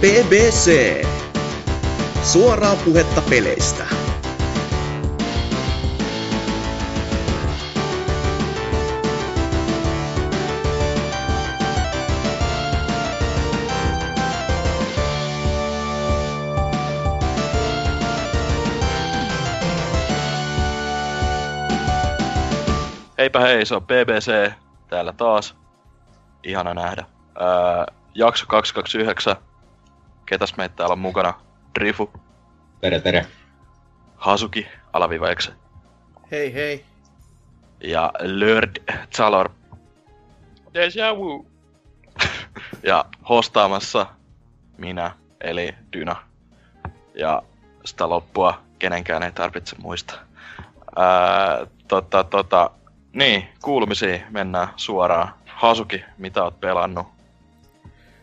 BBC. Suoraa puhetta peleistä. Heipä hei, se on BBC täällä taas. Ihana nähdä. Ää, jakso 229. Ketäs meitä täällä on mukana? Drifu, Tere, tere. Hasuki, alaviiva Exe, Hei hei. ja Lörd Zalor. Deja vu. Ja hostaamassa minä, eli Dyna. Ja sitä loppua kenenkään ei tarvitse muistaa. Ää, tota, tota, niin, kuulumisiin mennään suoraan. Hasuki, mitä oot pelannut?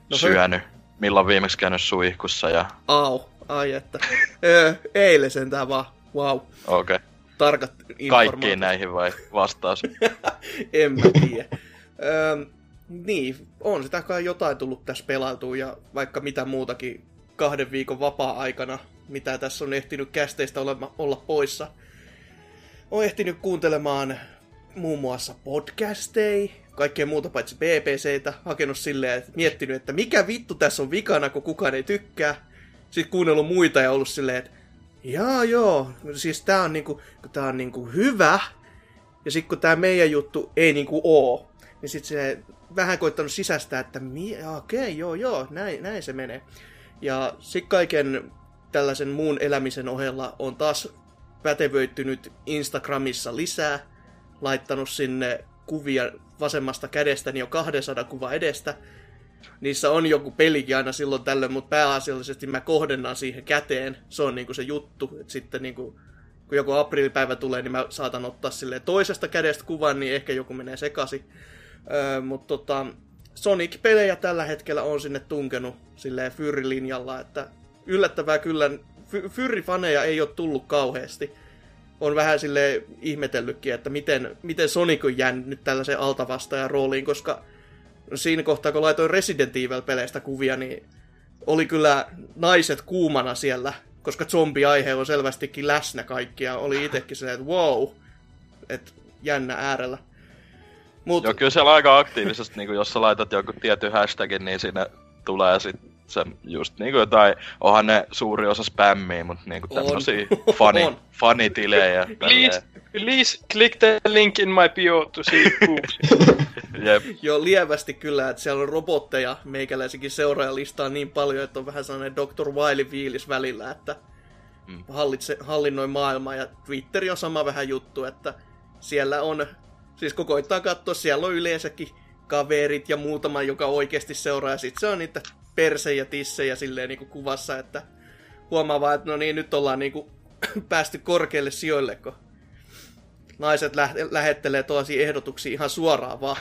No se- syönyt? Milloin viimeksi käynyt suihkussa ja... Au. Ai että. Öö, eilen sentään vaan. Wow. Okei. Okay. Tarkat Kaikkiin näihin vai vastaus? en mä tiedä. Niin, on sitä kai jotain tullut tässä pelailtua ja vaikka mitä muutakin kahden viikon vapaa-aikana, mitä tässä on ehtinyt kästeistä olema, olla poissa. On ehtinyt kuuntelemaan muun muassa podcasteja, kaikkea muuta paitsi BBCtä, hakenut silleen, että miettinyt, että mikä vittu tässä on vikana, kun kukaan ei tykkää. Sitten kuunnellut muita ja ollut silleen, että jaa joo, siis tää on niinku, tää on niinku hyvä, ja sitten kun tämä meidän juttu ei niinku oo, niin sitten se vähän koittanut sisäistää, että mi- okei, okay, joo, joo, näin, näin se menee. Ja sitten kaiken tällaisen muun elämisen ohella on taas pätevöittynyt Instagramissa lisää, laittanut sinne kuvia vasemmasta kädestäni jo 200 kuva edestä. Niissä on joku pelikin aina silloin tällöin, mutta pääasiallisesti mä kohdennan siihen käteen. Se on niinku se juttu. Et sitten niinku, kun joku aprillipäivä tulee, niin mä saatan ottaa sille toisesta kädestä kuvan, niin ehkä joku menee sekasi. Öö, mutta tota, Sonic-pelejä tällä hetkellä on sinne tunkenut silleen fyrrilinjalla, että yllättävää kyllä fy- fyrrifaneja ei ole tullut kauheasti. On vähän sille ihmetellytkin, että miten, miten Sonic on jäänyt nyt tällaisen altavastaajan rooliin, koska siinä kohtaa, kun laitoin Resident Evil-peleistä kuvia, niin oli kyllä naiset kuumana siellä, koska zombiaihe on selvästikin läsnä kaikkia. Oli itsekin silleen, että wow, että jännä äärellä. Mut, Joo, kyllä siellä aika aktiivisesti, niin jos sä laitat joku tietyn hashtagin, niin sinne tulee sit se just niinku jotain, onhan ne suuri osa spämmiä, mutta niinku On. tämmösiä fani, On. fanitilejä. Please, please click the link in my bio to see boobs. Jep. jo lievästi kyllä, että siellä on robotteja meikäläisikin seuraajalistaa niin paljon, että on vähän sellainen Dr. Wiley fiilis välillä, että Mm. hallitse, hallinnoi maailmaa ja Twitteri on sama vähän juttu, että siellä on, siis kun koittaa katsoa, siellä on yleensäkin kaverit ja muutama, joka oikeasti seuraa, ja sit se on niitä persejä, tissejä silleen niinku kuvassa, että huomaa vaan, että no niin, nyt ollaan niinku päästy korkealle sijoille, kun naiset lä- lähettelee tuollaisia ehdotuksia ihan suoraan vaan.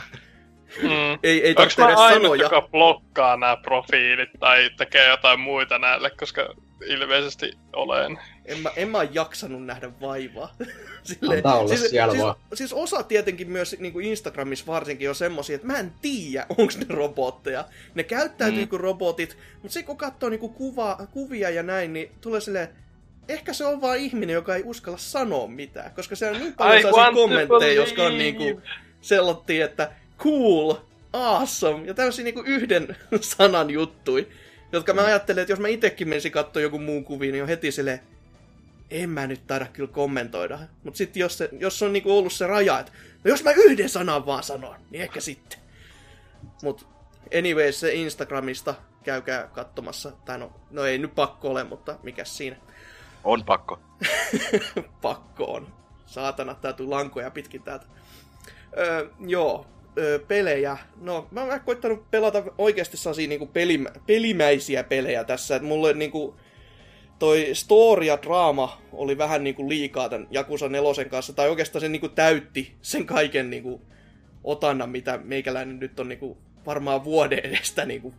Mm. Ei, ei tarvitse mä ainut, sanoja. joka blokkaa nämä profiilit tai tekee jotain muita näille, koska ilmeisesti olen. En mä, en mä oo jaksanut nähdä vaivaa. Silleen, Antaa olla siellä siis, vaan. siis osa tietenkin myös niin kuin Instagramissa varsinkin on semmosia, että mä en tiedä, onko ne robotteja. Ne käyttäytyy Mm. kuin robotit, mutta se kun katsoo niin kuin kuva, kuvia ja näin, niin tulee silleen, ehkä se on vaan ihminen, joka ei uskalla sanoa mitään. Koska se on niin paljon sellaisia kommentteja, jotka on niin kuin sellottiin, että cool, awesome, ja tämmöisiä niin kuin yhden sanan juttui, jotka mä ajattelen, että jos mä itekin menisin katsoa joku muun kuviin, niin on heti silleen, en mä nyt taida kyllä kommentoida. Mutta sitten jos, se, jos on niinku ollut se raja, että no jos mä yhden sanan vaan sanon, niin ehkä sitten. Mut anyways, se Instagramista käykää katsomassa. Tai no, no ei nyt pakko ole, mutta mikä siinä. On pakko. pakko on. Saatana, täytyy lankoja pitkin täältä. Öö, joo, öö, pelejä. No, mä oon koittanut pelata oikeasti sellaisia niinku pelimä, pelimäisiä pelejä tässä. Et mulle niinku toi story ja draama oli vähän niinku liikaa tämän Jakusa nelosen kanssa. Tai oikeastaan se niinku täytti sen kaiken niinku otannan, mitä meikäläinen nyt on niinku varmaan vuoden edestä niinku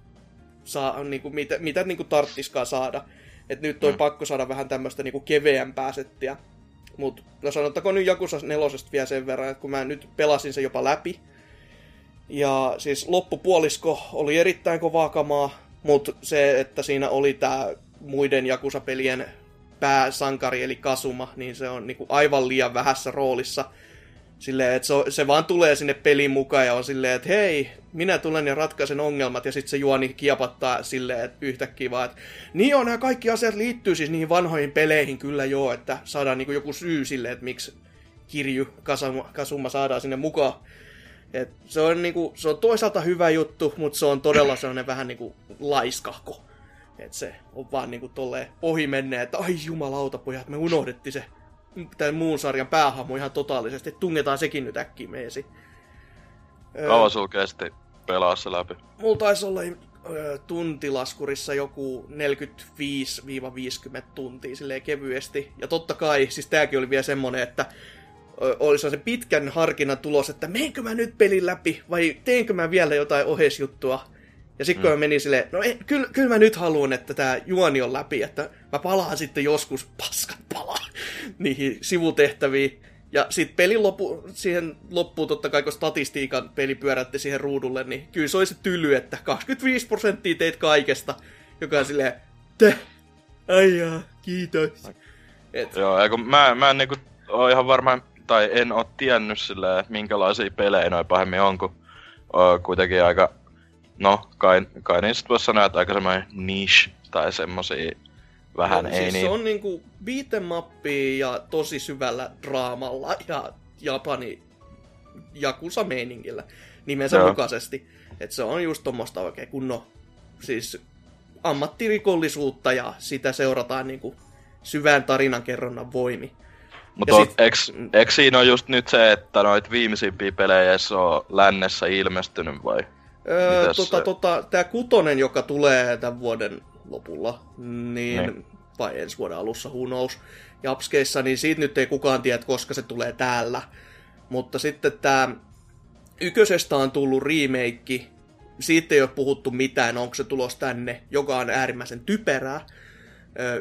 saa, niinku, mitä, mitä niinku tarttiskaan saada. Et nyt toi Mm. mm. pakko saada vähän tämmöistä niinku keveämpää settiä. Mut no sanottakoon nyt Jakusa nelosesta vielä sen verran, että kun mä nyt pelasin sen jopa läpi. Ja siis loppupuolisko oli erittäin kovaa kamaa. Mutta se, että siinä oli tämä muiden Jakusa-pelien pääsankari, eli Kasuma, niin se on niinku aivan liian vähässä roolissa. Silleen, että se, se vaan tulee sinne pelin mukaan ja on silleen, että hei, minä tulen ja ratkaisen ongelmat, ja sitten se juoni kiepattaa silleen, että yhtäkkiä vaan, että niin joo, nämä kaikki asiat liittyy siis niihin vanhoihin peleihin kyllä joo, että saadaan niinku joku syy silleen, että miksi Kirju Kasuma, Kasuma saadaan sinne mukaan. Et se, on niinku, se on toisaalta hyvä juttu, mutta se on todella sellainen vähän niinku laiskahko. Et se on vaan niinku tolleen ohi menneen, että ai jumalauta pojat, me unohdettiin se tämän muun sarjan päähahmo ihan totaalisesti. Tungetaan sekin nyt äkkiä meesi. Kauan sulla kesti pelaa se läpi? Mulla taisi olla tuntilaskurissa joku 45-50 tuntia silleen kevyesti. Ja totta kai, siis tääkin oli vielä semmonen, että ö, oli se pitkän harkinnan tulos, että menkö mä nyt pelin läpi vai teenkö mä vielä jotain ohesjuttua. Ja sitten kun mm. mä menin silleen, no ei, kyllä, kyllä mä nyt haluan, että tämä juoni on läpi, että mä palaan sitten joskus, paskat palaa, niihin sivutehtäviin. Ja sitten pelin loppu, siihen loppuu totta kai, kun statistiikan peli pyörätti siihen ruudulle, niin kyllä se oli se tyly, että 25 prosenttia teit kaikesta, joka on silleen, te, aijaa, kiitos. Et. Joo, eikö, mä, mä en niinku oo ihan varmaan, tai en oo tiennyt silleen, minkälaisia pelejä noin pahemmin on, kun oo kuitenkin aika, no kai, kai niin sit vois sanoa, että aika semmoinen niche tai semmosia vähän no, ei siis niin. se on niinku beat'em ja tosi syvällä draamalla ja Japani jakusa meiningillä nimensä Joo. mukaisesti. Et se on just tommosta oikein kunnon siis ammattirikollisuutta ja sitä seurataan niinku syvään tarinankerronnan voimi. Mutta sit- eks, eks siinä on just nyt se, että noit viimeisimpiä pelejä se on lännessä ilmestynyt vai? Öö, Mitäs tota, se- tota, tää kutonen, joka tulee tämän vuoden lopulla, niin, Niin. vai ensi vuoden alussa, who knows, Japskeissa, niin siitä nyt ei kukaan tiedä, koska se tulee täällä. Mutta sitten tämä ykkösestä on tullut remake, siitä ei ole puhuttu mitään, onko se tulos tänne, joka on äärimmäisen typerää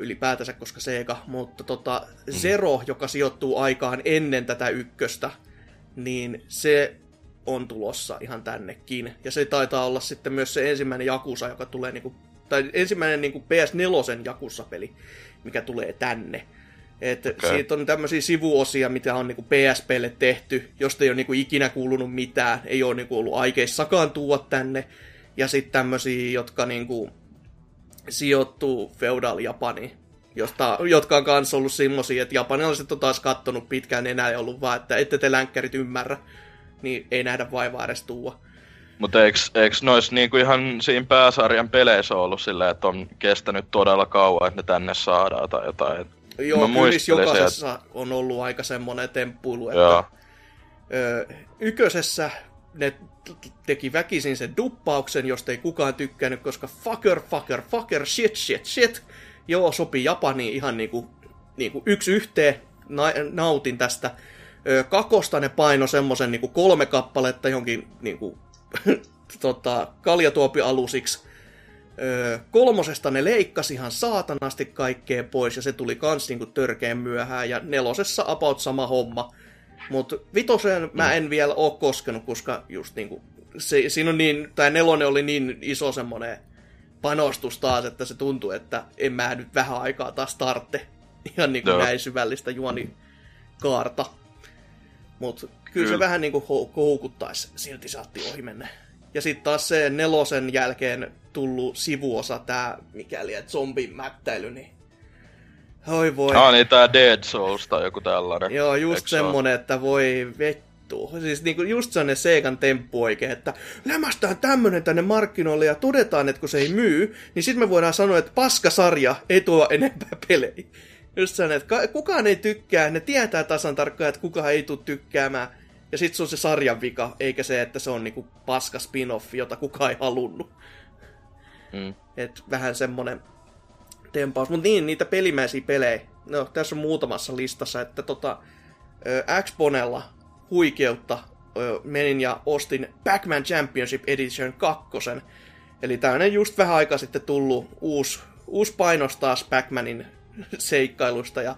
ylipäätänsä, koska Sega, mutta tota, Zero, joka sijoittuu aikaan ennen tätä ykköstä, niin se on tulossa ihan tännekin. Ja se taitaa olla sitten myös se ensimmäinen Jakusa, joka tulee niinku, tai ensimmäinen niinku PS4 Jakusa-peli, mikä tulee tänne. Et Okei. Siitä on tämmöisiä sivuosia, mitä on niinku PSPlle tehty, josta ei ole niinku ikinä kuulunut mitään, ei ole niinku ollut aikeissakaan tuoda tänne. Ja sitten tämmöisiä, jotka niinku sijoittuu feudal Japaniin, josta, jotka on kanssa ollut semmosia, että japanilaiset on taas kattonut pitkään enää ja ollut vaan, että ette te länkkärit ymmärrä, niin ei nähdä vaivaa edes tuua. Mutta eiks, eiks nois niinku ihan siinä pääsarjan peleissä ollut silleen, että on kestänyt todella kauan, että ne tänne saadaan tai jotain. Et Joo, kyllä jokaisessa on ollut aika semmoinen temppuilu, että Joo. ö, ykkösessä ne teki väkisin sen duppauksen, josta ei kukaan tykkäänyt, koska fucker, fucker, fucker, shit, shit, shit. Joo, sopii Japaniin ihan niinku, niinku yksi yhteen. Na, nautin tästä. Ö, kakosta ne paino semmosen niinku kolme kappaletta johonkin niinku, tota, kaljatuopialusiksi. Öö, kolmosesta ne leikkasi ihan saatanasti kaikkea pois ja se tuli kans niinku törkeen myöhään ja nelosessa about sama homma. Mut vitoseen mä en vielä oo koskenut, koska just niinku, se, siinä on niin, tai nelonen oli niin iso semmonen panostus taas, että se tuntuu, että en mä nyt vähän aikaa taas tartte ihan niinku Joo. näin syvällistä juonikaarta. Mut kyllä, kyllä. se vähän niinku hou- houkuttais, silti saatti ohi mennä. Ja sitten taas se nelosen jälkeen tullut sivuosa, tää mikäli, että zombin mättäily, niin... Oi voi. Ah niin tää Dead Souls tai joku tällainen. Joo, just oo? semmonen, että voi vettu. Siis niinku just sellainen Seikan temppu oikein, että lämästään tämmönen tänne markkinoille ja todetaan, että kun se ei myy, niin sitten me voidaan sanoa, että paskasarja ei tuo enempää pelejä. Just sellainen, että ka- kukaan ei tykkää, ne tietää tasan tarkkaan, että kukaan ei tule tykkäämään. Ja sitten se on se sarjan vika, eikä se, että se on niinku paska spin-off, jota kukaan ei halunnut. Mm. Et vähän semmonen tempaus. Mutta niin, niitä pelimäisiä pelejä. No, tässä on muutamassa listassa, että tota, Xponella huikeutta menin ja ostin Pac-Man Championship Edition 2. Eli tämmönen just vähän aikaa sitten tullut uusi, uusi painos taas Pac-Manin seikkailusta. Ja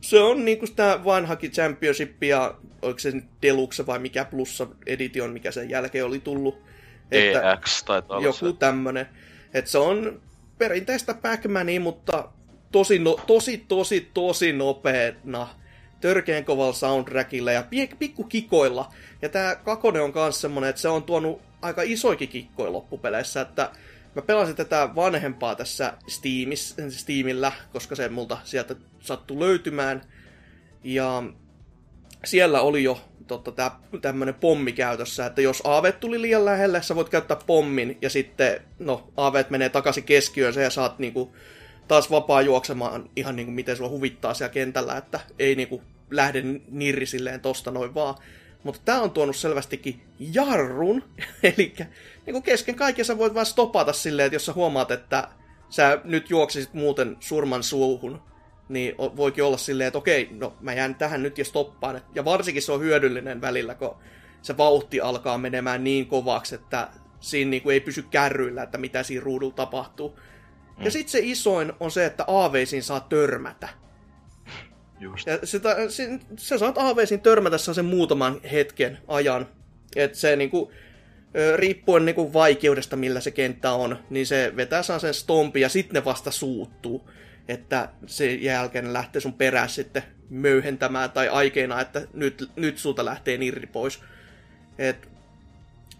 se on niinku sitä vanhakin Championship ja oliko se Deluxe vai mikä plussa edition, mikä sen jälkeen oli tullut. EX taitaa olla Joku se. tämmönen. Et se on perinteistä pac mutta tosi, no, tosi, tosi, tosi nopeena törkeän kovalla soundtrackilla ja pikku kikoilla. Ja tää kakone on myös semmonen, että se on tuonut aika isoikin kikkoja loppupeleissä, että mä pelasin tätä vanhempaa tässä Steamis, Steamillä, koska se multa sieltä sattui löytymään. Ja siellä oli jo totta, tää, tämmönen pommi käytössä, että jos aavet tuli liian lähelle, sä voit käyttää pommin, ja sitten, no, aavet menee takaisin keskiöön, ja saat niinku taas vapaa juoksemaan ihan niinku miten sulla huvittaa siellä kentällä, että ei niinku lähde nirri silleen tosta noin vaan. Mutta tämä on tuonut selvästikin jarrun, eli niin kesken kaiken sä voit vaan stopata silleen, että jos sä huomaat, että sä nyt juoksisit muuten surman suuhun, niin voikin olla silleen, että okei, no mä jään tähän nyt ja stoppaan. Ja varsinkin se on hyödyllinen välillä, kun se vauhti alkaa menemään niin kovaksi, että siinä niin kuin ei pysy kärryillä, että mitä siinä ruudulla tapahtuu. Mm. Ja sitten se isoin on se, että aaveisiin saa törmätä. Just. Ja sitä, se, sä saat aaveisiin törmätä sen muutaman hetken ajan. Että se niinku, riippuen niinku vaikeudesta, millä se kenttä on, niin se vetää sen stompi ja sitten ne vasta suuttuu. Että sen jälkeen lähtee sun perään sitten möyhentämään tai aikeena, että nyt, nyt sulta lähtee nirri pois. Et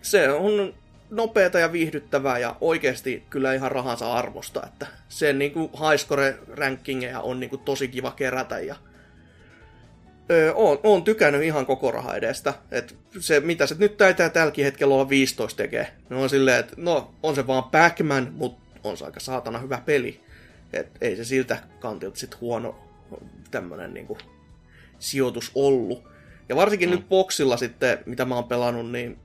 se on nopeata ja viihdyttävää ja oikeasti kyllä ihan rahansa arvosta, että sen niinku highscore rankingeja on niinku tosi kiva kerätä ja öö, tykännyt ihan koko raha edestä. Et se, mitä se nyt taitaa tälläkin hetkellä olla 15 tekee, ne on silleen, että no, on se vaan pac mutta on se aika saatana hyvä peli. Et ei se siltä kantilta sit huono tämmönen niinku sijoitus ollut. Ja varsinkin mm. nyt boksilla sitten, mitä mä oon pelannut, niin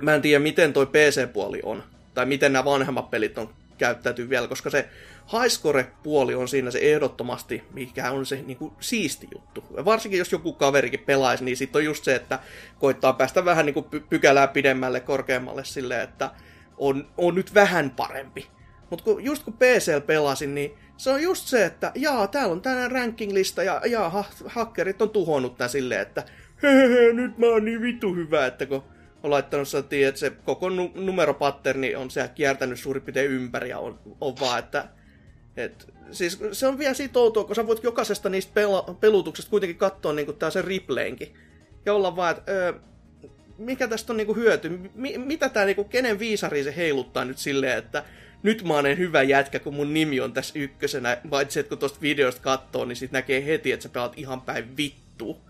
mä en tiedä miten toi PC-puoli on, tai miten nämä vanhemmat pelit on käyttäytyy vielä, koska se highscore-puoli on siinä se ehdottomasti, mikä on se niin kuin, siisti juttu. Ja varsinkin jos joku kaverikin pelaisi, niin sitten on just se, että koittaa päästä vähän niin kuin pykälää pidemmälle, korkeammalle silleen, että on, on nyt vähän parempi. Mutta kun, just kun PC pelasin, niin se on just se, että jaa, täällä on tänään ranking-lista ja jaa, ha- hakkerit on tuhonnut tän silleen, että hehehe, nyt mä oon niin vitu hyvä, että kun on laittanut että se koko nu- numeropatterni on se kiertänyt suurin piirtein ympäri ja on, on vaan, että et, siis se on vielä siitä outoa, kun sä voit jokaisesta niistä pela- pelutuksesta kuitenkin katsoa niin tää sen replaynkin. Ja olla vaan, että öö, mikä tästä on niinku hyöty? Mi- mitä tää niinku, kenen viisari se heiluttaa nyt silleen, että nyt mä oon hyvä jätkä, kun mun nimi on tässä ykkösenä, paitsi että kun tosta videosta katsoo, niin sit näkee heti, että sä pelaat ihan päin vittu.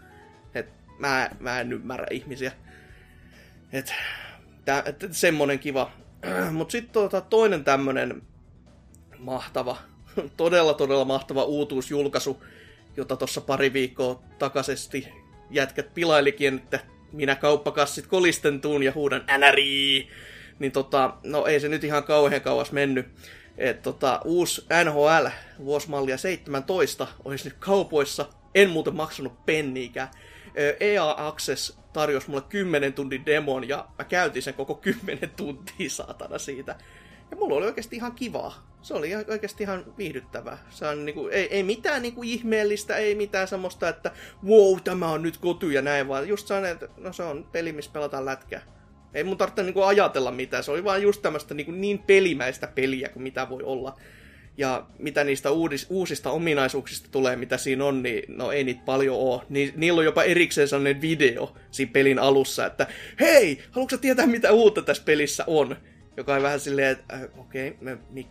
Et mä, mä en ymmärrä ihmisiä. Et, tää, et, semmonen kiva. Mut sitten tota, toinen tämmönen mahtava, todella todella mahtava uutuusjulkaisu, jota tuossa pari viikkoa takaisesti jätkät pilailikin, että minä kauppakassit kolisten tuun ja huudan NRI. Niin tota, no ei se nyt ihan kauhean kauas mennyt. Et tota, uusi NHL vuosimallia 17 olisi nyt kaupoissa. En muuten maksanut penniikään. EA Access tarjosi mulle 10 tunnin demon ja mä käytin sen koko 10 tuntia saatana siitä. Ja mulla oli oikeasti ihan kivaa. Se oli oikeasti ihan viihdyttävää. Se on niinku, ei, ei mitään niinku ihmeellistä, ei mitään semmoista, että wow, tämä on nyt kotu ja näin, vaan just sellainen, että no se on peli, missä pelataan lätkää. Ei mun tarvitse niinku ajatella mitään, se oli vaan just tämmöistä niinku niin pelimäistä peliä kuin mitä voi olla. Ja mitä niistä uudis, uusista ominaisuuksista tulee, mitä siinä on, niin no ei niitä paljon ole. Ni, niillä on jopa erikseen sellainen video siinä pelin alussa, että hei, haluatko tietää mitä uutta tässä pelissä on? Joka on vähän silleen, että äh, okei, okay,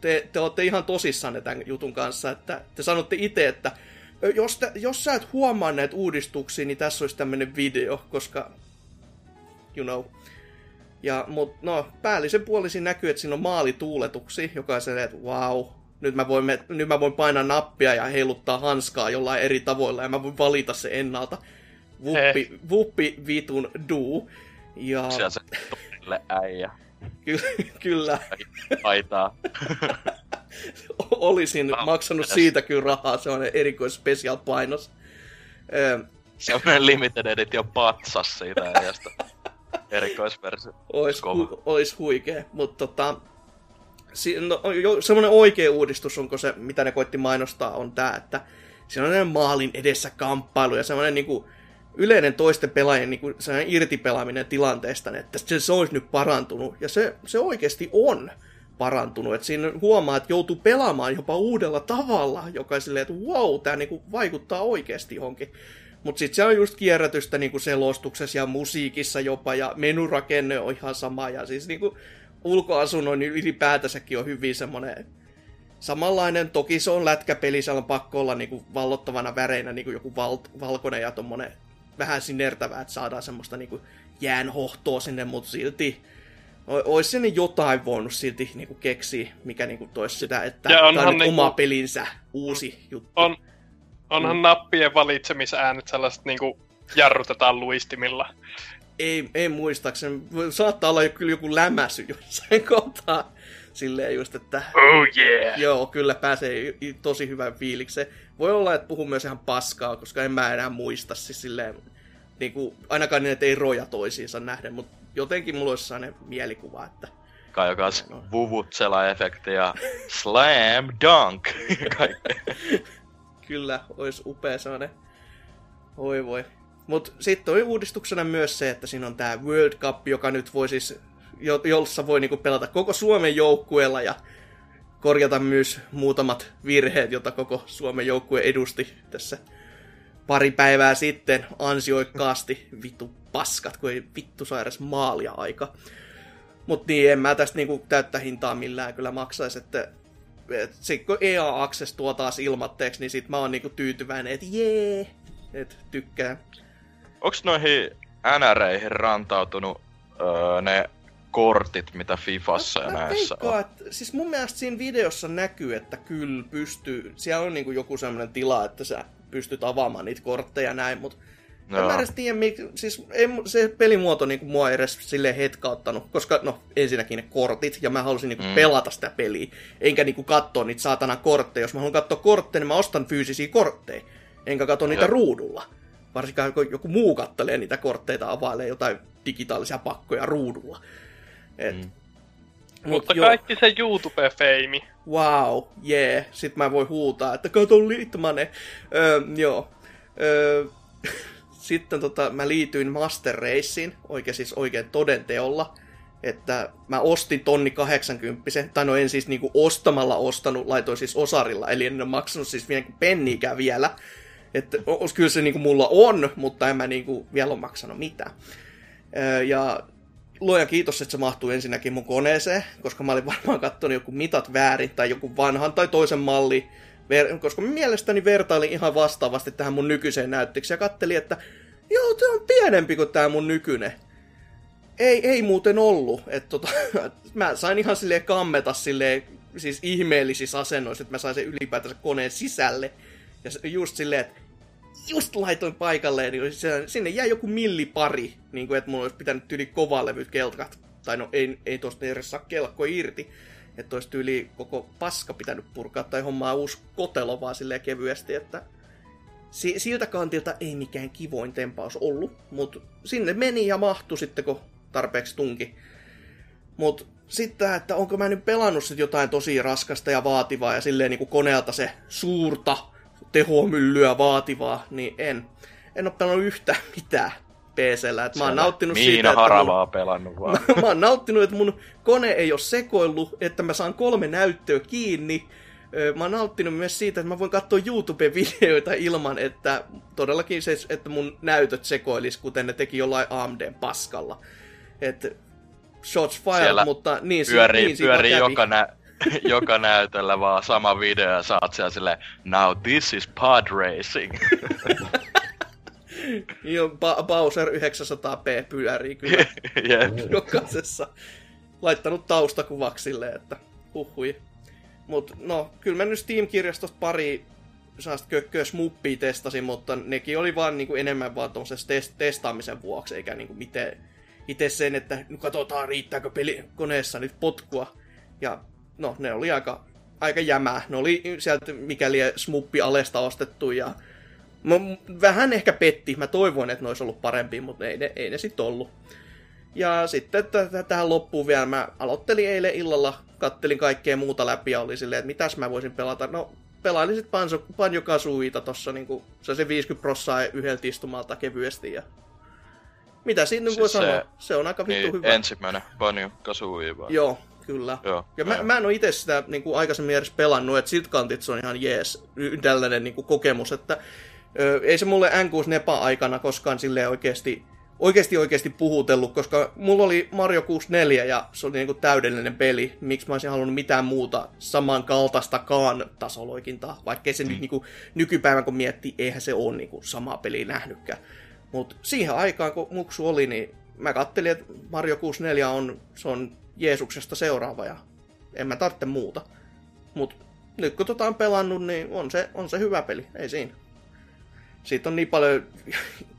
te, te olette ihan tosissanne tämän jutun kanssa, että te sanotte itse, että jos, te, jos sä et huomaa näitä uudistuksia, niin tässä olisi tämmöinen video, koska, you know, ja, mut, no, päällisen puolisin näkyy, että siinä on maalituuletuksi, joka on että wow, nyt mä, voin, nyt mä voin painaa nappia ja heiluttaa hanskaa jollain eri tavoilla, ja mä voin valita se ennalta. Vuppi, vuppi vitun du. Ja... Siellä se äijä. Ky- kyllä. Aitaa. Olisin no, maksanut edes. siitä kyllä rahaa, se on erikois special painos. Semmoinen limited edition patsas siitä äijästä. Erikoisversio. Ois, hu- ois huikee, mutta tota, si- no, semmoinen oikea uudistus, onko se, mitä ne koitti mainostaa, on tämä, että siinä on maalin edessä kamppailu ja semmoinen niinku, yleinen toisten pelaajien niin kuin, irtipelaaminen tilanteesta, että se, se olisi nyt parantunut. Ja se, se oikeasti on. parantunut. Et siinä huomaa, että joutuu pelaamaan jopa uudella tavalla, joka silleen, että wow, tämä niinku vaikuttaa oikeasti johonkin. Mutta sitten se on just kierrätystä niinku selostuksessa ja musiikissa jopa, ja menurakenne on ihan sama, ja siis niinku ulkoasunnon niin ylipäätänsäkin on hyvin semmoinen samanlainen. Toki se on lätkäpeli, siellä on pakko olla niinku vallottavana väreinä niinku joku val- valkoinen ja tommonen vähän sinertävää, että saadaan semmoista niinku jäänhohtoa sinne, mutta silti olisi sinne jotain voinut silti niinku keksiä, mikä niinku toisi sitä, että Ja tämä on niinku- oma pelinsä, uusi juttu. On, onhan mm. nappien valitsemisäänet sellaiset niinku jarrutetaan luistimilla. Ei, ei muistaakseni. Saattaa olla jo- kyllä joku lämäsy jossain kohtaa. Silleen just, että Oh yeah! joo, kyllä pääsee tosi hyvän fiilikseen. Voi olla, että puhun myös ihan paskaa, koska en mä enää muista siis silleen, niin kuin, ainakaan niin, että ei roja toisiinsa nähden, mutta jotenkin mulla olisi sellainen mielikuva, että Kai joka vuvutsela-efekti ja slam dunk. kyllä olisi upea sellainen. Oi voi. Mutta sitten oli uudistuksena myös se, että siinä on tämä World Cup, joka nyt voi siis, jo- jossa voi niinku pelata koko Suomen joukkueella ja korjata myös muutamat virheet, joita koko Suomen joukkue edusti tässä pari päivää sitten ansioikkaasti. Vittu paskat, kun ei vittu edes maalia aika. Mutta niin, en mä tästä niinku täyttä hintaa millään kyllä maksaisi, että et sit kun EA Access tuo taas ilmatteeksi, niin sit mä oon niinku tyytyväinen, että jee, et tykkään. Onks noihin NReihin rantautunut öö, ne kortit, mitä Fifassa ja Mä näissä on? veikkaan, että, siis mun mielestä siinä videossa näkyy, että kyllä pystyy, siellä on niinku joku sellainen tila, että sä pystyt avaamaan niitä kortteja ja näin, mutta en Joo. mä edes tiedä, mik, siis ei, se pelimuoto niinku mua ei edes silleen hetkauttanut, koska no ensinnäkin ne kortit, ja mä halusin niinku Mm. mm. pelata sitä peliä, enkä niinku katsoa niitä saatana kortteja. Jos mä haluan katsoa kortteja, niin mä ostan fyysisiä kortteja, enkä katso niitä Joo. ruudulla. Varsinkaan kun joku muu kattelee niitä kortteita, availee jotain digitaalisia pakkoja ruudulla. Et, Mm. mut Mutta joo. kaikki se YouTube-feimi. Wow, yeah. Sitten mä voin huutaa, että kato Litmanen. Öö, joo. Öö, sitten tota, mä liityin Master Raceen, oikein siis oikein todenteolla. Että mä ostin tonni 80, tai no en siis niinku ostamalla ostanut, laitoin siis osarilla, eli en ole maksanut siis vielä niinku penniikään vielä. Että kyllä se niinku mulla on, mutta en mä niinku vielä ole maksanut mitään. Ja luojan kiitos, että se mahtuu ensinnäkin mun koneeseen, koska mä olin varmaan katsonut joku mitat väärin tai joku vanhan tai toisen malli, ver- koska mielestäni vertailin ihan vastaavasti tähän mun nykyiseen näyttöksi ja kattelin, että joo, tää on pienempi kuin tää mun nykyinen. Ei, ei muuten ollut. Et tota, mä sain ihan silleen kammeta silleen, siis ihmeellisissä asennoissa, että mä sain sen ylipäätänsä koneen sisälle. Ja just silleen, että just laitoin paikalleen, niin sinne jäi joku millipari, niin kuin, että mulla olisi pitänyt yli kovalevyt kelkat. Tai no ei, ei tosta edes saa kelkko irti. Että olisi tyyli koko paska pitänyt purkaa tai hommaa uusi kotelo vaan silleen kevyesti, että si- siltä kantilta ei mikään kivoin tempaus ollut, mutta sinne meni ja mahtui sitten, kun tarpeeksi tunki. Mutta sitten, että onko mä nyt pelannut sit jotain tosi raskasta ja vaativaa ja silleen niin koneelta se suurta tehomyllyä vaativaa, niin en. En ole pelannut yhtään mitään PCllä. Et mä oon nauttinut Miina siitä, että Haravaa pelannut vaan. mä oon nauttinut, että mun kone ei ole sekoillut, että mä saan kolme näyttöä kiinni. Mä oon nauttinut myös siitä, että mä voin katsoa YouTube-videoita ilman, että todellakin se, että mun näytöt sekoilis, kuten ne teki jollain AMD-paskalla. että shots fired, Siellä mutta niin, pyörii, niin pyörii joka, nä- joka näytöllä vaan sama video ja saat siellä silleen, now this is pod racing. Joo, ba- Bowser 900p pyörii kyllä Jep. jokaisessa. Laittanut taustakuvaksi silleen, että huhui. Mut no, kyllä mä nyt Steam-kirjastosta pari sellaista kökköä smuppia testasin, mutta nekin oli vaan niinku enemmän vaan test- testaamisen vuoksi, eikä niinku miten itse sen, että no katsotaan riittääkö peli koneessa nyt potkua. Ja no, ne oli aika, aika jämää. Ne oli sieltä mikäli smuppi alesta ostettu ja Mä, vähän ehkä petti. Mä toivoin, että ne olisi ollut parempi, mutta ei ne, ei ne sitten ollut. Ja sitten t- t- tähän loppuun vielä mä aloittelin eilen illalla, kattelin kaikkea muuta läpi ja oli silleen, että mitäs mä voisin pelata. No, pelailin sit Banjo, Banjo Kazooita tossa niinku, se se 50 prossaa yhdeltä istumalta kevyesti ja... Mitä siinä nyt voi Siis se- sanoa? Se on aika vittu Niin, hyvä. ensimmäinen Banjo Kazooie vaan. Joo, kyllä. Joo. Ja mä, mä en ole itse sitä niin kuin aikaisemmin edes pelannut, että sit kantit se on ihan jees, tällainen niin kuin kokemus, että ö, ei se mulle N6 Nepa aikana koskaan sille oikeasti, oikeasti oikeasti puhutellut, koska mulla oli Mario 64 ja se oli niin kuin täydellinen peli, miksi mä olisin halunnut mitään muuta samankaltaistakaan tasoloikintaa, vaikkei se mm. nyt niin kuin, nykypäivän kun miettii, eihän se ole niin kuin, samaa peliä nähnytkään. Mutta siihen aikaan, kun muksu oli, niin mä kattelin, että Mario 64 on, se on Jeesuksesta seuraava ja en mä tarvitse muuta. Mutta nyt kun tota on pelannut, niin on se, on se hyvä peli, ei siinä. Siitä on niin paljon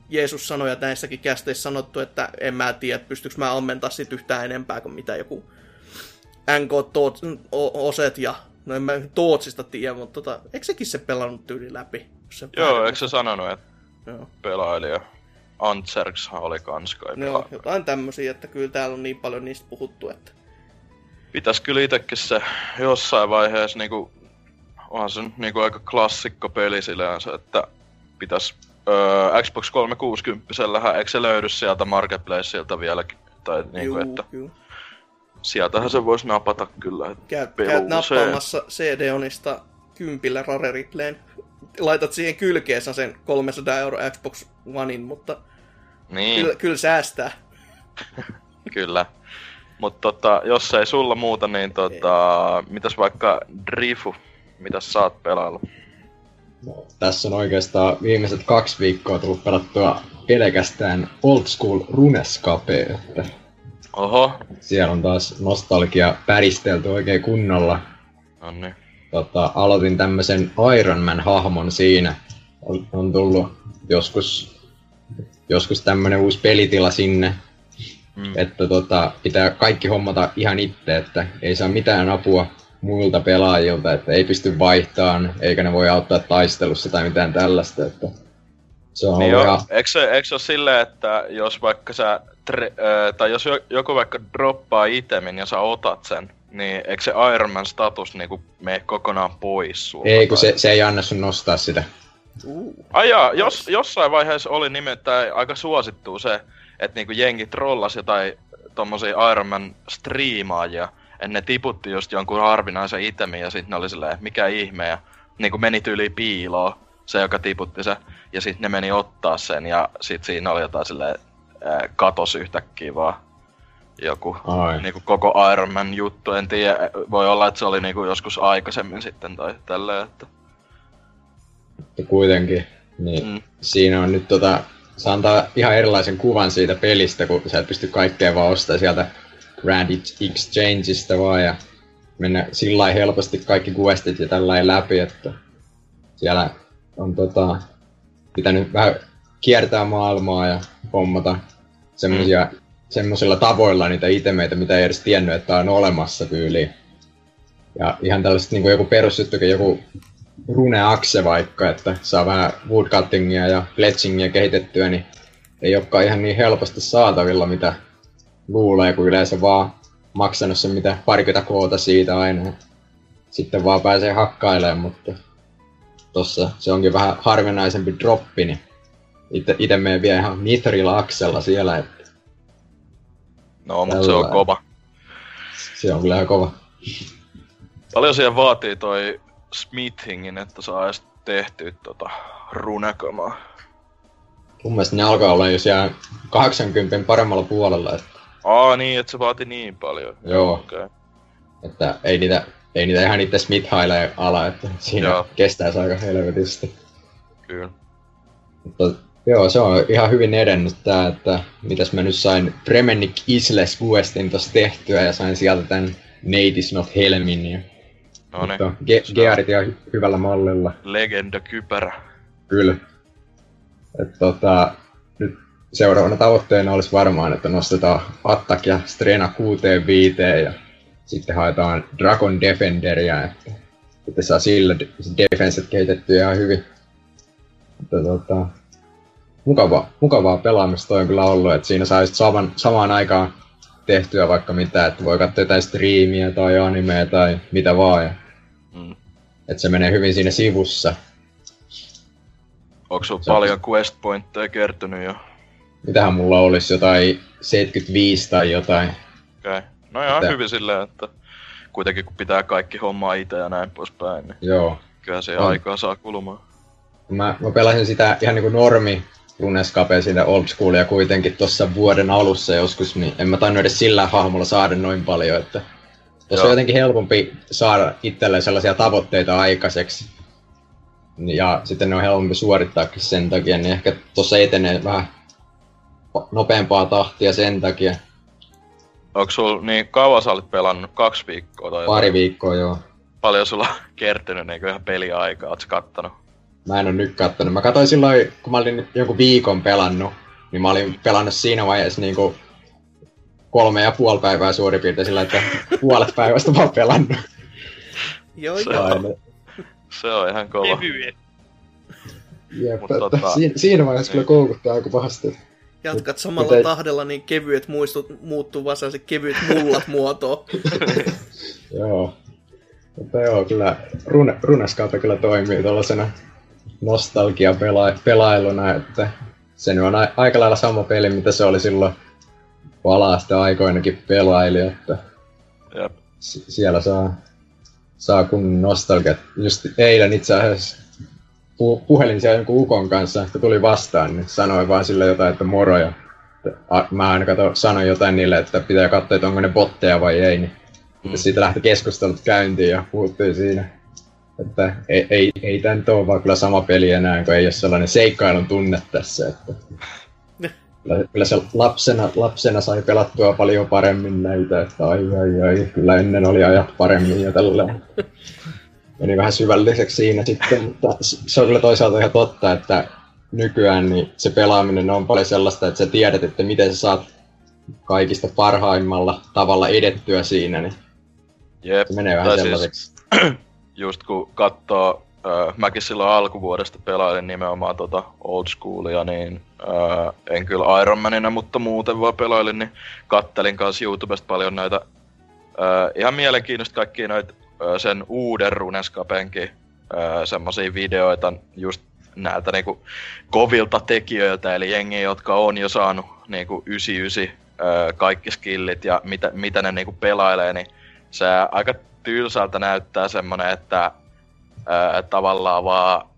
Jeesus-sanoja näissäkin kästeissä sanottu, että en mä tiedä, että pystyykö mä ammentaa sit yhtään enempää kuin mitä joku NK Oset ja no en mä Tootsista tiedä, mutta tota, eikö sekin se pelannut tyyli läpi? Se Joo, eikö se sanonut, että Joo. pelailija Antserks oli kans kai No, jotain tämmösiä, että kyllä täällä on niin paljon niistä puhuttu, että Pitäis kyllä itekin se jossain vaiheessa niinku, onhan se niinku aika klassikko peli sillänsä, että pitäis öö, Xbox 360 eikö se löydy sieltä Marketplaceilta vieläkin? Tai niinku, juu, että juu. sieltähän se voisi napata kyllä. Käyt, käyt nappaamassa CD-onista kympillä Rare Replay'n. Laitat siihen kylkeensä sen 300 euro Xbox Onein, mutta Niin, kyllä, kyllä säästää. kyllä. Mutta tota, jos ei sulla muuta, niin tota, mitäs vaikka Drifu, mitäs sä oot pelaillut? No, tässä on oikeastaan viimeiset kaksi viikkoa tullut pelattua pelkästään old school runescape, että Oho, siellä on taas nostalgia päristelty oikein kunnolla. no niin. Tota, aloitin tämmöisen Iron Man-hahmon siinä. On, on tullut joskus, joskus tämmönen uusi pelitila sinne, Mm. että tota, pitää kaikki hommata ihan itse, että ei saa mitään apua muilta pelaajilta, että ei pysty vaihtamaan, eikä ne voi auttaa taistelussa tai mitään tällaista, että se on Niin jo, ihan, eikö, se, eikö se ole silleen, että jos vaikka sä, tre, tai jos jo- joku vaikka droppaa itemin ja sä otat sen, niin eikö se Iron Man status niinku mene kokonaan pois sulta? ei kun tai- se, se ei anna sun nostaa sitä. Uh. Ai jaa, jos, jossain vaiheessa oli nimittäin aika suosittu se, että niinku jengi trollasi jotain tommosia Iron Man striimaajia, ne tiputti just jonkun harvinaisen itemin ja sitten ne oli silleen, mikä ihme ja niinku meni tyyli piiloon se, joka tiputti se, ja sitten ne meni ottaa sen ja sitten siinä oli jotain silleen, ää, katos yhtäkkiä vaan joku Ai. niinku koko Iron Man juttu, en tiedä, voi olla, että se oli niinku joskus aikaisemmin sitten tai tälleen, että Mutta kuitenkin, niin Mm. siinä on nyt tota, se antaa ihan erilaisen kuvan siitä pelistä, kun sä et pysty kaikkea vaan ostaa sieltä Grand Exchangeista vaan ja mennä sillä helposti kaikki questit ja tällä läpi, että siellä on tota, pitänyt vähän kiertää maailmaa ja hommata semmosia, semmoisilla tavoilla niitä itemeitä, mitä ei edes tiennyt, että on olemassa tyyliin. Ja ihan tällaiset niin kuin joku perusjuttukin, joku runeakse vaikka, että saa vähän woodcuttingia ja fletchingia kehitettyä, niin ei olekaan ihan niin helposti saatavilla, mitä luulee, kun yleensä vaan maksanut sen mitä parikymmentä koota siitä aina. Sitten vaan pääsee hakkailemaan, mutta tossa se onkin vähän harvinaisempi droppi, niin itse, itse menen vielä ihan mithrillä aksella siellä, että no, mutta se on kova. se on kyllä ihan kova. Paljon siihen vaatii toi smithingin, että saa edes tehtyä tota runekamaa. Mun mielestä ne alkaa olla jo siellä 80 paremmalla puolella, että, Aa niin, että se vaati niin paljon. Joo. Okay. että ei niitä, ei niitä ihan itse smithailee ala, että siinä Joo. kestää se aika helvetisti. Kyllä. Mutta joo, se on ihan hyvin edennyt tää, että mitäs mä nyt sain Premenic Isles Questin tossa tehtyä ja sain sieltä tän Nate not Helmin. Ja, No niin. ge- Gearit ihan hy- hyvällä mallilla, Legenda kypärä. kyllä. Et tota, seuraavana tavoitteena olisi varmaan, että nostetaan Attack ja Strena 65 ja sitten haetaan Dragon Defenderia, että sitten saa sillä de- defenset kehitettyä ihan hyvin. Mutta tota, mukava, mukavaa pelaamista toi on kyllä ollut, että siinä saa just saman, samaan aikaan tehtyä vaikka mitä, että voi katsoa jotain striimiä tai animea tai mitä vaan. Ja, Mm. että se menee hyvin siinä sivussa. Onko on- paljon quest pointteja kertynyt jo? Mitähän mulla olisi jotain 75 tai jotain. Okay. No ihan Tää- hyvin silleen, että kuitenkin kun pitää kaikki hommaa itse ja näin poispäin, niin Joo. kyllä se On. aikaa saa kulumaan. Mä, mä pelasin sitä ihan niinku normi Runescapea siitä old schoolia kuitenkin tuossa vuoden alussa joskus, niin en mä tainnut edes sillä hahmolla saada noin paljon, että tuossa on jotenkin helpompi saada itselleen sellaisia tavoitteita aikaiseksi. Ja sitten ne on helpompi suorittaakin sen takia, niin ehkä tuossa etenee vähän nopeampaa tahtia sen takia. Onko sulla niin kauan sä olit pelannut? Kaksi viikkoa tai jotain? Pari viikkoa joo. Paljon sulla on kertynyt niin ihan peliaikaa, oot sä kattonut? Mä en oo nyt kattonut. Mä katsoin silloin, kun mä olin jonkun viikon pelannut, niin mä olin pelannut siinä vaiheessa niinku kolme ja puoli päivää suurin piirtein sillä, että puolet päivästä mä oon pelannut. Joo, Se joo. Aina. Se on ihan kova. Jep, Mut että tota- siinä, siinä vaiheessa kyllä koukuttaa aika pahasti. Jatkat samalla Mut ei- tahdella, niin kevyet muistut muuttuu vaan sellaiset kevyet mullat muotoon. Joo. Mutta joo, kyllä rune, Runescape kyllä toimii tuollaisena nostalgia-pelailuna, että se nyt on a- aika lailla sama peli, mitä se oli silloin palasta aikoinakin pelaili, että Jep. si- siellä saa, saa kun nostalgia. Just eilen itse asiassa pu- puhelin siellä jonkun ukon kanssa, kun tuli vastaan, niin sanoin vaan sille jotain, että moro. Ja että mä aina kato, sanoin jotain niille, että pitää katsoa, että onko ne botteja vai ei. Niin mm. Siitä lähti keskustelut käyntiin ja puhuttiin siinä. Että ei, ei, ei tämä nyt ole vaan kyllä sama peli enää, kun ei ole sellainen seikkailun tunne tässä. Että kyllä, kyllä se lapsena, lapsena sai pelattua paljon paremmin näitä, että ai ai ai, kyllä ennen oli ajat paremmin ja tälleen. Meni vähän syvälliseksi siinä sitten, mutta se on kyllä toisaalta ihan totta, että nykyään niin se pelaaminen on paljon sellaista, että sä tiedät, että miten sä saat kaikista parhaimmalla tavalla edettyä siinä, niin Jep. se menee vähän siis- sellaiseksi. just kun katsoo, äh, mäkin silloin alkuvuodesta pelailin nimenomaan tota old schoolia, niin äh, en kyllä Iron Manina, mutta muuten vaan pelailin, niin kattelin kanssa YouTubesta paljon näitä äh, ihan mielenkiintoista kaikkia noita äh, sen uuden Runescapenkin semmosia videoita just näiltä niinku kovilta tekijöiltä, eli jengi, jotka on jo saanut niinku 99 äh, kaikki skillit ja mitä, mitä ne niinku pelailee, niin se aika tylsältä näyttää semmonen, että ää, tavallaan vaan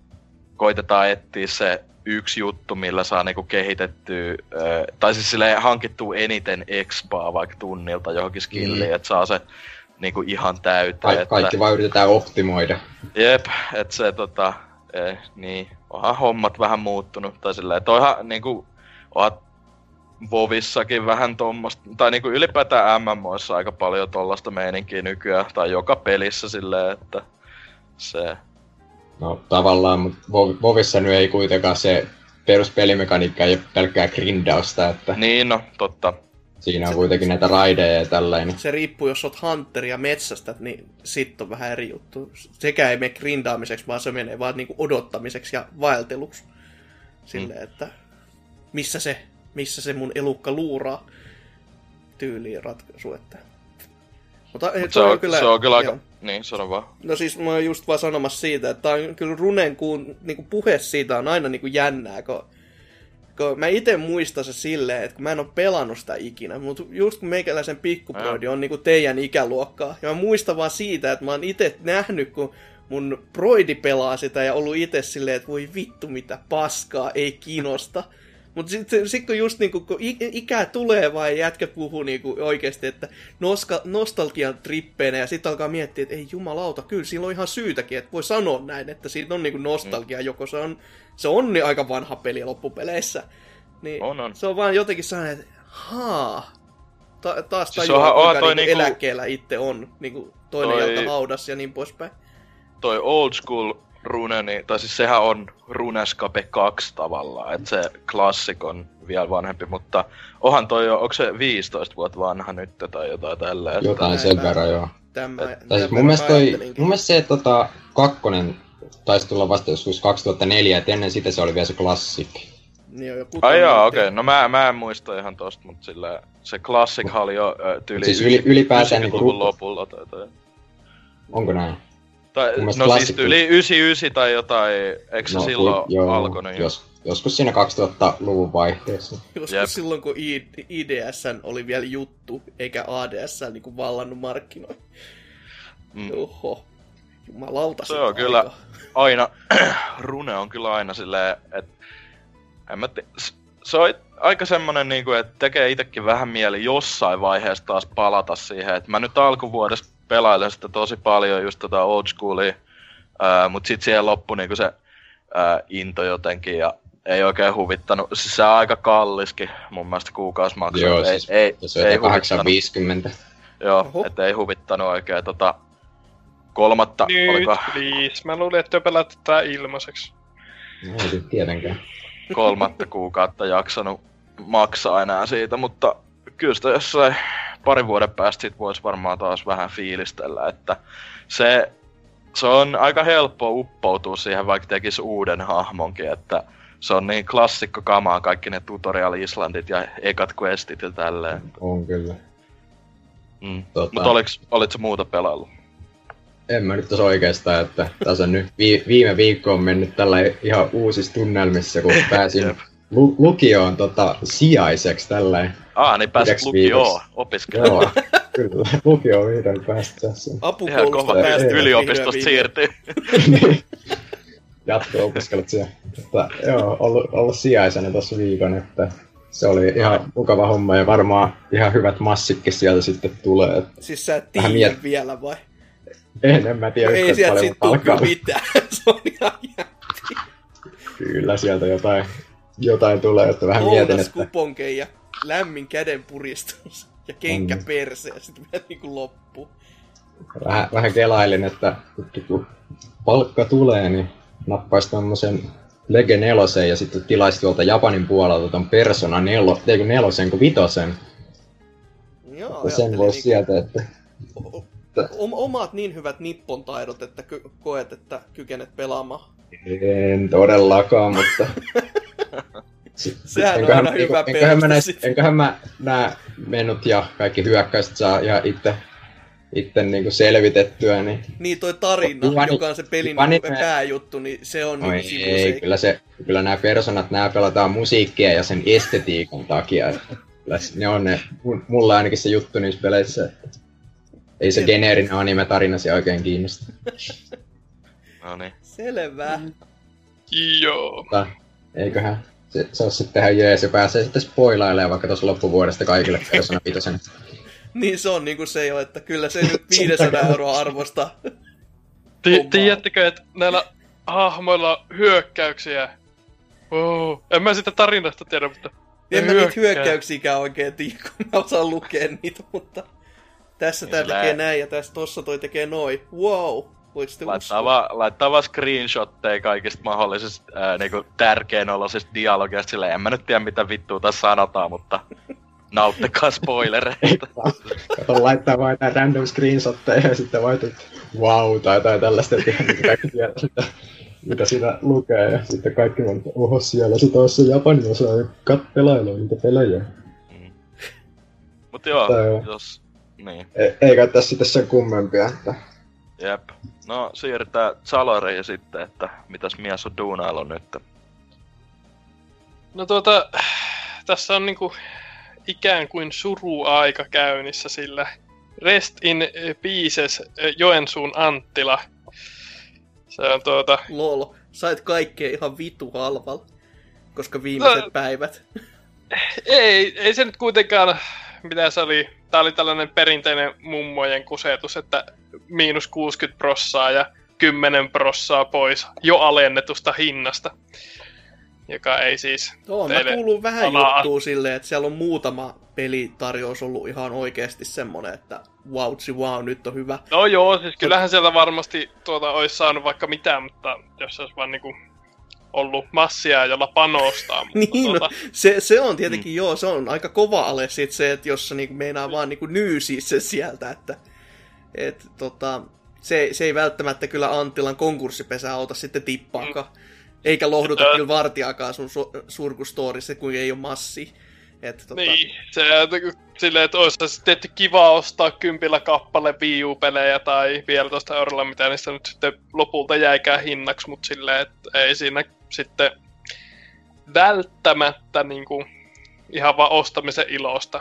koitetaan etsiä se yksi juttu, millä saa niinku kehitettyä, ää, tai siis silleen hankittua eniten expaa vaikka tunnilta johonkin skilliin, Mm. että saa se niinku ihan täyteen. Ka- että, kaikki vaan yritetään optimoida. Jep, että se tota, eh, niin, onhan hommat vähän muuttunut, tai silleen, että onhan niinku, onhan Vovissakin vähän tommosta, tai niinku ylipäätään MMOissa aika paljon tollasta meininkiä nykyään, tai joka pelissä silleen, että se, No tavallaan, mutta Vo- Vovissa nyt ei kuitenkaan se peruspelimekaniikka ei ole pelkkää grindausta, että niin no, totta, siinä on kuitenkin näitä raideja ja tällainen. Se riippuu, jos oot hunteri ja metsästä, niin sit on vähän eri juttu. Sekä ei mene grindaamiseksi, vaan se menee vaan niinku odottamiseksi ja vaelteluksi. Silleen, että missä se, missä se mun elukka luuraa tyyliin ratkaisu. Että... Mutta Mut se, on, kyllä, se on kyllä aika, joo. niin sano vaan. No siis mä oon just vaan sanomassa siitä, että tää on kyllä Runen kuun, niinku puhe siitä on aina niinku jännää, kun, kun mä itse muistan se silleen, että kun mä en oo pelannut sitä ikinä, mutta just kun meikäläisen pikkuproidi on niinku teidän ikäluokkaa, ja mä muistan vaan siitä, että mä oon itse nähnyt, kun mun proidi pelaa sitä ja ollut itse silleen, että voi vittu mitä paskaa, ei kiinnosta. Mutta sitten sit kun just niinku, kun ikää tulee vai jätkä puhuu niinku oikeasti, että noska, nostalgian trippeinä ja sitten alkaa miettiä, että ei jumalauta, kyllä sillä on ihan syytäkin, että voi sanoa näin, että siinä on niinku nostalgia, mm. joko se on, se on niin aika vanha peli loppupeleissä. Niin On, on. Se on vaan jotenkin sellainen, että haa, Ta- taas Siis tajuaa, onhan- kuinka toi niinku niinku- eläkkeellä itse on, niinku toinen Toi- jalka haudas ja niin poispäin. Toi old school rune, niin, tai siis sehän on Runescape 2 tavallaan, että se klassik on vielä vanhempi, mutta onhan toi jo, onko se 15 vuotta vanha nyt tai jotain tälleen. Jotain sen verran joo. Tämä, Tai siis mun mielestä, toi, mun mielestä se tota, kakkonen taisi tulla vasta joskus 2004, että ennen sitä se oli vielä se klassik. Niin on joku Ai tommonen- okei. Okay. No mä, mä en muista ihan tosta, mutta sillä se klassik oli jo ö, tyyli Siis yli- ylipäätään 90-luvun niinku- lopulla tai, tai, Onko näin? tai no mielestä siis tyyli 99 tai jotain, eikö se No, silloin joo, alkoi? Niin jos, joskus siinä 2000-luvun vaihteessa. Joskus Jep. silloin, kun I- IDS oli vielä juttu, eikä ADS niin vallannut markkinoita. Mm. Oho. Jumalauta. Se on kyllä- aikaa. Aina, Rune on kyllä aina silleen, että en mä te, se on aika semmonen niinku, että tekee itekin vähän mieli jossain vaiheessa taas palata siihen, että mä nyt alkuvuodesta pelailen sitä tosi paljon just tota old schoolia, ää, mut sit siihen loppui niinku se ää, into jotenkin ja ei oikein huvittanut, siis se on aika kalliskin mun mielestä kuukausimaksu, Joo, et ei, siis- ei, se on ei jotain huvittanut, 850. joo, Oho. et ei huvittanut oikein tota kolmatta, Nyt, oliko please. Mä luulin, että te pelaatte tää ilmaiseksi. No, ei tietenkään. kolmatta kuukautta jaksanut maksaa enää siitä, mutta kyllä sitä jossain parin vuoden päästä sit voisi varmaan taas vähän fiilistellä, että se, se on aika helppo uppoutua siihen, vaikka tekisi uuden hahmonkin, että se on niin klassikko kamaa, kaikki ne tutorial Islandit ja ekat questit ja tälleen. On kyllä. Mm. Tota, Mutta oliks, olitko muuta pelaillut? En mä nyt tos oikeastaan, että tässä on nyt vi- viime viikko on mennyt tällä ihan uusissa tunnelmissa, kun pääsin lu- lukioon tota, sijaiseksi tällä. Ah, niin pääsit lukioon opiskelemaan. Joo, kyllä. Lukio on vihdoin päästä tässä. Apukoulusta päästiin yliopistosta siirtyy. Jatko-opiskelut siellä. Mutta, joo, ollut, ollut sijaisena tuossa viikon, että se oli ihan mukava homma ja varmaan ihan hyvät massikki sieltä sitten tulee. Siis sä et tiedä miet- vielä vai? En, en mä tiedä ei sieltä sit palkkaa. mitään. Se on ihan jätti. Kyllä sieltä jotain, jotain tulee, että vähän mietin, Lounas että kuponke ja lämmin käden puristus. Ja kenkä Mm. perse ja sitten vielä niinku loppu. vähän, vähän kelailin, että kun palkka tulee, niin nappaisi tommosen Lege nelosen ja sitten tilaisi tuolta Japanin puolelta ton Persona nelo, ei kun nelosen, kun vitosen. Joo, sen voisi niinku- sieltä, että o- omaat niin hyvät nippon taidot, että ky- koet, että kykenet pelaamaan. en todellakaan, mutta... Sehän on enköhän- aina hyvä enköhän mä, näis, enköhän mä nää menut ja kaikki hyökkäykset saa ihan itse, itse niinku selvitettyä, niin Niin toi tarina, Juhani- joka on se pelin niinku pääjuttu, niin se on Oi niinku ei, kyllä, se, kyllä nämä personat, nämä pelataan musiikkia ja sen estetiikan takia. Että kyllä ne on ne, mulla ainakin se juttu niissä peleissä. että Ei se geneerinen anime-tarina siellä oikein kiinnosta. No niin. Selvä. Joo. Mutta eiköhän se, se ole sitten ihan jees ja pääsee sitten spoilailemaan vaikka tuossa loppuvuodesta kaikille Persona 5. Niin se on niinku se jo, että kyllä se nyt 500 euroa arvosta. Ti- tiedättekö, että näillä hahmoilla on hyökkäyksiä? Oh. En mä sitä tarinasta tiedä, mutta... En mä niitä hyökkäyksiäkään oikein tiedä, kun mä osaan lukea niitä, mutta tässä tää Sillä- tekee näin ja tässä tossa toi tekee noin. Wow, voisitte Laittaa vaan, laittaa vaan screenshotteja kaikista mahdollisista ää, niinku tärkein olosista dialogeista silleen, en mä nyt tiedä mitä vittua tässä sanotaan, mutta nauttikaa spoilereista. Kato, laittaa vain jotain random screenshotteja ja sitten vaan, että wow, tai jotain tällaista, että ihan kaikki tiedät, mitä, mitä siinä lukee. Ja sitten kaikki on, että oho, siellä se taas se Japani osaa ja kat pelailee niitä pelejä. Mut joo, Tää on- jos... Niin, Ei, ei kai tässä sitten sen kummempia. Että... jep. No siirrytään Saloriin sitten, että mitäs mies on duunaillut nyt. No tuota, tässä on niinku ikään kuin suruaika käynnissä, sillä Rest in Pieces Joensuun Anttila. Se on tuota, Lol, sait kaikkea ihan vitu halvalla. Koska viimeiset No. päivät. ei, ei se nyt kuitenkaan, mitä se oli, tää oli tällainen perinteinen mummojen kusetus, että miinus 60 prossaa ja 10 prossaa pois jo alennetusta hinnasta. Joka ei siis Joo, mä kuulun vähän alaa. juttua silleen, että siellä on muutama pelitarjous ollut ihan oikeasti semmonen, että wautsi wow, nyt on hyvä. No joo, siis kyllähän sieltä varmasti tuota olisi saanut vaikka mitään, mutta jos se olisi vaan niinku ollut massia, jolla panostaa. Mutta Niin, no, tuota, se, se on tietenkin, mm. joo, se on aika kova ale sit se, että jos se niinku meinaa vaan niinku nyysiä se sieltä, että et, tota, se, se ei välttämättä kyllä Anttilan konkurssipesä auta sitten tippaakaan. Eikä lohduta Ää. kyllä vartiakaan sun su- surkustorissa, kun ei ole massi. Et, tota, niin, se silleen, että olisi tietty kiva ostaa kympillä kappale Wii U-pelejä tai 15 eurolla, mitä niistä nyt sitten lopulta jäikään hinnaksi, mutta silleen, että ei siinä sitten välttämättä niinku ihan vaan ostamisen ilosta.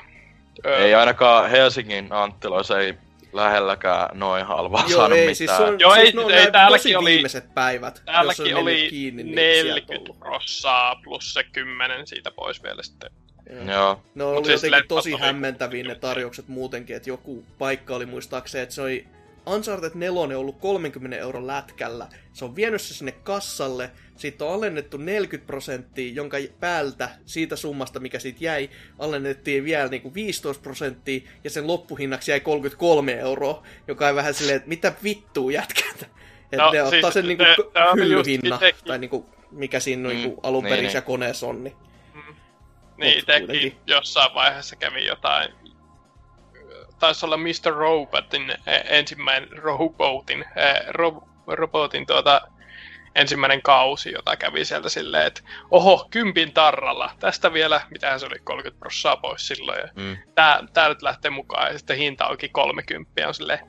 Öö, Ei ainakaan Helsingin Anttiloissa ei lähelläkään noin halvaa Joo, saanut ei, mitään. siis on, Joo, siis ei- ei, täälläkin oli- viimeiset päivät, jos on Täälläkin oli kiinni, niin sieltä 40 ollut. prossaa plus se 10 siitä pois vielä sitten. Joo. Ne on Mut ollut siis jotenkin tosi hämmentäviä ne tarjoukset muutenkin, että joku paikka oli muistaakseni, että se oli Uncharted 4 ollut 30 euron lätkällä. Se on vienyt se sinne kassalle, siitä on alennettu 40 prosenttia, jonka päältä siitä summasta, mikä siitä jäi, alennettiin vielä niin kuin 15 prosenttia, ja sen loppuhinnaksi jäi 33 euroa, joka on vähän silleen, että mitä vittua jätkältä. Että No, ne ottaa siis sen se- se on hyllyhinna, tai niinku, mikä siinä Mm, niinku alun niin, perin niin. se koneessa on. Niin. Niin, Mut itsekin jossain vaiheessa kävi jotain... Taisi olla Mr. Robotin eh, ensimmäinen Robotin, eh, ro, robotin tuota, ensimmäinen kausi, jota kävi sieltä silleen, että oho, kympin tarralla, tästä vielä, mitähän se oli, 30 prossaa pois silloin, ja Mm. tää, tää nyt lähtee mukaan, ja sitten hinta onkin 30, on silleen,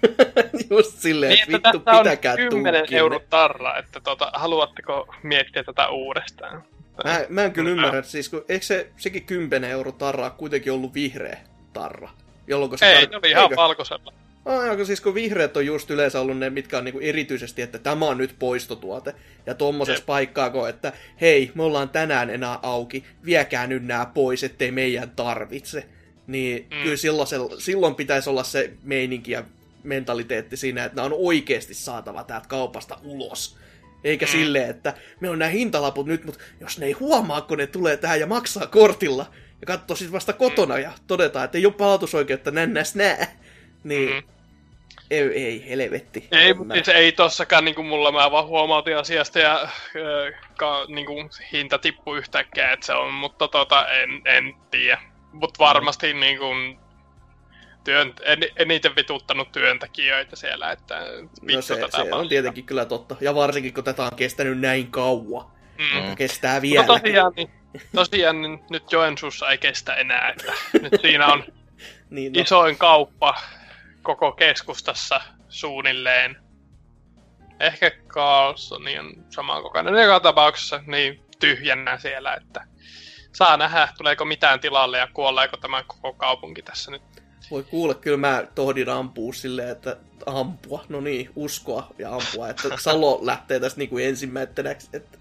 Just silleen, niin, että vittu tästä on pitäkää 10 tuukinne. euro tarra, että tota, haluatteko miettiä tätä uudestaan? Mä, mä en kyllä ymmärrä, että siis kun, eikö se, sekin 10 euro tarra kuitenkin ollut vihreä tarra? Jolloin se Ei, tar- ne oli ihan Eikö? valkoisella. Ah, kun siis kun vihreät on just yleensä ollut ne, mitkä on niinku erityisesti, että tämä on nyt poistotuote. Ja tommosessa Jep. paikkaako, että hei, me ollaan tänään enää auki, viekää nyt nää pois, ettei meidän tarvitse. Niin Mm. kyllä silloin, se, silloin pitäisi olla se meininki ja mentaliteetti siinä, että nämä on oikeasti saatava täältä kaupasta ulos. Eikä mm. silleen, että me on nämä hintalaput nyt, mutta jos ne ei huomaa, kun ne tulee tähän ja maksaa kortilla, ja katsoo sitten vasta kotona ja todetaan, että ei ole palautusoikeutta nännäs nää, niin Mm. mm. ei, ei helvetti. Ei, mutta siis ei tossakaan niinku mulla, mä vaan huomautin asiasta ja ö, ka, niinku, hinta tippui yhtäkkiä, että se on, mutta tota, en, en tiedä. Mut varmasti niinku, työn, en, eniten vituttanut työntekijöitä siellä, että No se, tätä se on tietenkin kyllä totta. Ja varsinkin, kun tätä on kestänyt näin kauan. Mm. Kestää vielä. Mutta tosiaan, niin, tosiaan niin nyt Joensuussa ei kestä enää, että nyt siinä on niin, no, isoin kauppa koko keskustassa suunnilleen. Ehkä Carlsoni on samankokoinen. Joka tapauksessa niin tyhjänä siellä, että saa nähdä, tuleeko mitään tilalle ja kuolleeko tämä koko kaupunki tässä nyt. voi kuulla, kyllä mä tohdin ampua silleen, että ampua, no niin, uskoa ja ampua, että Salo lähtee tästä niinku ensimmäisenäksi. Että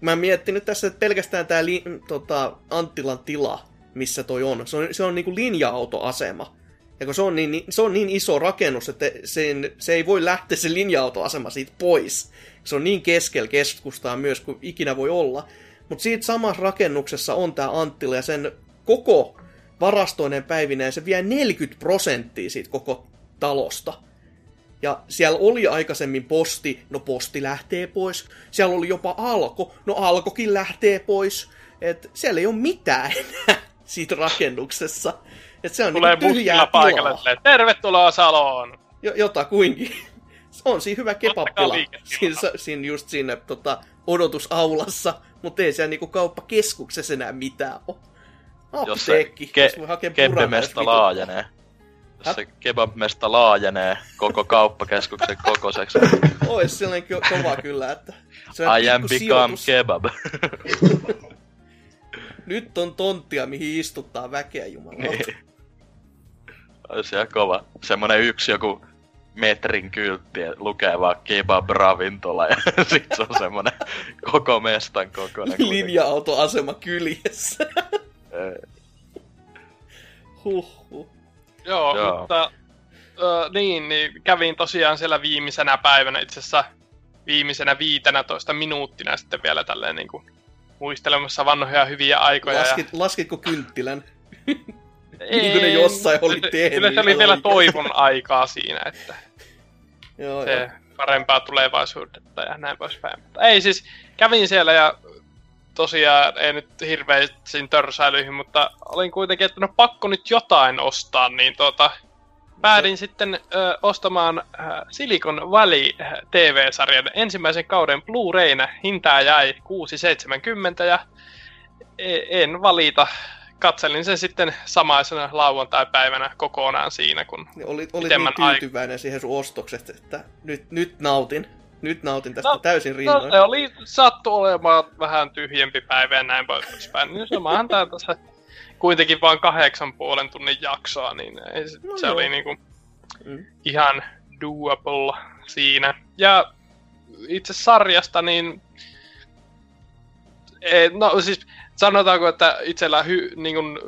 mä oon miettinyt tässä, että pelkästään tää li, tota, Anttilan tila, missä toi on, se on, se on niinku linja-autoasema. Ja kun se on niin, niin- se on niin iso rakennus, että sen, se ei voi lähteä se linja-autoasema siitä pois. Se on niin keskellä keskustaa myös kuin ikinä voi olla. Mutta siitä samassa rakennuksessa on tämä Anttila ja sen koko varastoinen päivineen se vie 40 prosenttia siitä koko talosta. Ja siellä oli aikaisemmin posti, no posti lähtee pois. Siellä oli jopa alko, no alkokin lähtee pois. Et siellä ei ole mitään enää siitä rakennuksessa. Et se on Tulee niinku tyhjää paikalle, tilaa. silleen, tervetuloa Saloon! Jo, jotakuinkin. On siinä hyvä liiketilaa. Siinä, siinä just siinä tota, odotusaulassa, mutta ei siellä niinku kauppakeskuksessa enää mitään ole. Jos se Apteekki, ke- jos voi hakea vituttaa. Se kebabmesta laajenee koko kauppakeskuksen kokoiseksi. Ois sellainen ko- kova kyllä, että se I am become sijoitus. kebab. Nyt on tonttia, mihin istuttaa väkeä, jumalauta. Niin. Olisi ihan kova. Semmonen yksi joku metrin kyltti lukee vaan kebab-ravintola ja sit se on semmonen koko mestan kokoinen. Linja-autoasema kyljessä. Huhhuh. Joo, Joo. mutta ö, niin, niin, kävin tosiaan siellä viimeisenä päivänä itse asiassa viimeisenä 15 minuuttina sitten vielä tälleen niin kuin, muistelemassa vanhoja hyviä aikoja. Laskit, laskitko kynttilän? ja... niin kuin ne jossain oli Kyllä- tehnyt Kyllä se oli vielä toivon aikaa siinä, että Joo, joo. se parempaa tulevaisuutta ja näin poispäin. Mutta ei siis, kävin siellä ja tosiaan ei nyt hirveisiin törsäilyihin, mutta olin kuitenkin, että no pakko nyt jotain ostaa, niin tota, päädin sitten ö, ostamaan ö, Silicon Valley TV-sarjan ensimmäisen kauden Blu-rayna. Hintaa jäi 6,70 ja e- en valita. Katselin sen sitten samaisena lauantai-päivänä kokonaan siinä, kun Niin Oli, oli Pitemmän niin tyytyväinen siihen sun ostokset, että nyt, nyt nautin. Nyt nautin tästä No, täysin No rinnoin. se oli, sattu olemaan vähän tyhjempi päivä ja näin poispäin. Niin samahan tää tässä kuitenkin vain kahdeksan puolen tunnin jaksoa, niin ei, se, No se joo. oli niinku Mm. ihan doable siinä. Ja itse sarjasta, niin... Ei, no siis sanotaanko, että itsellä hy, niin kuin,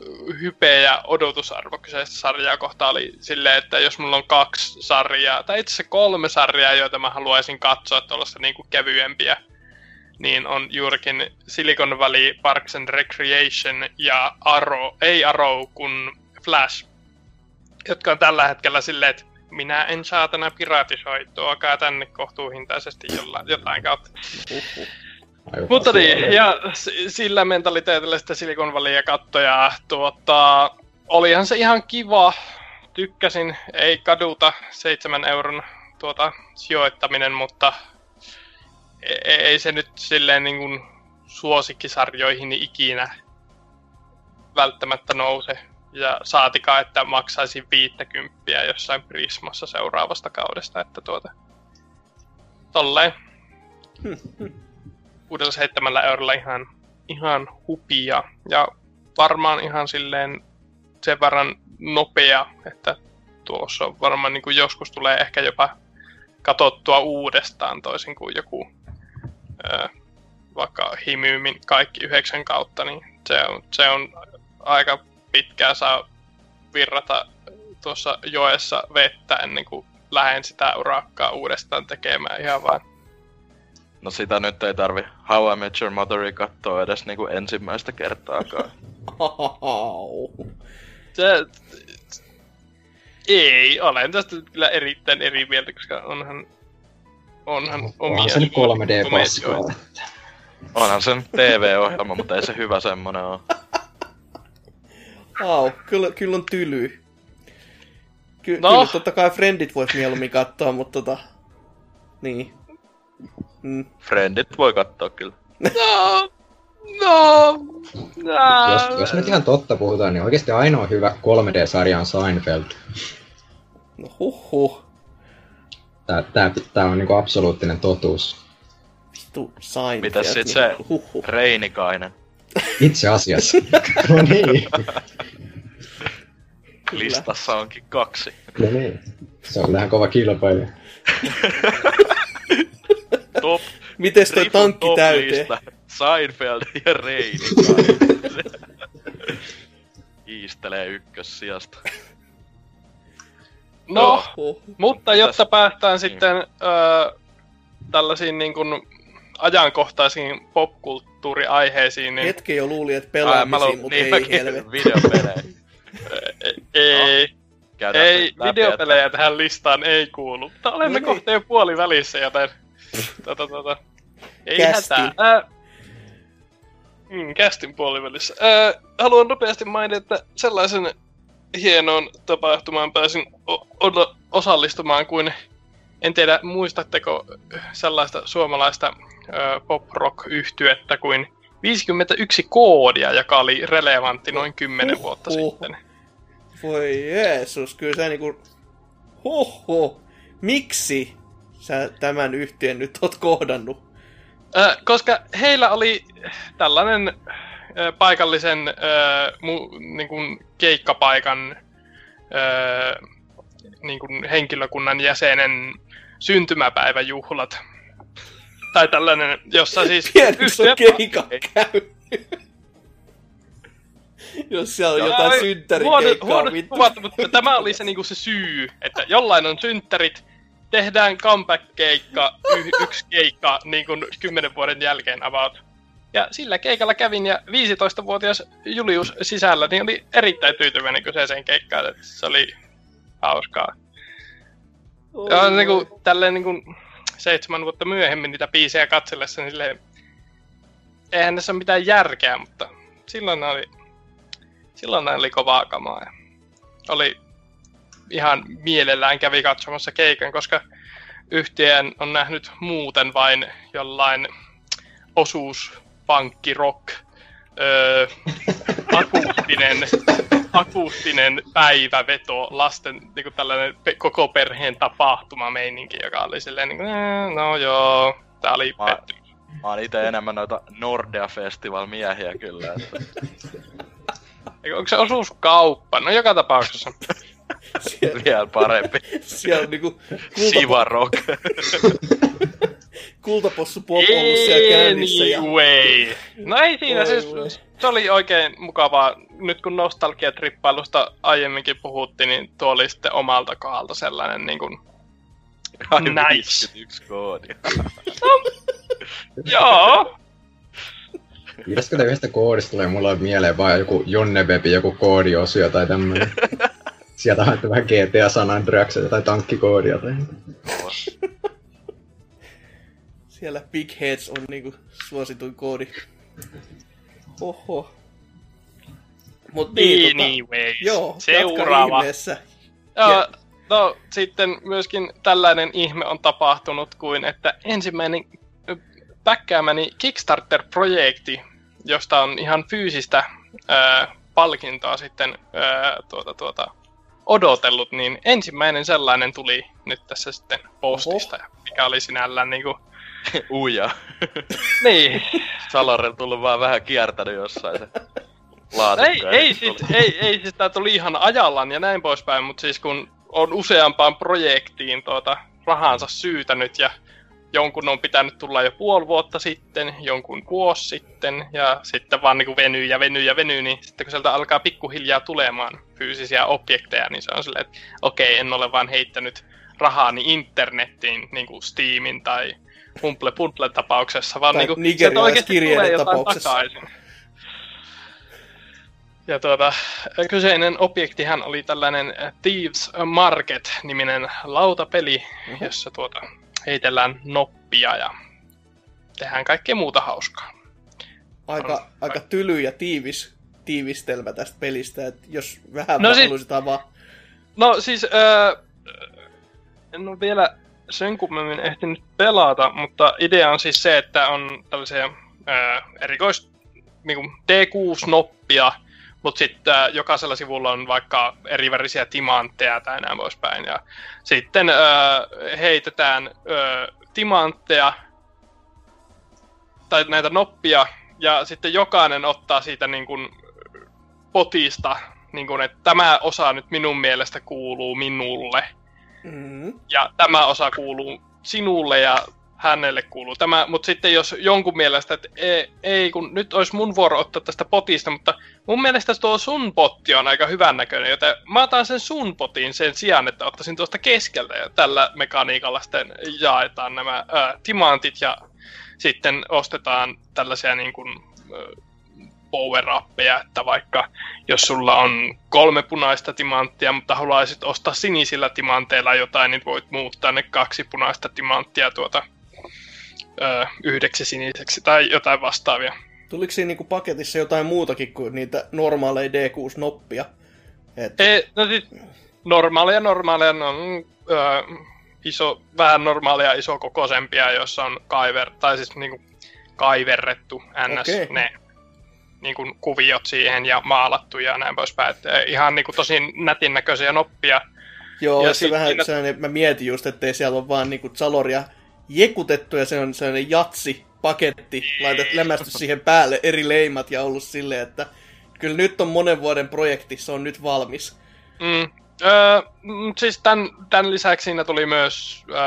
hype ja odotusarvo kyseistä sarjaa kohtaan oli silleen, että jos mulla on kaksi sarjaa, tai itse asiassa kolme sarjaa, joita mä haluaisin katsoa tuollaista niin kuin kevyempiä, niin on juurikin Silicon Valley, Parks and Recreation ja Arrow, ei Arrow, kun Flash, jotka on tällä hetkellä silleen, että minä en saatana piratisoi, tuokaa tänne kohtuuhintaisesti jollain, jotain kautta. Uhuh. Mutta niin, ja sillä mentaliteetillä sitä Silicon Valley ja kattoja, tuota, olihan se ihan kiva. Tykkäsin, ei kaduta seitsemän euron tuota, sijoittaminen, mutta ei, ei se nyt silleen niin kuin suosikkisarjoihin ikinä välttämättä nouse. Ja saatikaa, että maksaisin 50 jossain Prismassa seuraavasta kaudesta, että tuota, tolleen. Hmm, hmm. 67 eurolla ihan, ihan hupia. Ja varmaan ihan silleen sen verran nopea, että tuossa on varmaan niin kuin joskus tulee ehkä jopa katottua uudestaan toisin kuin joku ö, vaikka himyymin kaikki yhdeksän kautta, niin se on, se on aika pitkään saa virrata tuossa joessa vettä ennen kuin lähden sitä urakkaa uudestaan tekemään. Ihan vaan No sitä nyt ei tarvi How I Met Your Motheria katsoa edes niinku ensimmäistä kertaakaan. Se, ei, olen tästä kyllä erittäin eri mieltä, koska onhan, onhan omia Onhan se nyt 3D-paskaa. komedioita. Onhan sen TV-ohjelma, mutta ei se hyvä semmonen oo. Au, kyllä, kyllä on tyly. Ky- No. Kyllä totta kai Friendit voisi mieluummin katsoa, mutta tota... Niin. Mm. Friendit voi katsoa kyllä. No, no, nää. Jos, jos nyt ihan totta puhutaan, niin oikeasti ainoa hyvä 3D-sarja on Seinfeld. No huhhuh. Tää, tää, tää on niinku absoluuttinen totuus. Vittu Seinfeld. Mitäs sit se Huhhuh. Reinikainen? Itse asiassa. no niin. Listassa onkin kaksi. No niin. Se on vähän kova kilpailu. Top, Mites toi tankki täyteen? Seinfeld ja Reinikainen. Kiistelee ykkössijasta. No, Huh. mutta Mitäs? jotta päästään sitten öö, tällaisiin niin kuin ajankohtaisiin popkulttuuriaiheisiin, niin Hetki jo luuli, että pelaamisiin, lu- mutta niin ei mäkin helvetti. videopelejä. ei, Käydään ei videopelejä tähän listaan ei kuulu. Mutta olemme No niin. kohta jo puoli välissä, joten tota, tota, ei Kästin. hätää. Ää, mm, kästin puolivälissä. Ää, haluan nopeasti mainita, että sellaisen hienoon tapahtumaan pääsin o- o- osallistumaan kuin, en tiedä muistatteko sellaista suomalaista ö, pop-rock-yhtyettä kuin 51 koodia, joka oli relevantti noin 10 vuotta Huhhuh. sitten. Voi Jeesus, kyllä sä niinku... Huhhuh. Miksi sä tämän yhtiön nyt oot kohdannut? Ö, koska heillä oli tällainen ö, paikallisen ö, mu, niin kuin keikkapaikan ö, niin kuin henkilökunnan jäsenen syntymäpäiväjuhlat. Tai tällainen, jossa siis... Pienessä keikka käynyt. Jos siellä on Ai, jotain huono- synttärikeikkaa, huono mutta tämä oli se, niinku se syy, että jollain on synttärit, tehdään comeback-keikka, y- yksi keikka niin kuin 10 vuoden jälkeen about. Ja sillä keikalla kävin ja 15-vuotias Julius sisällä niin oli erittäin tyytyväinen kyseiseen keikkaan, että se oli hauskaa. Ja niin kuin, tälleen niin kuin seitsemän vuotta myöhemmin niitä biisejä katsellessa, niin silleen, eihän tässä ole mitään järkeä, mutta silloin ne oli, silloin ne oli kovaa kamaa. Ja oli ihan mielellään kävi katsomassa keikan, koska yhtiön on nähnyt muuten vain jollain osuus pankki rock öö, akustinen akustinen päiväveto, lasten niin kuin tällainen pe- koko perheen tapahtuma meininki, joka oli silleen niin kuin, "Eh, no joo, tää oli Mä- petty. Mä oon ite enemmän noita Nordea Festival miehiä kyllä. Että. Eikö- Onko se osuuskauppa? No joka tapauksessa. Siellä, Vielä parempi. siellä on niinku Siva kultapo- Rock. kultapossu pop ollut siellä käynnissä. Ja... Anyway. No ei siinä, Oi siis se oli oikein mukavaa. Nyt kun nostalgiatrippailusta aiemminkin puhuttiin, niin tuo oli sitten omalta kohdalta sellainen niin kuin, Nice. 51 koodia. joo, Pitäisikö te yhdestä koodista tulee mulle mieleen vaan joku Jonnebebi, joku koodiosio tai tämmönen. Sieltä haette vähän GTA San Andreas tai tankkikoodia tai... Siellä Big Heads on niinku suosituin koodi. Oho. Mut niin, tota, anyway. joo, Seuraava. ihmeessä. Joo, no sitten myöskin tällainen ihme on tapahtunut kuin, että ensimmäinen päkkäämäni Kickstarter-projekti, josta on ihan fyysistä ää, palkintoa sitten ää, tuota, tuota, odotellut, niin ensimmäinen sellainen tuli nyt tässä sitten postista, mikä oli sinällään niinku, Uja. niin, Salorel tullut vaan vähän kiertänyt jossain se ei, laatikko. ei, sit siis, tuli. ei, ei siis tää tuli ihan ajallaan ja näin poispäin, mutta siis kun on useampaan projektiin tuota rahansa syytänyt ja jonkun on pitänyt tulla jo puoli vuotta sitten, jonkun vuosi sitten ja sitten vaan niinku venyy ja venyy ja venyy, niin sitten kun sieltä alkaa pikkuhiljaa tulemaan fyysisiä objekteja, niin se on silleen, että okei, en ole vaan heittänyt rahaani internettiin, niin kuin Steamin tai Humble Bundle tapauksessa, vaan Tai niinku, nigerialaiskirjeiden sieltä oikeesti tulee jotain tapauksessa. takaisin. Ja tuota, kyseinen objektihan oli tällainen Thieves Market-niminen lautapeli, jossa tuota, heitellään noppia ja tehdään kaikkea muuta hauskaa. Aika, aika tyly ja tiivis tiivistelmä tästä pelistä, että jos vähän No haluaisit avaa. No siis, öö, en ole vielä sen kummemmin ehtinyt pelata, mutta idea on siis se, että on tällaisia öö, erikois niinku D6-noppia, mutta sitten öö, jokaisella sivulla on vaikka erivärisiä timantteja tai näin poispäin. Ja sitten öö, heitetään öö, timantteja tai näitä noppia, ja sitten jokainen ottaa siitä niin kuin potista, niin kuin, että tämä osa nyt minun mielestä kuuluu minulle, Mm. ja tämä osa kuuluu sinulle ja hänelle kuuluu tämä, mutta sitten jos jonkun mielestä, että ei, ei, kun nyt olisi mun vuoro ottaa tästä potista, mutta mun mielestä tuo sun potti on aika hyvän näköinen, joten mä otan sen sun potin sen sijaan, että ottaisin tuosta keskeltä ja tällä mekaniikalla sitten jaetaan nämä ää, timantit ja sitten ostetaan tällaisia niin kuin, power että vaikka jos sulla on kolme punaista timanttia, mutta haluaisit ostaa sinisillä timanteilla jotain, niin voit muuttaa ne kaksi punaista timanttia tuota ö, yhdeksi siniseksi tai jotain vastaavia. Tuliko siinä niinku paketissa jotain muutakin kuin niitä normaaleja D6-noppia? Et, E, no siis normaaleja normaaleja, ne on ö, iso, vähän normaaleja iso kokoisempia, joissa on kaiver, tai siis niinku kaiverrettu ns. Okei. ne niin kuin kuviot siihen ja maalattu ja näin poispäin. Että ihan niin kuin tosi nätin näköisiä noppia. joo, ja se sit vähän siinä- sellainen, mä mietin just, ettei siellä ole vaan niinku Zaloria jekutettu ja se on sellainen jatsi paketti, laitat lämästy siihen päälle eri leimat ja ollut silleen, että kyllä nyt on monen vuoden projekti, se on nyt valmis. Mm. Öö, siis tämän, tämän lisäksi siinä tuli myös öö,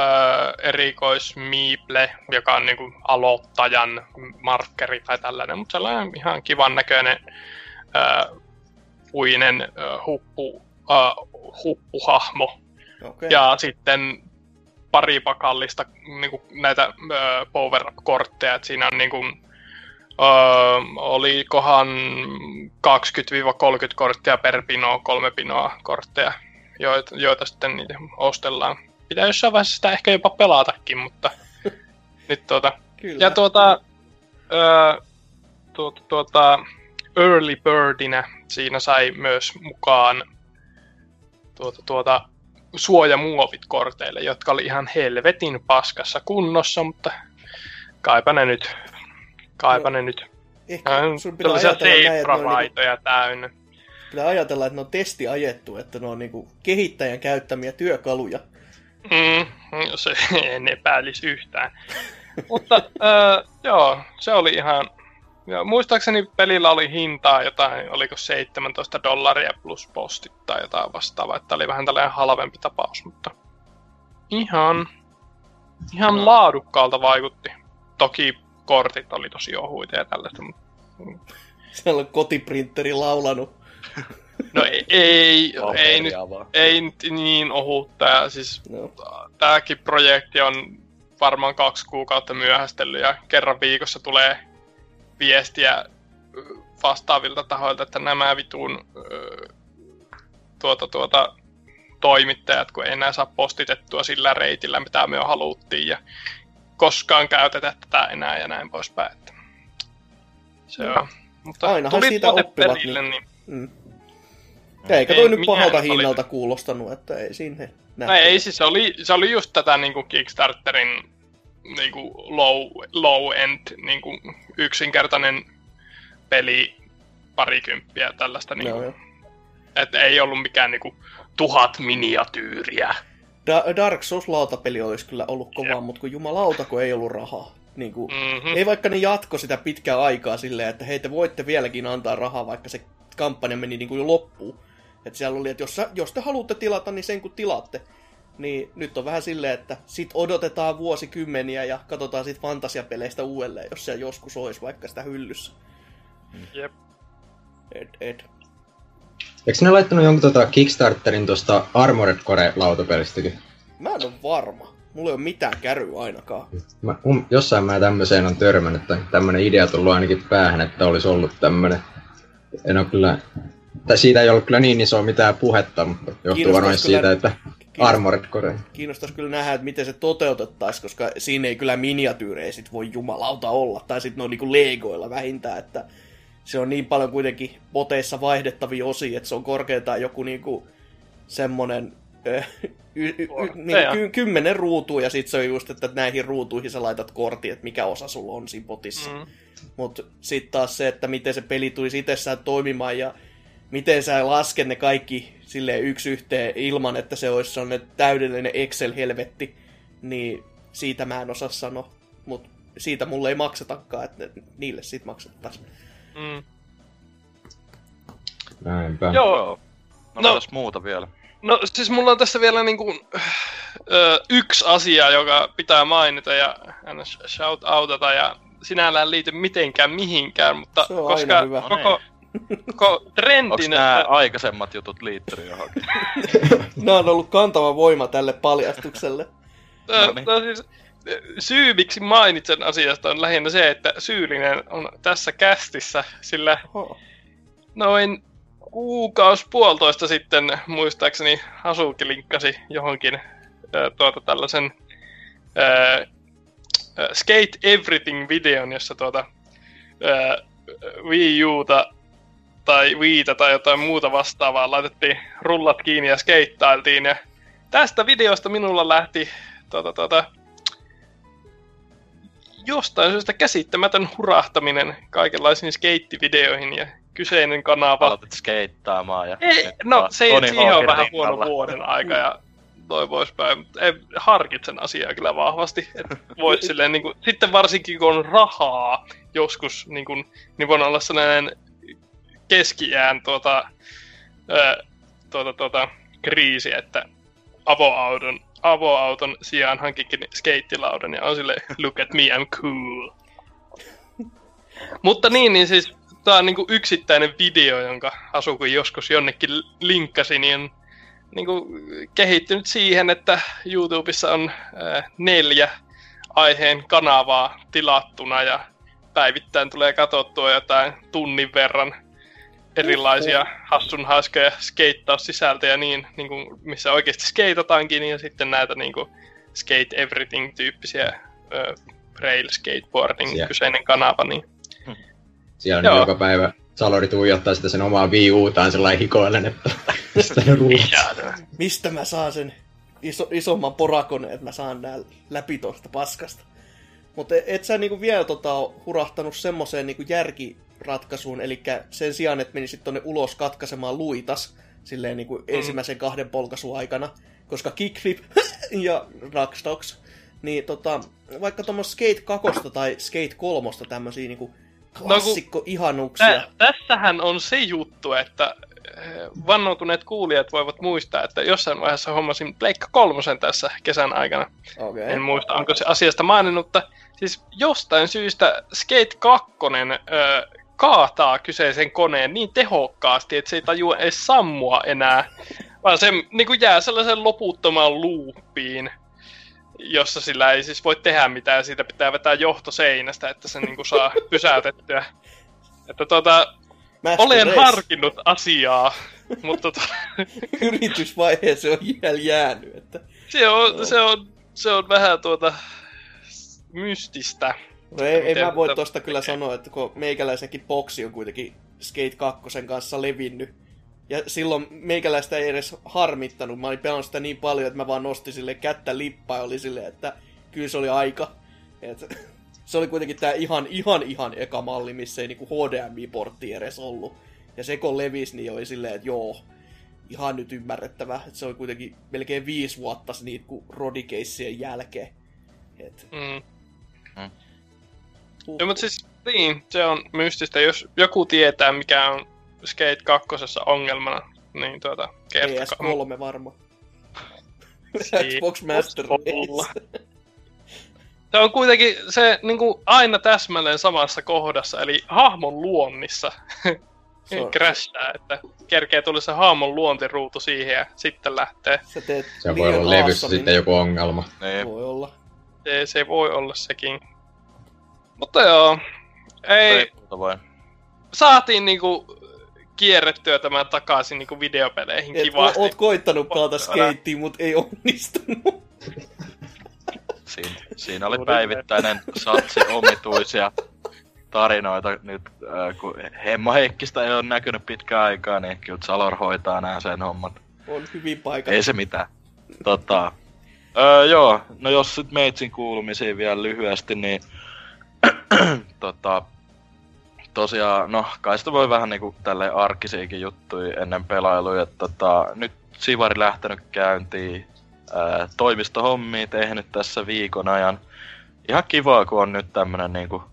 erikois Meeple, joka on niinku aloittajan markkeri tai tällainen, mutta sellainen ihan kivan näköinen öö, puinen öö, huppu, öö, huppuhahmo. Okay. Ja sitten pari pakallista niinku, näitä öö, power-kortteja, että siinä on niinku, öö, olikohan 20-30 korttia per pino, kolme pinoa kortteja, joita, joita sitten niitä ostellaan. Pitää jossain vaiheessa sitä ehkä jopa pelatakin, mutta nyt tuota... Kyllä. Ja tuota, öö, tuota, tuota, Early Birdinä siinä sai myös mukaan tuota, tuota, suojamuovit korteille, jotka oli ihan helvetin paskassa kunnossa, mutta kaipa ne nyt. Kaipa No, ne nyt. Ehkä Äh, sun pitää ajatella että ne on niinku, täynnä. Kyllä ajatellaan, että ne on testi ajettu, että ne on niinku kehittäjän käyttämiä työkaluja. Mm, no se en epäilisi yhtään. Mutta äh, joo, se oli ihan... Ja muistaakseni pelillä oli hintaa jotain, oliko 17 dollaria plus postit tai jotain vastaavaa, että oli vähän tällainen halvempi tapaus, mutta ihan, ihan No. laadukkaalta vaikutti. Toki kortit oli tosi ohuita ja tällaista, mutta Siellä on kotiprinteri laulanut. no ei, ei, ei nyt ei nyt niin ohutta. Ja siis No. tämäkin projekti on varmaan kaksi kuukautta myöhästellyt ja kerran viikossa tulee viestiä vastaavilta tahoilta, että nämä vitun tuota, tuota, toimittajat, kun ei enää saa postitettua sillä reitillä, mitä me haluttiin ja koskaan käytetä tätä enää ja näin poispäin. Se on. Mutta Ainahan siitä oppivat, perille, niin- niin Mm. Eikä Ei, toi nyt mikä pahalta nyt oli? hinnalta kuulostanut, että ei sinne No ei, siis se oli, se oli just tätä niinku Kickstarterin niinku low, low end, niinku yksinkertainen peli parikymppiä tällaista. Joo, joo. että ei ollut mikään niinku tuhat miniatyyriä. Da- Dark Souls lautapeli olisi kyllä ollut kova, mutta kun jumalauta, kun ei ollut rahaa. Niin kuin, Mm-hmm. Ei vaikka ne jatko sitä pitkää aikaa silleen, että hei te voitte vieläkin antaa rahaa, vaikka se kampanja meni niin kuin jo loppuun. Että siellä oli, että jos, sä- jos te haluatte tilata, niin sen kun tilaatte. Niin nyt on vähän silleen, että sit odotetaan vuosikymmeniä ja katsotaan sit fantasiapeleistä uudelleen, jos se joskus olisi vaikka sitä hyllyssä. Jep. Ed, ed. Eikö ne laittanut jonkun tota Kickstarterin tosta Armored Core lautapelistäkin? Mä en ole varma. Mulla ei ole mitään käryä ainakaan. Mä, um, jossain mä tämmöiseen on törmännyt, tai tämmönen idea tullut ainakin päähän, että olisi ollut tämmönen. En ole kyllä, tai siitä ei ollut kyllä niin isoa mitään puhetta, mutta johtuu varmaan siitä, että Armored Core. Kiinnostaisi kyllä nähdä, että miten se toteutettaisiin, koska siinä ei kyllä miniatyyrejä sit voi jumalauta olla. Tai sitten ne on niinku legoilla vähintään, että se on niin paljon kuitenkin poteissa vaihdettavia osia, että se on korkeintaan joku niinku semmonen y, y, y, niin, ky, kymmenen ruutua ja sitten se on just, että näihin ruutuihin sä laitat kortin, että mikä osa sulla on siinä potissa. Mm. Mutta sitten taas se, että miten se peli tulisi itsessään toimimaan ja miten sä lasket ne kaikki silleen yksi yhteen ilman, että se olisi sellainen täydellinen Excel-helvetti, niin siitä mä en osaa sanoa. Mutta siitä mulle ei maksetakaan, että niille siitä maksettaisiin. Mm. Näinpä. Joo. No, No. no. muuta vielä. No siis mulla on tässä vielä niinku, ö, yksi asia, joka pitää mainita ja shout outata ja sinällään liity mitenkään mihinkään, mutta Se on koska aina hyvä. koko, koko Onks trendin, nämä että, aikaisemmat jutut liittynyt johonkin? Nämä on ollut kantava voima tälle paljastukselle. no niin. no siis, syy miksi mainitsen asiasta on lähinnä se, että syyllinen on tässä kästissä, sillä Oho. noin kuukaus puolitoista sitten muistaakseni Hasuki linkkasi johonkin ö, tuota tällaisen ö, Skate Everything-videon, jossa tuota ö, Wii Uta tai Wiita tai jotain muuta vastaavaa laitettiin rullat kiinni ja skeittailtiin. Ja tästä videosta minulla lähti tuota, tuota, jostain syystä käsittämätön hurahtaminen kaikenlaisiin skeittivideoihin ja kyseinen kanava Aloitit skeittaamaan ja... ei, no se, Tony siihen on vähän rinnalla. huono vuoden aika ja toi poispäin. mutta ei- Harkitsen asiaa kyllä vahvasti. Että voit silleen, niin kuin, sitten varsinkin kun on rahaa joskus, niin, kuin, niin voi olla sellainen keskiään tuota, ää, tuota, tuota, kriisi, että avoauton, avoauton sijaan hankikin skeittilaudan ja on sille look at me, I'm cool. Mutta niin, niin siis tää on niinku yksittäinen video, jonka Asuku joskus jonnekin linkkasi, niin on niinku kehittynyt siihen, että YouTubessa on ää, neljä aiheen kanavaa tilattuna ja päivittäin tulee katsottua jotain tunnin verran erilaisia hassun hauskoja skeittaussisältöjä niin, niin kuin, missä oikeasti skeitataankin ja sitten näitä niin kuin, skate everything tyyppisiä ö, rail skateboarding Siellä. kyseinen kanava, niin Siellä Joo. on joka päivä Salori tuijottaa sitä sen omaa Wii Utaan sellainen hikoillen, että sitä ne. Mistä mä saan sen iso, isomman porakoneen, että mä saan nää läpi tosta paskasta. Mutta et sä niinku vielä tota, hurahtanut semmoiseen niinku järki ratkaisuun, eli sen sijaan, että menisit tonne ulos katkaisemaan luitas, silleen niin kuin mm. ensimmäisen kahden polkasun aikana, koska kickflip ja rockstocks, niin tota, vaikka tuommoista Skate 2 tai Skate 3 tämmöisiä niin klassikko-ihanuksia. Tä, tässähän on se juttu, että eh, vannoutuneet kuulijat voivat muistaa, että jossain vaiheessa hommasin Pleikka kolmosen tässä kesän aikana. Okay. En muista, onko se asiasta maininnut, mutta siis jostain syystä Skate 2 ö, kaataa kyseisen koneen niin tehokkaasti, että se ei tajua edes sammua enää, vaan se niin kuin jää sellaisen loputtomaan luuppiin, jossa sillä ei siis voi tehdä mitään, siitä pitää vetää johto seinästä, että se niin kuin saa pysäytettyä. Että tota, Master olen Race. harkinnut asiaa, mutta tota, Yritysvaiheessa on jäl jäänyt, että se, on, se, on, se on vähän tuota mystistä. No ei, ei Miten mä voi tätä tosta kyllä sanoa, että kun meikäläisenkin boksi on kuitenkin Skate 2 kanssa levinnyt. Ja silloin meikäläistä ei edes harmittanut. Mä olin pelannut sitä niin paljon, että mä vaan nostin sille kättä lippaa ja oli silleen, että kyllä se oli aika. Et, se oli kuitenkin tää ihan, ihan, ihan eka malli, missä ei niinku HDMI-portti edes ollut. Ja se kun levisi, niin oli silleen, että joo, ihan nyt ymmärrettävä. Että se oli kuitenkin melkein viisi vuotta niitä rodikeissien jälkeen. Et, Mm. Mm. Huh. Joo, mutta siis niin, se on mystistä. Jos joku tietää, mikä on Skate 2 ongelmana, niin tuota, kertokaa. PS3 varmaan. Siis- Xbox Master. Race. Se on kuitenkin se niin kuin aina täsmälleen samassa kohdassa, eli hahmon luonnissa crashaa, että kerkee tulla se hahmon luontiruutu siihen ja sitten lähtee. Sä teet Se voi olla levyssä sitten joku ongelma. Niin. Voi olla. Se, se voi olla sekin. Mutta joo, ei, voi. saatiin niinku kierrettyä tämän takaisin niinku videopeleihin Et, kivasti. oot koittanut pelata skatea, mut ei onnistunut. Siinä, siinä oli päivittäinen satsi omituisia tarinoita nyt, äh, kun Hemmo Heikkistä ei ole näkynyt pitkään aikaa, niin kyllä Salor hoitaa nämä sen hommat. On hyvin paikalla. Ei se mitään. Tota, öö, joo, no jos nyt meitsin kuulumisiin vielä lyhyesti, niin tota, tosiaan, no kai sitä voi vähän niinku tälleen arkisiakin juttuja ennen pelailuja, tota, nyt Sivari lähtenyt käyntiin, ää, toimistohommia tehnyt tässä viikon ajan. Ihan kivaa, kun on nyt tämmönen niinku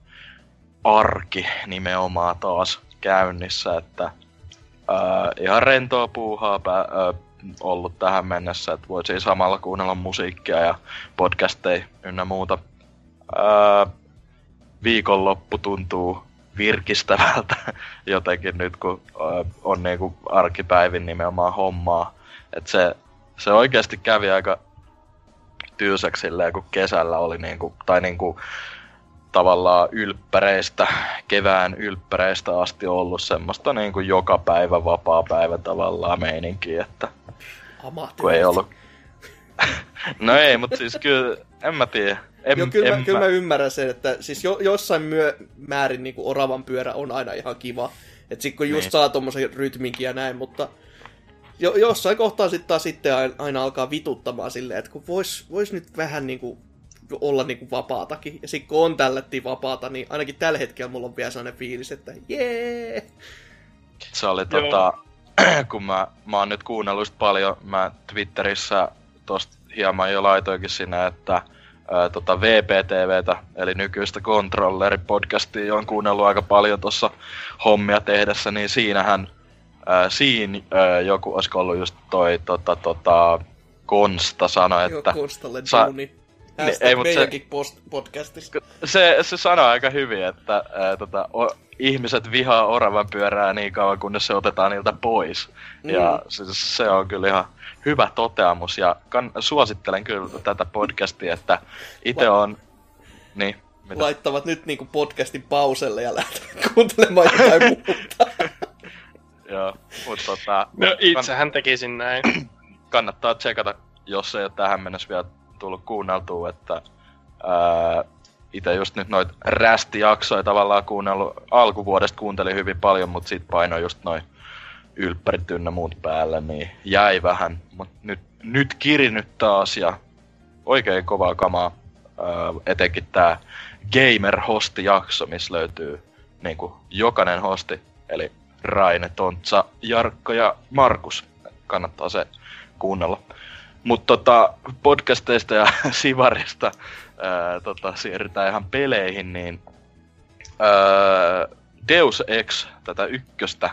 arki nimenomaan taas käynnissä, että ää, ihan rentoa puuhaa pää, ää, ollut tähän mennessä, että voi siis samalla kuunnella musiikkia ja podcasteja ynnä muuta. Ää, viikonloppu tuntuu virkistävältä jotenkin nyt, kun on niinku arkipäivin nimenomaan hommaa. Et se, se oikeasti kävi aika tylsäksi silleen, kun kesällä oli niinku, tai niinku tavallaan ylppäreistä, kevään ylppäreistä asti ollut semmoista niinku joka päivä vapaa päivä tavallaan meininkiä, että kun ei ollut... no ei, mutta siis kyllä, en mä tiedä. En, Joo, kyllä, en mä, kyllä mä ymmärrän sen, että siis jo, jossain myö, määrin niin oravan pyörä on aina ihan kiva. Että sit kun just Niin. saa tommosen rytminkin ja näin, mutta jo, jossain kohtaa sitten taas sitten aina, aina alkaa vituttamaan silleen, että kun vois, vois nyt vähän niinku olla niinku vapaatakin. Ja sitten kun on tällättiin vapaata, niin ainakin tällä hetkellä mulla on vielä sellainen fiilis, että jee! Se oli Joo. tota, kun mä, mä oon nyt kuunnellut just paljon, mä Twitterissä tosta hieman jo laitoinkin sinne, että ää, tota VPTVtä, eli nykyistä Controlleri-podcastia, on kuunnellut aika paljon tuossa hommia tehdessä, niin siinähän ää, siinä ää, joku, olisiko ollut just toi tota, tota, Konsta sanoi, Joo, että Konstalle sa-. Niin, ei, mut se- post- podcastissa. se, se sanoo aika hyvin, että ää, tota, o, ihmiset vihaa oravan pyörää niin kauan, kunnes se otetaan niiltä pois. Mm. Ja se, se on kyllä ihan hyvä toteamus, ja kann, suosittelen kyllä tätä podcastia, että itse on... Niin, mitä? Laittavat nyt niinku podcastin pauselle ja lähtevät kuuntelemaan jotain muuta. Joo, mutta tota, No itsehän tekisin näin. kannattaa tsekata, jos ei ole tähän mennessä vielä tullut kuunneltua, että ää, itse just nyt noit rästijaksoja tavallaan kuunnellut, alkuvuodesta kuuntelin hyvin paljon, mutta sit painoi just noin ylppärit ynnä muut päälle, niin jäi vähän, mutta nyt, nyt kirinyt taas ja oikein kovaa kamaa, ää, etenkin tää Gamer Hosti-jakso, missä löytyy niinku jokainen hosti, eli Raine, Tontsa, Jarkko ja Markus. Kannattaa se kuunnella. Mutta tota, podcasteista ja Sivarista ää, tota, siirrytään ihan peleihin, niin ää, Deus Ex, tätä ykköstä,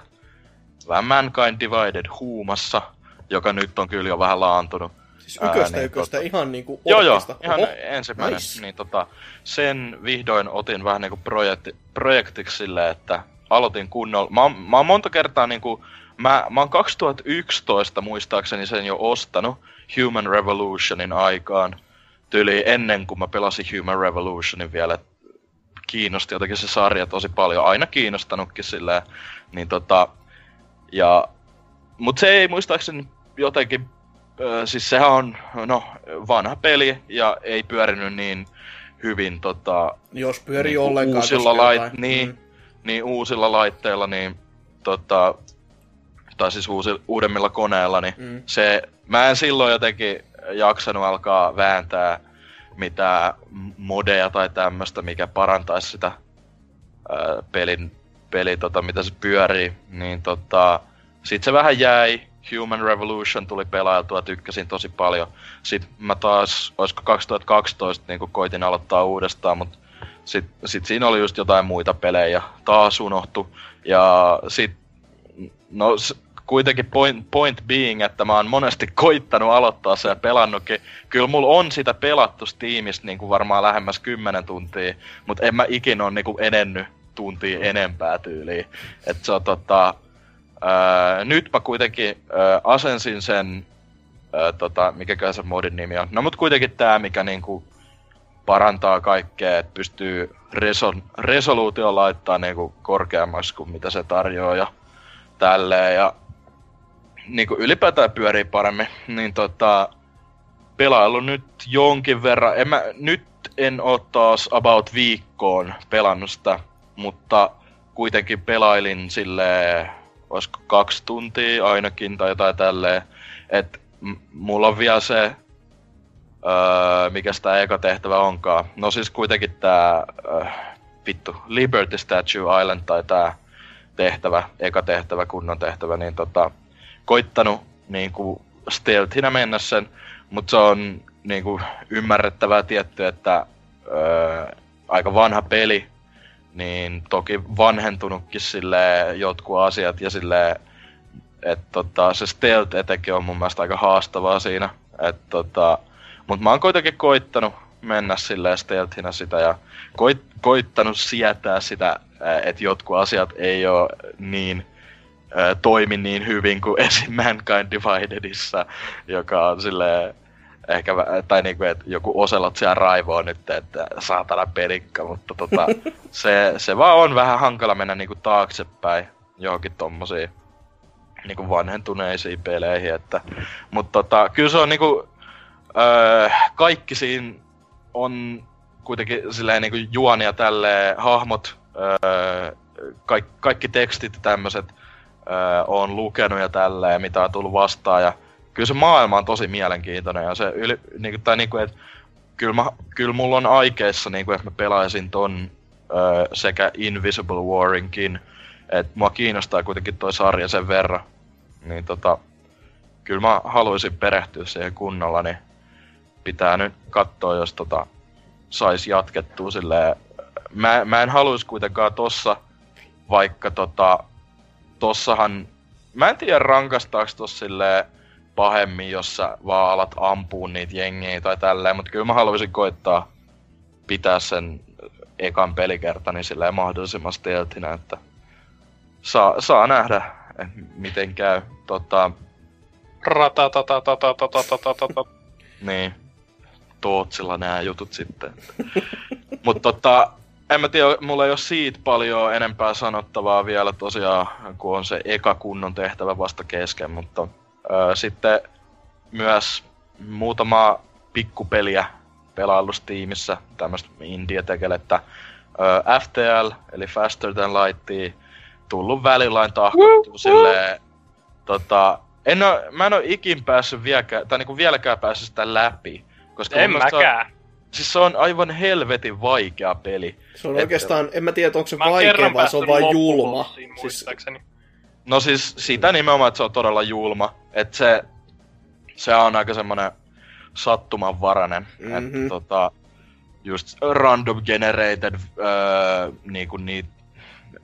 vähän Mankind Divided huumassa, joka nyt on kyllä jo vähän laantunut. Siis yköstä Ää, niin, yköstä, tota- ihan niinku Joo, joo, ihan Oho, ensimmäinen. nice. Niin, tota, sen vihdoin otin vähän niinku projekti, projektiksi silleen, että aloitin kunnolla. Mä, oon- mä oon monta kertaa niinku, mä, mä oon 2011 muistaakseni sen jo ostanut Human Revolutionin aikaan. Tyli ennen kuin mä pelasin Human Revolutionin vielä. Kiinnosti jotenkin se sarja tosi paljon, aina kiinnostanutkin silleen. Niin tota, ja, mut se ei muistaakseni jotenkin Öö, siis sehän on no, vanha peli ja ei pyörinyt niin hyvin tota, Jos pyörii Niinku ollenkaan. uusilla lait- jotain- niin. Mm. niin uusilla laitteilla, niin tota, tai siis uusi, uudemmilla koneilla, niin Mm. se, mä en silloin jotenkin jaksanut alkaa vääntää mitään modeja tai tämmöstä, mikä parantaisi sitä ää, pelin, peli, tota, mitä se pyörii, niin tota, sit se vähän jäi, Human Revolution tuli pelailtua, tykkäsin tosi paljon. Sitten mä taas, olisiko 2012, niin koitin aloittaa uudestaan, mutta sitten sit siinä oli just jotain muita pelejä, taas unohtu. Ja sit, no kuitenkin point, point being, että mä oon monesti koittanut aloittaa se ja pelannutkin. Kyllä mulla on sitä pelattu Steamista niin kuin varmaan lähemmäs 10 tuntia, mutta en mä ikinä ole niin kuin edennyt tuntia enempää tyyliin. Et se on tota, ää, nyt mä kuitenkin ää, asensin sen, ää, tota, mikäkään se modin nimi on. No mut kuitenkin tää, mikä niinku parantaa kaikkea, että pystyy reso- resoluutio laittaa niinku korkeammaksi kuin mitä se tarjoaa ja tälleen. Ja niinku ylipäätään pyörii paremmin, niin tota, pelailu nyt jonkin verran. En mä, nyt en oo taas about viikkoon pelannut sitä, mutta kuitenkin pelailin sille olisiko kaksi tuntia ainakin tai jotain tälleen. Et m- mulla on vielä se, öö, mikä sitä eka tehtävä onkaan. No siis kuitenkin tää, öö, Liberty Statue Island tai tää tehtävä, eka tehtävä, kunnon tehtävä, niin tota, koittanut niinku stealthinä mennä sen, mutta se on niinku ymmärrettävää tietty, että öö, aika vanha peli, niin toki vanhentunutkin sille jotkut asiat ja sille että tota, se stealth etenkin on mun mielestä aika haastavaa siinä. Et tota, mut mä oon kuitenkin koittanut mennä silleen stealthinä sitä ja koit, koittanut sietää sitä, että jotkut asiat ei oo niin toimi niin hyvin kuin esim. Mankind Dividedissa, joka on silleen ehkä, tai niinku, että joku Oselot siellä raivoo nyt, että saatana pelikka, mutta tota, se, se vaan on vähän hankala mennä niinku taaksepäin johonkin tommosiin niinku vanhentuneisiin peleihin, että, mutta tota, kyllä se on niinku, öö, kaikki siinä on kuitenkin silleen niinku juonia tälleen, hahmot, öö, kaikki, kaikki tekstit ja tämmöset öö, on lukenut ja tälleen, mitä on tullut vastaan ja kyllä se maailma on tosi mielenkiintoinen ja se yli, niinku, tai niinku, että kyllä, mä, kyllä mulla on aikeissa niinku, että mä pelaisin ton öö, sekä Invisible Warinkin, että mua kiinnostaa kuitenkin toi sarja sen verran, niin tota, kyllä mä haluaisin perehtyä siihen kunnolla, niin pitää nyt katsoa, jos tota, sais jatkettua silleen. Mä, mä en haluaisi kuitenkaan tossa, vaikka tota, tossahan, mä en tiedä rankastaaks tossa silleen pahemmin, jos sä vaan alat ampua niitä jengiä tai tälleen, mutta kyllä mä haluaisin koittaa pitää sen ekan pelikertani silleen mahdollisimman steltinä, että saa, saa nähdä, eh, miten käy. Tota... niin. Tootsilla nämä jutut sitten. Mutta tota, en mä tiedä, mulla ei ole siitä paljon enempää sanottavaa vielä tosiaan, kun on se eka kunnon tehtävä vasta kesken, mutta ö, sitten myös muutama pikkupeliä pelailustiimissä, tämmöistä indie-tekelettä. Ö, FTL, eli Faster Than Light, tullut välilain tahkottu silleen, tota, en oo, mä en oo ikin päässyt vieläkään, tai niinku vieläkään päässyt sitä läpi. Koska En se on- mäkään. siis se on aivan helvetin vaikea peli. Se on Et- oikeastaan, en mä tiedä, onko se vaikea vai se on vain julma. Siis. No siis sitä nimenomaan, että se on todella julma. Että se, se on aika semmonen sattumanvarainen. Mm-hmm. Mhm. Että tota, just random generated öö, niinku niitä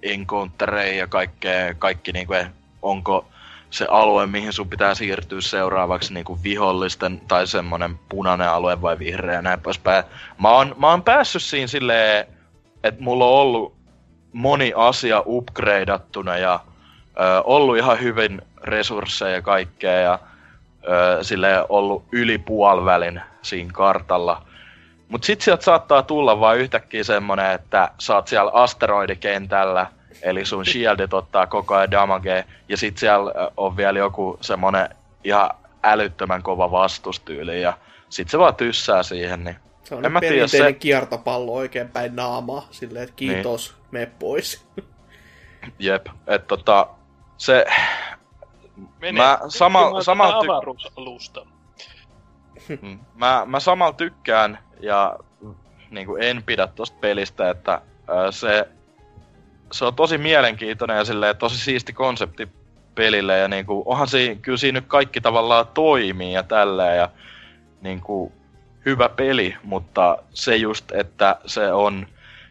encountereja ja kaikkea, kaikki niinku, onko se alue, mihin sun pitää siirtyä seuraavaksi niinku vihollisten, tai semmonen punainen alue vai vihreä ja näin poispäin. Mä oon, mä oon päässyt siinä silleen, että mulla on ollut moni asia upgradeattuna ja ö, ollut ihan hyvin resursseja ja kaikkea ja ö, silleen ollut yli puolivälin siinä kartalla. Mut sit sieltä saattaa tulla vaan yhtäkkiä semmonen, että sä oot siellä asteroidikentällä, eli sun shieldit ottaa koko ajan damagea, ja sit siellä on vielä joku semmonen ihan älyttömän kova vastustyyli, ja sit se vaan tyssää siihen, niin se on en mä tiedä, perinteinen se- kiertopallo oikein päin naamaa. Silleen, että kiitos, niin. mene pois. jep, että tota, se, Mene Mä sama- tätä ty- avaruusalusta. Mm. Mä, mä samalla tykkään ja niin kuin en pidä tosta pelistä, että se, se on tosi mielenkiintoinen ja silleen, tosi siisti konsepti pelille ja niin kuin, onhan siinä, kyllä siinä nyt kaikki tavallaan toimii ja tälleen ja niin kuin, hyvä peli, mutta se just, että se on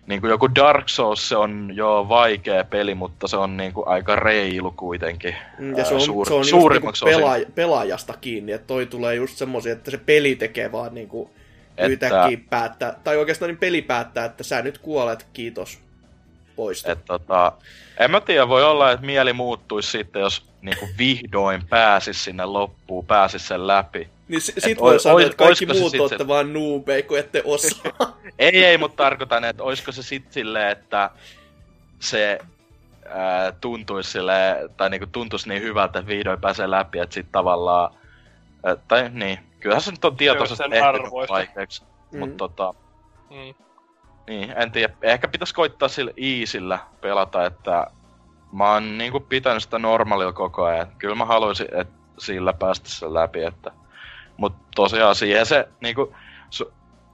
niin kuin joku Dark Souls, se on jo vaikea peli, mutta se on niin kuin aika reilu kuitenkin. Mm, Ja se on, suur- se on just suurimmaksi niinku osin. pelaaja, pelaajasta kiinni, että toi tulee just semmosia, että se peli tekee vaan niinku Että- yhtäkkiä päättää, tai oikeastaan niin peli päättää, että sä nyt kuolet, kiitos, poistu. Et tota, en mä tiedä, voi olla, että mieli muuttuisi sitten, jos niinku vihdoin pääsis sinne loppuun, pääsis sen läpi. Niin sit oi- voi sanoa, ois- että kaikki muut sit olette se- vaan noobeja, kun ette osaa. Ei, ei, mutta tarkoitan, että olisiko se sitten silleen, että se ää, tuntuisi sille tai niinku tuntuisi niin hyvältä, että vihdoin pääsee läpi, että sit tavallaan, ää, tai niin, kyllähän se nyt on tietoisesti ehtinyt vaikeaksi, Mm. mutta tota, Mm. Niin, en tiedä. Ehkä pitäisi koittaa sillä easillä pelata, että mä oon niinku pitänyt sitä normaalilla koko ajan. Kyllä mä haluaisin, että sillä päästä sen läpi, että... Mut tosiaan siihen se niinku... Su,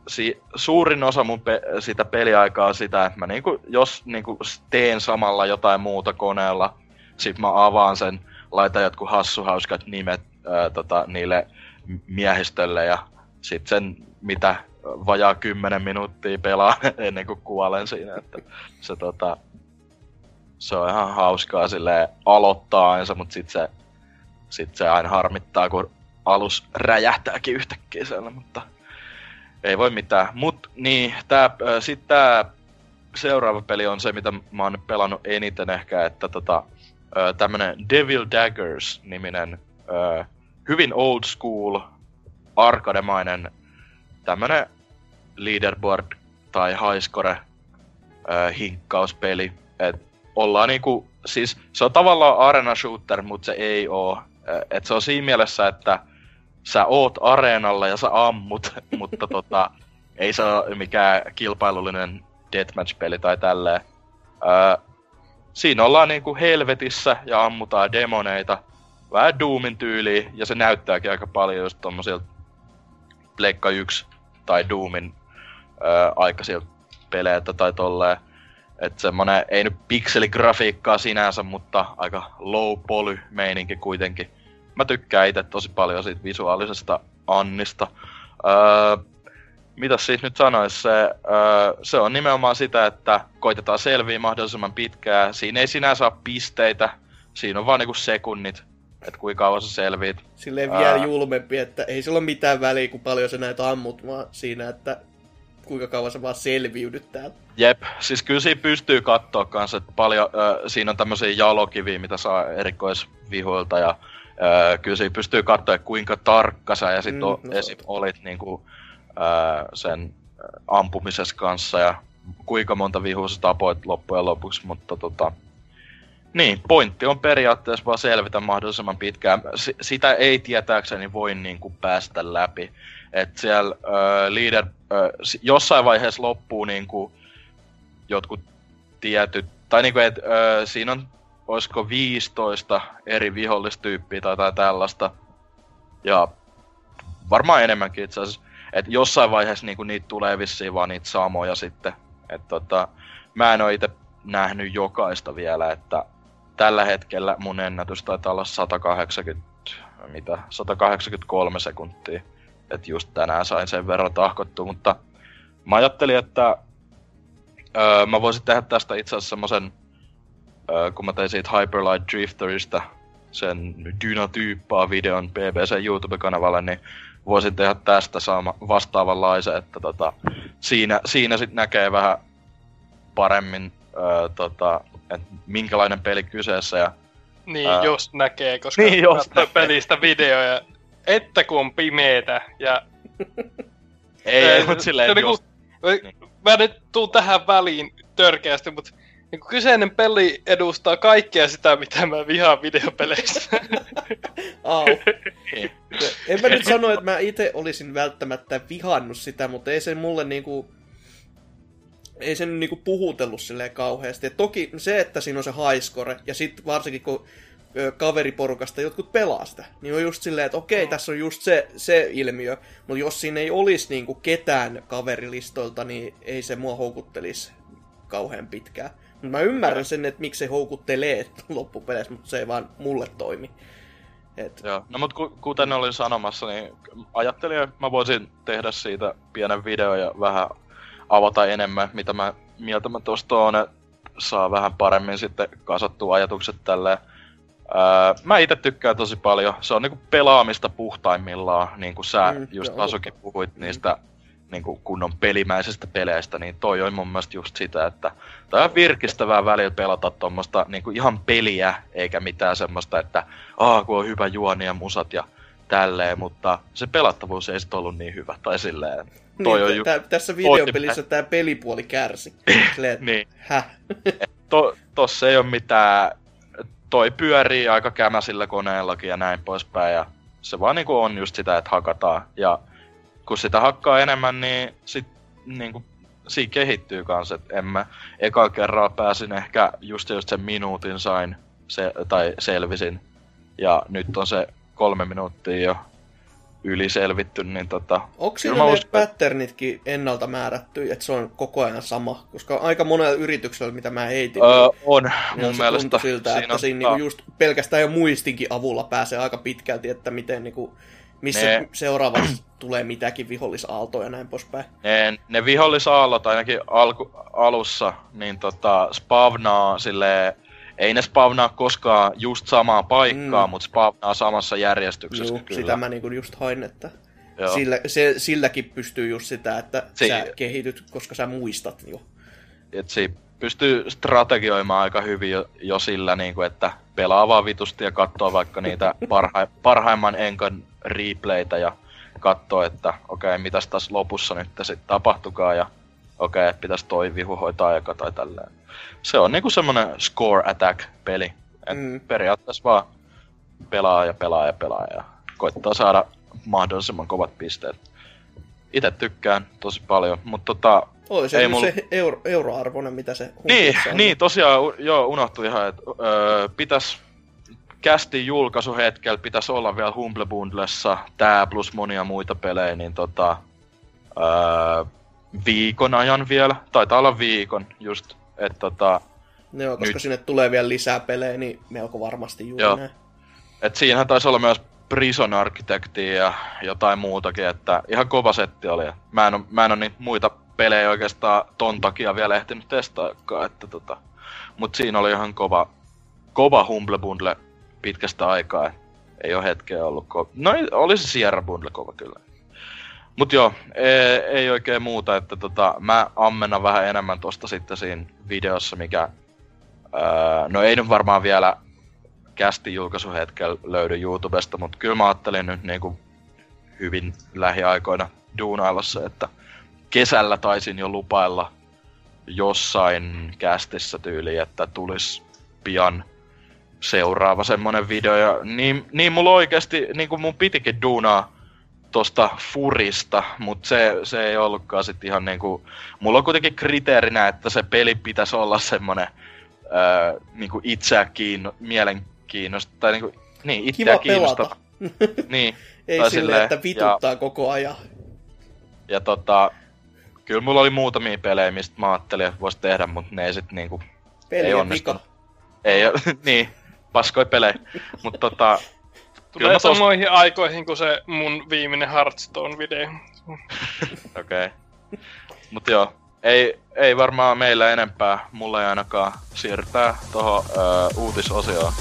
si, suurin osa mun pe, sitä peliaikaa on sitä, että mä niinku, jos niinku teen samalla jotain muuta koneella, sit mä avaan sen, laitan jotkut hassuhauskat nimet ää, tota, niille miehistölle ja sit sen mitä vajaa 10 minuuttia pelaa ennen kuin kuolen siinä, että se tota, se on ihan hauskaa sille aloittaa aina, mutta sit se, sit se aina harmittaa, kun alus räjähtääkin yhtäkkiä siellä, mutta ei voi mitään. Mut niin, tää, sit tää seuraava peli on se, mitä mä oon pelannut eniten ehkä, että tota, tämmönen Devil Daggers-niminen hyvin old school, arkademainen tämmönen leaderboard tai highscore hinkkauspeli. Et ollaan niinku, siis se on tavallaan arena shooter, mutta se ei oo. Et se on siinä mielessä, että sä oot areenalla ja sä ammut, mutta tota, ei se ole mikään kilpailullinen deathmatch-peli tai tälleen. Öö, siinä ollaan niinku helvetissä ja ammutaan demoneita. Vähän Doomin tyyliin, ja se näyttääkin aika paljon just tommosilta Pleikka 1 tai Doomin öö, aikaisilta peleiltä tai tolleen. Et semmonen, ei nyt pikseligrafiikkaa sinänsä, mutta aika low poly meininki kuitenkin. Mä tykkään itse tosi paljon siitä visuaalisesta Annista. Öö, mitä siis nyt sanois, se, öö, se on nimenomaan sitä, että koitetaan selviä mahdollisimman pitkään. Siinä ei sinänsä ole pisteitä, siinä on vaan niinku sekunnit, että kuinka kauan sä selviit. Silleen vielä Ää. julmempi, että ei sillä ole mitään väliä, kun paljon sä näitä ammut, vaan siinä, että kuinka kauan sä vaan selviydyt täältä. Jep, siis kyllä siinä pystyy katsoa kanssa, että paljon, ö, siinä on tämmöisiä jalokiviä, mitä saa erikoisvihoilta ja ö, kyllä siinä pystyy katsoa, kuinka tarkka sä ja sit Mm, no esim. olit niinku, ö, sen ampumisessa kanssa ja kuinka monta vihua sä tapoit loppujen lopuksi, mutta tota, niin, pointti on periaatteessa vaan selvitä mahdollisimman pitkään. S- sitä ei tietääkseni voi niinku päästä läpi. Et siellä ö, leader, ö, jossain vaiheessa loppuu niinku jotkut tietyt, tai niinku, et, ö, siinä on, olisiko 15 eri vihollistyyppiä tai jotain tällaista. Ja varmaan enemmänkin itse asiassa. et jossain vaiheessa niinku niitä tulee vissiin vaan niitä samoja sitten. Et tota, mä en oo itse nähnyt jokaista vielä, että tällä hetkellä mun ennätys taitaa olla 180, mitä, 183 sekuntia. Et just tänään sain sen verran tahkottua, mutta mä ajattelin, että öö, mä voisin tehdä tästä itse asiassa semmosen, öö, kun mä tein siitä Hyperlight Drifterista sen Dynatyyppaa videon BBC YouTube-kanavalle, niin voisin tehdä tästä saama, vastaavanlaisen, että tota, siinä, siinä sitten näkee vähän paremmin, öö, tota, että minkälainen peli kyseessä ja Niin, Ää. jos näkee, koska Niin, jos näkee. pelistä videoja. Että kun on pimeetä ja... ei, ei mut silleen, se jos, niinku- Mä nyt tuun tähän väliin törkeästi, mutta niin kyseinen peli edustaa kaikkea sitä, mitä mä vihaan videopeleissä. Au. Niin. En mä nyt sano, että mä itse olisin välttämättä vihannut sitä, mutta ei se mulle niinku... Ei se nyt niinku puhutellut silleen kauheasti. Et toki se, että siinä on se highscore, ja sitten varsinkin kun kaveriporukasta jotkut pelaa sitä, niin on just silleen, että okei, tässä on just se, se ilmiö, mutta jos siinä ei olisi niinku ketään kaverilistoilta, niin ei se mua houkuttelisi kauhean pitkään. Mä ymmärrän sen, että miksi se houkuttelee loppupeleissä, mutta se ei vaan mulle toimi. Et, Joo, no mut ku, kuten olin sanomassa, niin ajattelin, että mä voisin tehdä siitä pienen video ja vähän avata enemmän, mitä mä mieltä mä tosta on, että saa vähän paremmin sitten kasattua ajatukset tälleen. Öö, mä itse tykkään tosi paljon. Se on niinku pelaamista puhtaimmillaan, niin kuin sä Mm, mm, just joo. Asukin puhuit niistä niinku kunnon pelimäisistä peleistä, niin toi on mun mielestä just sitä, että tää on virkistävää välillä pelata tuommoista niinku ihan peliä, eikä mitään semmoista, että aah, kun on hyvä juoni ja musat ja tälleen, mutta se pelattavuus ei sit ollut niin hyvä, tai silleen. Toi on niin, ju- tä, tässä videopelissä tämä pelipuoli kärsi. Silleen, Niin. häh? to, tossa ei ole mitään, toi pyörii aika kämäsillä koneellakin ja näin poispäin ja se vaan niinku on just sitä, että hakataan ja kun sitä hakkaa enemmän, niin sit niinku siinä kehittyy kanssa, että en mä eka kerralla pääsin ehkä just just sen minuutin sain se, tai selvisin ja nyt on se kolme minuuttia jo yli selvitty, niin tota, Onko siinä ne uskon, patternitkin ennalta määrätty, että se on koko ajan sama? Koska aika monella yrityksellä, mitä mä heitin, öö, on mun mielestä siltä, että on- siinä niinku just pelkästään jo muistinkin avulla pääsee aika pitkälti, että miten niinku, missä Ne- seuraavaksi tulee mitäkin vihollisaaltoja ja näin poispäin. ne, ne vihollisaallot ainakin alku, alussa, niin tota, spavnaa silleen, ei ne spavnaa koskaan just samaan paikkaan, Mm. mutta spavnaa samassa järjestyksessä Juu, kyllä. sitä mä niinku just hain, että Joo. sillä, se, silläkin pystyy just sitä, että Si- sä kehityt, koska sä muistat jo. Et siinä pystyy strategioimaan aika hyvin jo, jo sillä, niin kuin, että pelaa vaan vitusti ja katsoo vaikka niitä parha, parhaimman enkan replaytä ja katsoo, että okei, okay, mitäs tässä lopussa nyt sitten tapahtukaa ja okei, okay, pitäisi toi vihu hoitaa eka tai tälleen. Se on niinku semmonen score attack peli. Et Mm. periaatteessa vaan pelaa ja pelaa ja pelaa ja koittaa saada mahdollisimman kovat pisteet. Itse tykkään tosi paljon, mutta tota, Oli se, Ei mulla- se euro, euroarvoinen, mitä se niin, on. niin, tosiaan, joo, unohtui ihan, että öö, pitäis kästin julkaisuhetkellä pitäisi olla vielä Humble Bundlessa tää plus monia muita pelejä, niin tota, öö, viikon ajan vielä, taitaa olla viikon just, että tota, Joo, koska Nyt. sinne tulee vielä lisää pelejä, niin melko varmasti juuri Joo. näin. et siinähän taisi olla myös Prison Architectia ja jotain muutakin, että ihan kova setti oli. Mä en, oo, mä en oo niitä muita pelejä oikeastaan ton takia vielä ehtinyt testaakaan, että tota, mut siinä oli ihan kova, kova Humble Bundle pitkästä aikaa. Ei ole hetkeä ollut kova. No oli se Sierra Bundle kova kyllä. Mut joo, ei, ei oikein muuta, että tota, mä ammennan vähän enemmän tosta sitten siinä videossa, mikä... Öö, no ei nyt varmaan vielä kästi julkaisuhetkellä löydy YouTubesta, mutta kyllä mä ajattelin nyt niinku hyvin lähiaikoina duunailla se, että kesällä taisin jo lupailla jossain kästissä tyyli, että tulisi pian seuraava semmonen video. Ja niin, niin mulla oikeasti, niin kuin mun pitikin duunaa tosta Furista, mutta se, se ei ollutkaan sit ihan niinku... Mulla on kuitenkin kriteerinä, että se peli pitäisi olla semmonen öö, niinku itseä kiinno, mielenkiinnosta, tai niinku, niin, itseä Kiva kiinnosta. Niin, Ei silleen, silleen, että vituttaa koko ajan. Ja tota, kyllä mulla oli muutamia pelejä, mistä mä ajattelin, että vois tehdä, mutta ne ei sit niinku, ei Peli onnistunut. Ei, niin, paskoi pelejä. Mutta tota, Tulee tos- samoihin aikoihin kuin se mun viimeinen Hearthstone-video. okei. Okay. Mut joo, ei, ei varmaan meillä enempää, mulla ei ainakaan siirtää tohon öö, uutisosioon.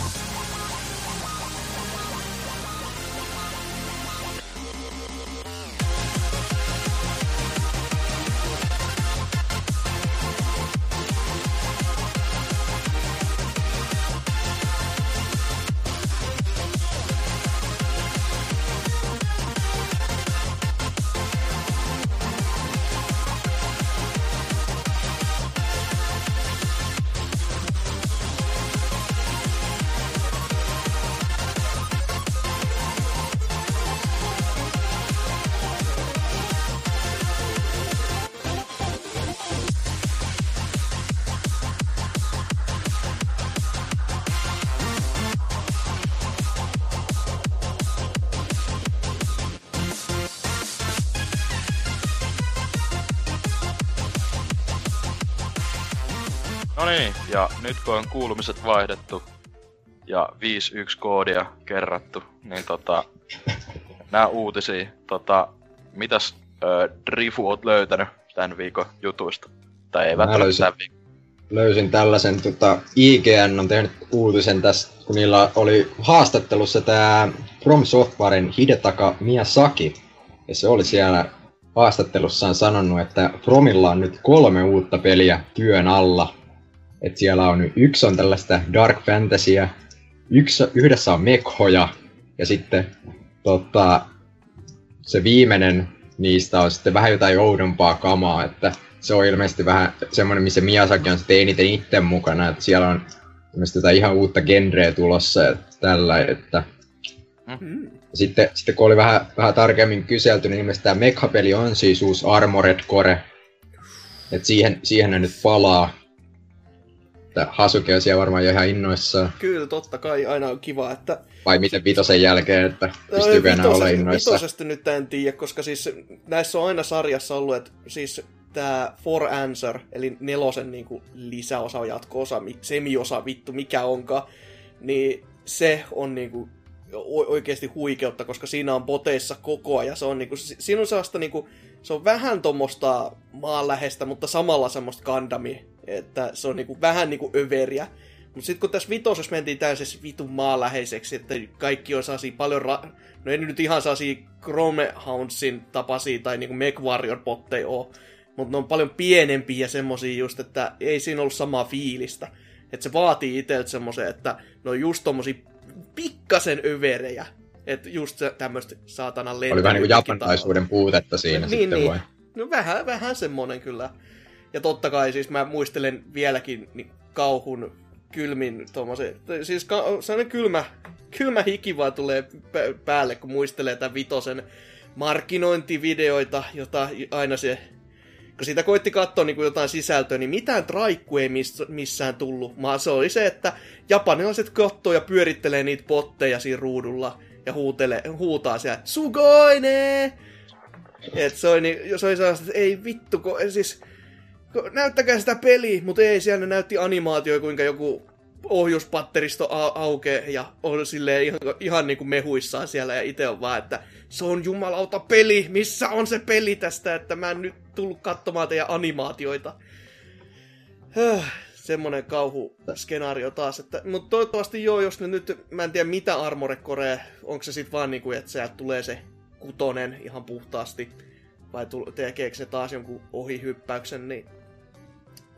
Ja nyt kun on kuulumiset vaihdettu ja 5-1 koodia kerrattu, niin tota, nää uutisia, tota, mitäs ö, Drifu oot löytänyt tämän viikon jutuista? Tai ei Mä välttämättä löysin- tämän viikon. löysin tällaisen, tota, IGN on tehnyt uutisen tästä, kun niillä oli haastattelussa tämä From Softwaren Hidetaka Miyazaki. Ja se oli siellä haastattelussaan sanonut, että Fromilla on nyt kolme uutta peliä työn alla. Et siellä on yksi on tällaista dark fantasyä, yksi, yhdessä on mekhoja, ja sitten tota, se viimeinen niistä on sitten vähän jotain oudompaa kamaa, että se on ilmeisesti vähän semmoinen, missä Miyazaki on sitten eniten itse mukana, että siellä on ilmeisesti jotain ihan uutta genreä tulossa ja tällä, että Mm. sitten, sitten kun oli vähän, vähän tarkemmin kyselty, niin ilmeisesti tämä Mekha-peli on siis uusi Armored Core. Et siihen, siihen ne nyt palaa. Että Hasuke on siellä varmaan jo ihan innoissaan. Kyllä, totta kai aina on kiva, että Vai miten vitosen jälkeen, että pystyykö enää olemaan innoissaan. Vitosesta nyt en tiedä, koska siis näissä on aina sarjassa ollut, että siis tämä For Answer, eli nelosen niinku lisäosa, jatko-osa, mi- semiosa, vittu, mikä onkaan, niin se on niinku o- oikeasti huikeutta, koska siinä on boteissa koko ajan. Se on niinku, si- siinä on sellaista niinku, se on vähän tuommoista maanläheistä, mutta samalla semmoista Gundamia, että se on niinku vähän niinku överiä. Mutta sitten kun tässä vitosessa mentiin täysin vitun maanläheiseksi, että kaikki on saasi paljon, ra- no ei nyt ihan saasi Chrome Houndsin tapaisia tai niinku Mech Warrior botteja oo, mutta ne on paljon pienempiä ja semmosia just, että ei siinä ollut samaa fiilistä. Että se vaatii itseltä semmoisen, että ne on just tommosia pikkasen överejä. Että just tämmöistä saatana Oli vähän niin kuin lentäjyttäkin japanilaisuuden puutetta siinä Niin, sitten niin. voi. No vähän, vähän semmonen kyllä. Ja totta kai siis mä muistelen vieläkin niin kauhun kylmin tommosen, siis ka- sellainen kylmä, kylmä hiki vaan tulee pä- päälle, kun muistelee tämän vitosen markkinointivideoita, jota aina se kun siitä koitti katsoa niin kuin jotain sisältöä, niin mitään traikku ei miss, missään tullut, vaan se oli se, että japanilaiset katsoo ja pyörittelee niitä botteja siinä ruudulla ja huutelee, huutaa siellä, Sugoine! Et se oli, niin, se oli sellaista, että ei vittu, kun, siis, näyttäkää sitä peliä, mutta ei, siellä ne näytti animaatio, kuinka joku ohjuspatteristo a- aukeaa ja on silleen ihan, ihan niin kuin mehuissaan siellä ja itse on vaan, että se on jumalauta peli, missä on se peli tästä, että mä en nyt tullut katsomaan teidän animaatioita. Höh, semmonen kauhu skenaario taas, että, mutta toivottavasti joo, jos ne nyt, mä en tiedä mitä Armored Core, onko se sit vaan niinku, että sieltä tulee se kutonen ihan puhtaasti, vai tekeekö se taas jonkun ohihyppäyksen, niin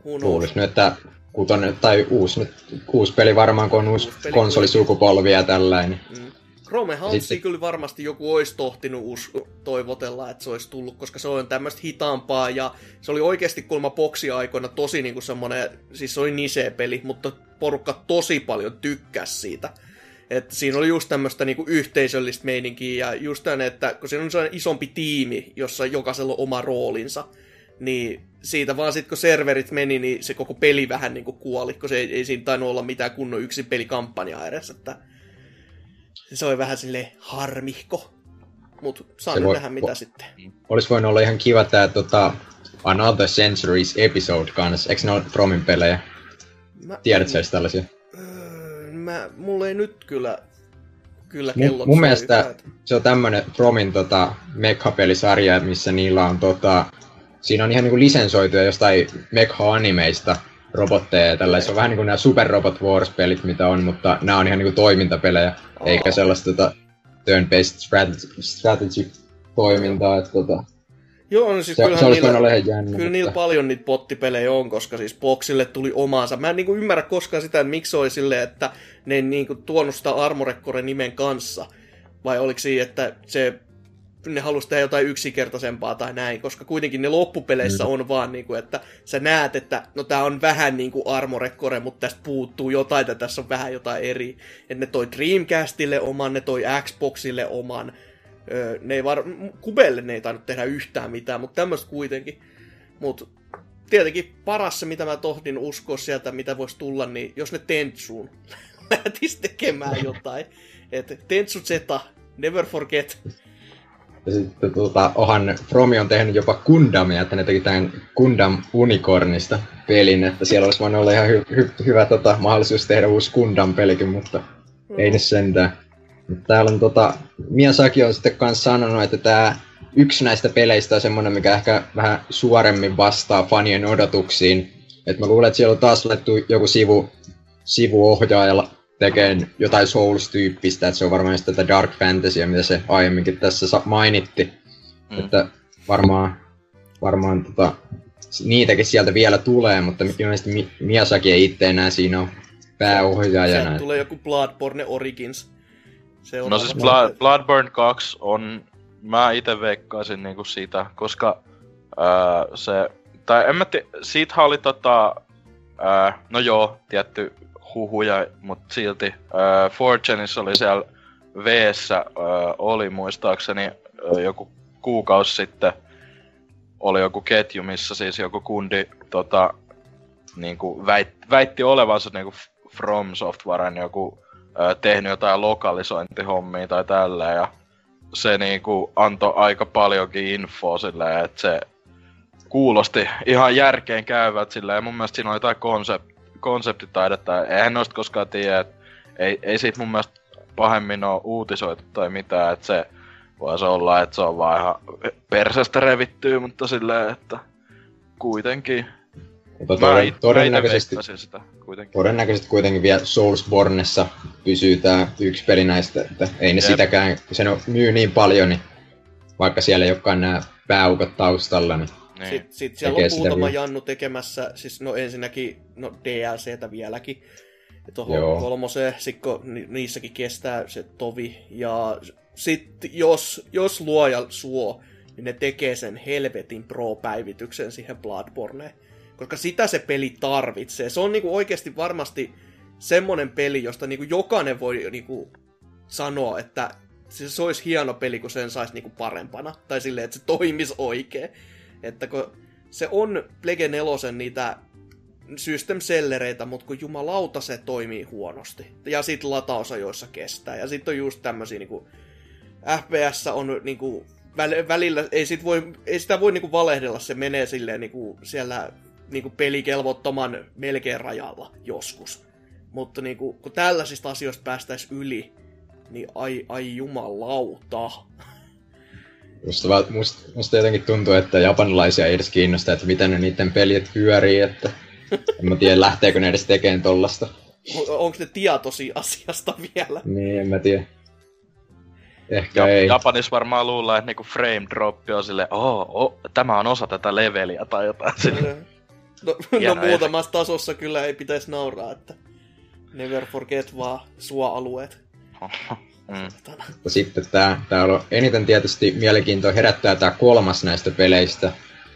who knows. Luulis nyt, että kutonen, tai uusi, nyt, uusi peli varmaan, kun on uusi, Uusi konsolisukupolvi ja tällainen. Mm. Chrome Huntsi Sitten- kyllä varmasti joku olisi tohtinut us- toivotella, että se olisi tullut, koska se on tämmöistä hitaampaa ja se oli oikeasti kulma boksi-aikoina tosi niinku semmonen, siis se oli nise-peli, mutta porukka tosi paljon tykkäs siitä. Et siinä oli just tämmöistä niinku yhteisöllistä meininkiä ja just tänne, että kun siinä on sellainen isompi tiimi, jossa jokaisella on oma roolinsa, niin siitä vaan sitten kun serverit meni, niin se koko peli vähän niinku kuoli, kun se ei, ei siinä tainnut olla mitään kunnon yksi pelikampanjaa edes, että se oli vähän sille harmihko. Mutta saa Se nyt voi- nähdä mitä vo- sitten. Olisi voinut olla ihan kiva tää tota, Another Centuries episode kanssa. Eikö ne ole Fromin pelejä? Mä, Tiedätkö edes tällaisia? Öö, Mä, mulla ei nyt kyllä, kyllä Mun- kellot mun soi mielestä- yhtään. Se on tämmönen Fromin tota, Mekha-pelisarja, missä niillä on tota, siinä on ihan niinku lisensoituja jostain Mekha-animeista robotteja ja tällä. Se on vähän niinku nämä Super Robot Wars-pelit, mitä on, mutta nämä on ihan niinku toimintapelejä, Aa. eikä sellaista tota, turn-based strategy, strategy-toimintaa. Että, tota, Joo, no siis se, kyllähän se niillä, jännä. kyllä niillä paljon niitä pottipelejä on, koska siis Boxille tuli omaansa. Mä en niinku ymmärrä koskaan sitä, että miksi oli silleen, että ne ei niinku tuonut sitä Armored Core nimen kanssa. Vai oliko siinä, että se ne halusi tehdä jotain yksinkertaisempaa tai näin, koska kuitenkin ne loppupeleissä Mm. on vaan niinku, että sä näet, että no tää on vähän niinku Armored Core, mutta tästä puuttuu jotain, että tässä on vähän jotain eri. Että ne toi Dreamcastille oman, ne toi Xboxille oman, Öö, ne ei var... Kubelle ne ei tainnut tehdä yhtään mitään, mutta tämmöistä kuitenkin. Mutta tietenkin paras se, mitä mä tohdin uskoa sieltä, mitä voisi tulla, niin jos ne Tentsuun lähtis tekemään jotain. että Tentsu Z, never forget. Ja sitten tota, ohan Fromi on tehnyt jopa Gundamia, että ne teki tämän Gundam Unicornista pelin, että siellä olisi voinut olla ihan hy- hy- hyvä tota, mahdollisuus tehdä uusi Gundam-pelikin, mutta ei ne sentään. Täällä on tota, Miyazaki on sitten kanssa sanonut, että tämä yksi näistä peleistä on semmoinen, mikä ehkä vähän suoremmin vastaa fanien odotuksiin. Et mä luulen, että siellä on taas laittu joku sivu, sivuohjaajalla tekemään jotain Souls-tyyppistä, että se on varmaan tätä Dark Fantasyä, mitä se aiemminkin tässä mainitti. Mm. Että varmaan, varmaan tota, niitäkin sieltä vielä tulee, mutta ilmeisesti Mi- Miyazaki ei itse enää siinä ole pääohjaajana. Sieltä tulee joku Bloodborne Origins. Seuraava. No siis Blood, Bloodborne 2 on, mä itse veikkaisin niinku siitä, koska ää, se, tai en mä tiedä, siitähän oli tota, ää, no joo, tietty huhuja, mut silti, ää, Fortuneissa oli siellä v oli muistaakseni ää, joku kuukausi sitten, oli joku ketju, missä siis joku kundi tota, niinku väit, väitti olevansa niinku From Softwaren joku ö, tehnyt jotain lokalisointihommia tai tällä ja se niinku antoi aika paljonkin infoa silleen, että se kuulosti ihan järkeen käyvät silleen mun mielestä siinä on jotain konsept, konseptitaidetta. Eihän noista koskaan tiedä, että ei, ei siitä mun mielestä pahemmin ole uutisoitu tai mitään, että se voisi olla, että se on vaan ihan persestä revittyy, mutta silleen, että kuitenkin. Mutta toden, mä todennäköisesti, sitä kuitenkin. todennäköisesti kuitenkin vielä Soulsbornessa pysyy tämä yksi peli näistä, että ei ne Jep. sitäkään, se no- myy niin paljon, niin vaikka siellä ei olekaan nämä pääukot taustalla, niin Niin. Sitten sit siellä Tekee on muutama vielä. Jannu tekemässä, siis no ensinnäkin no DLCtä vieläkin. Ja tuohon Joo. kolmoseen, sikko ni- niissäkin kestää se tovi. Ja sitten jos, jos luoja suo, niin ne tekee sen helvetin pro-päivityksen siihen Bloodborneen. Koska sitä se peli tarvitsee. Se on niinku oikeasti varmasti semmonen peli, josta niinku jokainen voi niinku sanoa, että se, se olisi hieno peli, kun sen saisi niinku parempana. Tai silleen, että se toimisi oikein. Että kun se on Plege 4 niitä system sellereitä, mutta kun jumalauta se toimii huonosti. Ja sit latausajoissa kestää. Ja sitten on just tämmösiä niinku... FPS on niinku... väl- Välillä ei, sit voi, ei sitä voi niinku valehdella, se menee silleen niinku siellä niinku pelikelvottoman melkein rajalla joskus. Mutta niinku, kun tällaisista asioista päästäisiin yli, niin ai, ai jumalauta. musta, va- musta, musta jotenkin tuntuu, että japanilaisia ei edes kiinnosta, että miten ne niiden pelit pyörii, että en mä tiedä lähteekö ne edes tekemään tollasta. Onko ne tietoisia asiasta vielä? Niin, en mä tiedä. Ehkä Ja, ei. Japanissa varmaan luullaan, että niinku frame drop on silleen, oh, oh, tämä on osa tätä leveliä tai jotain. silleen. No, no muutamassa tasossa kyllä ei pitäisi nauraa, että never forget vaan suoalueet. mm. Mutta sitten tää, tää on eniten tietysti mielenkiintoa herättää tää kolmas näistä peleistä,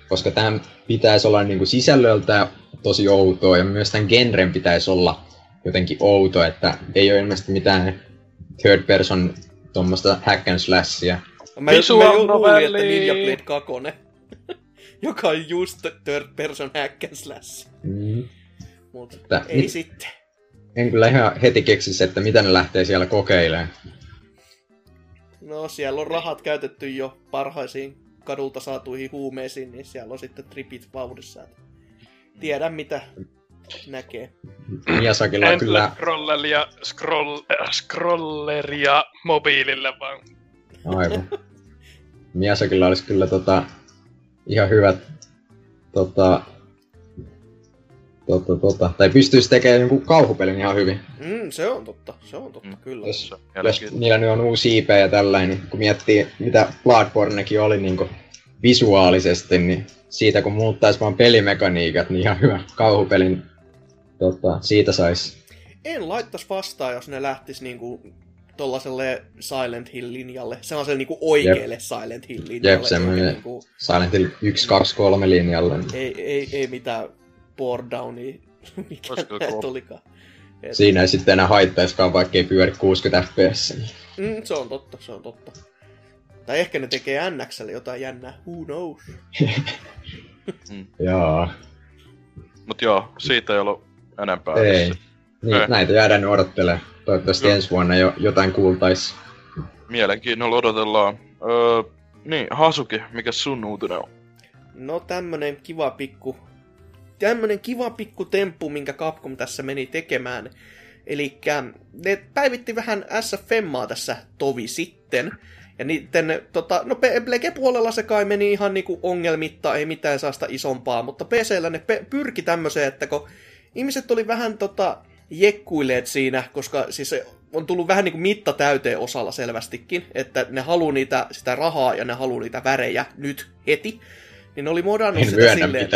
koska tämä pitäisi olla niinku sisällöltä tosi outoa ja myös tämän genren pitäisi olla jotenkin outo, että ei ole ilmeisesti mitään third person tuommoista hack and slashia. Mä, Visual mä jo luulin, että. Ninja Blade 2, joka on just third person hack and slash. Mm. Mut Tää- ei mit- sitten. En kyllä ihan heti keksisi, että mitä ne lähtee siellä kokeilemaan. No siellä on rahat käytetty jo parhaisiin kadulta saatuihin huumeisiin, niin siellä on sitten tripit vauhdissa. Että tiedän mitä näkee. Miyazakilla on kyllä... Scrolleria, scroll, äh, scrolleria mobiilille vaan. Aivan. Miyazakilla olisi kyllä tota, ihan hyvät tota, tota, tota, tai pystyisi tekemään jonkun kauhupelin ihan hyvin. Mm, se on totta, se on totta, mm. kyllä. Jos, jos niillä nyt on uusi IP ja tällainen, niin kun miettii mitä Bloodbornekin oli niin kuin visuaalisesti, niin siitä kun muuttaisi vaan pelimekaniikat, niin ihan hyvä kauhupelin tota, siitä saisi. En laittaisi vastaan, jos ne lähtis niinku tollaselle Silent Hill-linjalle. Se on se niinku oikealle Jep. Silent Hill-linjalle. Jep, semmoinen niinku... Silent Hill 1, 2, 3 linjalle. Ei, ei, ei mitään board downia, mikä näet olikaan. Et... Siinä ei sitten enää haittaiskaan, vaikka ei pyöri 60 fps. Mm, se on totta, se on totta. Tai ehkä ne tekee NXL jotain jännää, who knows. mm. Joo. Mut joo, siitä ei ollut enempää. Ei. Niin, ei. näitä jäädään odottelemaan. Toivottavasti no. ensi vuonna jo jotain kuultais. Mielenkiinnolla odotellaan. Öö, niin, Hasuki, mikä sun uutinen on? No tämmönen kiva pikku tämmönen kiva pikku temppu, minkä Capcom tässä meni tekemään. Eli ne päivitti vähän SFMaa tässä tovi sitten. Ja niiden, tota, no Plege-puolella se kai meni ihan niinku ongelmitta, ei mitään saasta isompaa, mutta PCllä ne pe- pyrki tämmöiseen, että kun ihmiset oli vähän tota, jekkuileet siinä, koska siis on tullut vähän niin kuin mitta täyteen osalla selvästikin, että ne haluaa niitä, sitä rahaa ja ne haluaa niitä värejä nyt heti. Niin ne oli modannut en sitä silleen,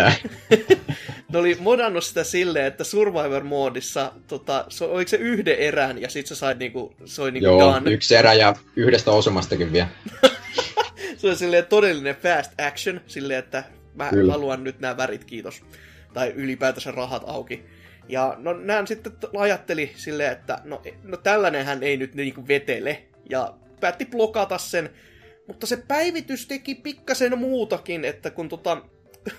ne oli modannut sitä silleen, että Survivor-moodissa, tota, so, oliko se yhden erän ja sit sä sait niinku, se oli niinku Joo, done. yksi erä ja yhdestä osumastakin vielä. se oli silleen todellinen fast action, silleen, että mä Kyllä. haluan nyt nämä värit, kiitos. Tai ylipäätänsä rahat auki. Ja no näin sitten ajatteli silleen, että no, no tällainenhän ei nyt niinku vetele. Ja päätti blokata sen. Mutta se päivitys teki pikkasen muutakin, että kun tota,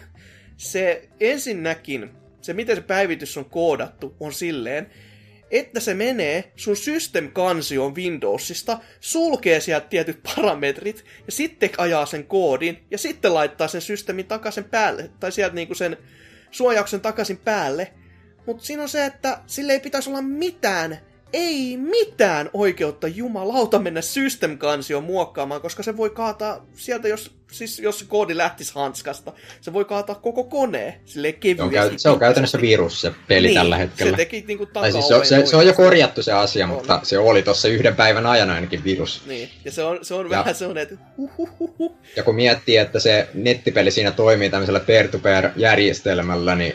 se ensinnäkin, se miten se päivitys on koodattu, on silleen, että se menee sun system-kansioon Windowsista, sulkee sieltä tietyt parametrit, ja sitten ajaa sen koodin, ja sitten laittaa sen systeemin takaisin päälle, tai sieltä niinku sen suojauksen takaisin päälle. Mutta siinä on se, että sille ei pitäisi olla mitään ei mitään oikeutta jumalauta mennä system kansio muokkaamaan, koska se voi kaataa sieltä, jos, siis jos koodi lähtisi hanskasta, se voi kaataa koko koneen sille kevyesti. Se on, se on käytännössä virus se peli niin, tällä hetkellä. se teki niinku tai siis se, se, se, on jo korjattu se asia, on. mutta se oli tuossa yhden päivän ajan ainakin virus. Niin, ja se on, se on ja, vähän sellainen, että huhuhuhu. Ja kun miettii, että se nettipeli siinä toimii tämmöisellä peer-to-peer-järjestelmällä, niin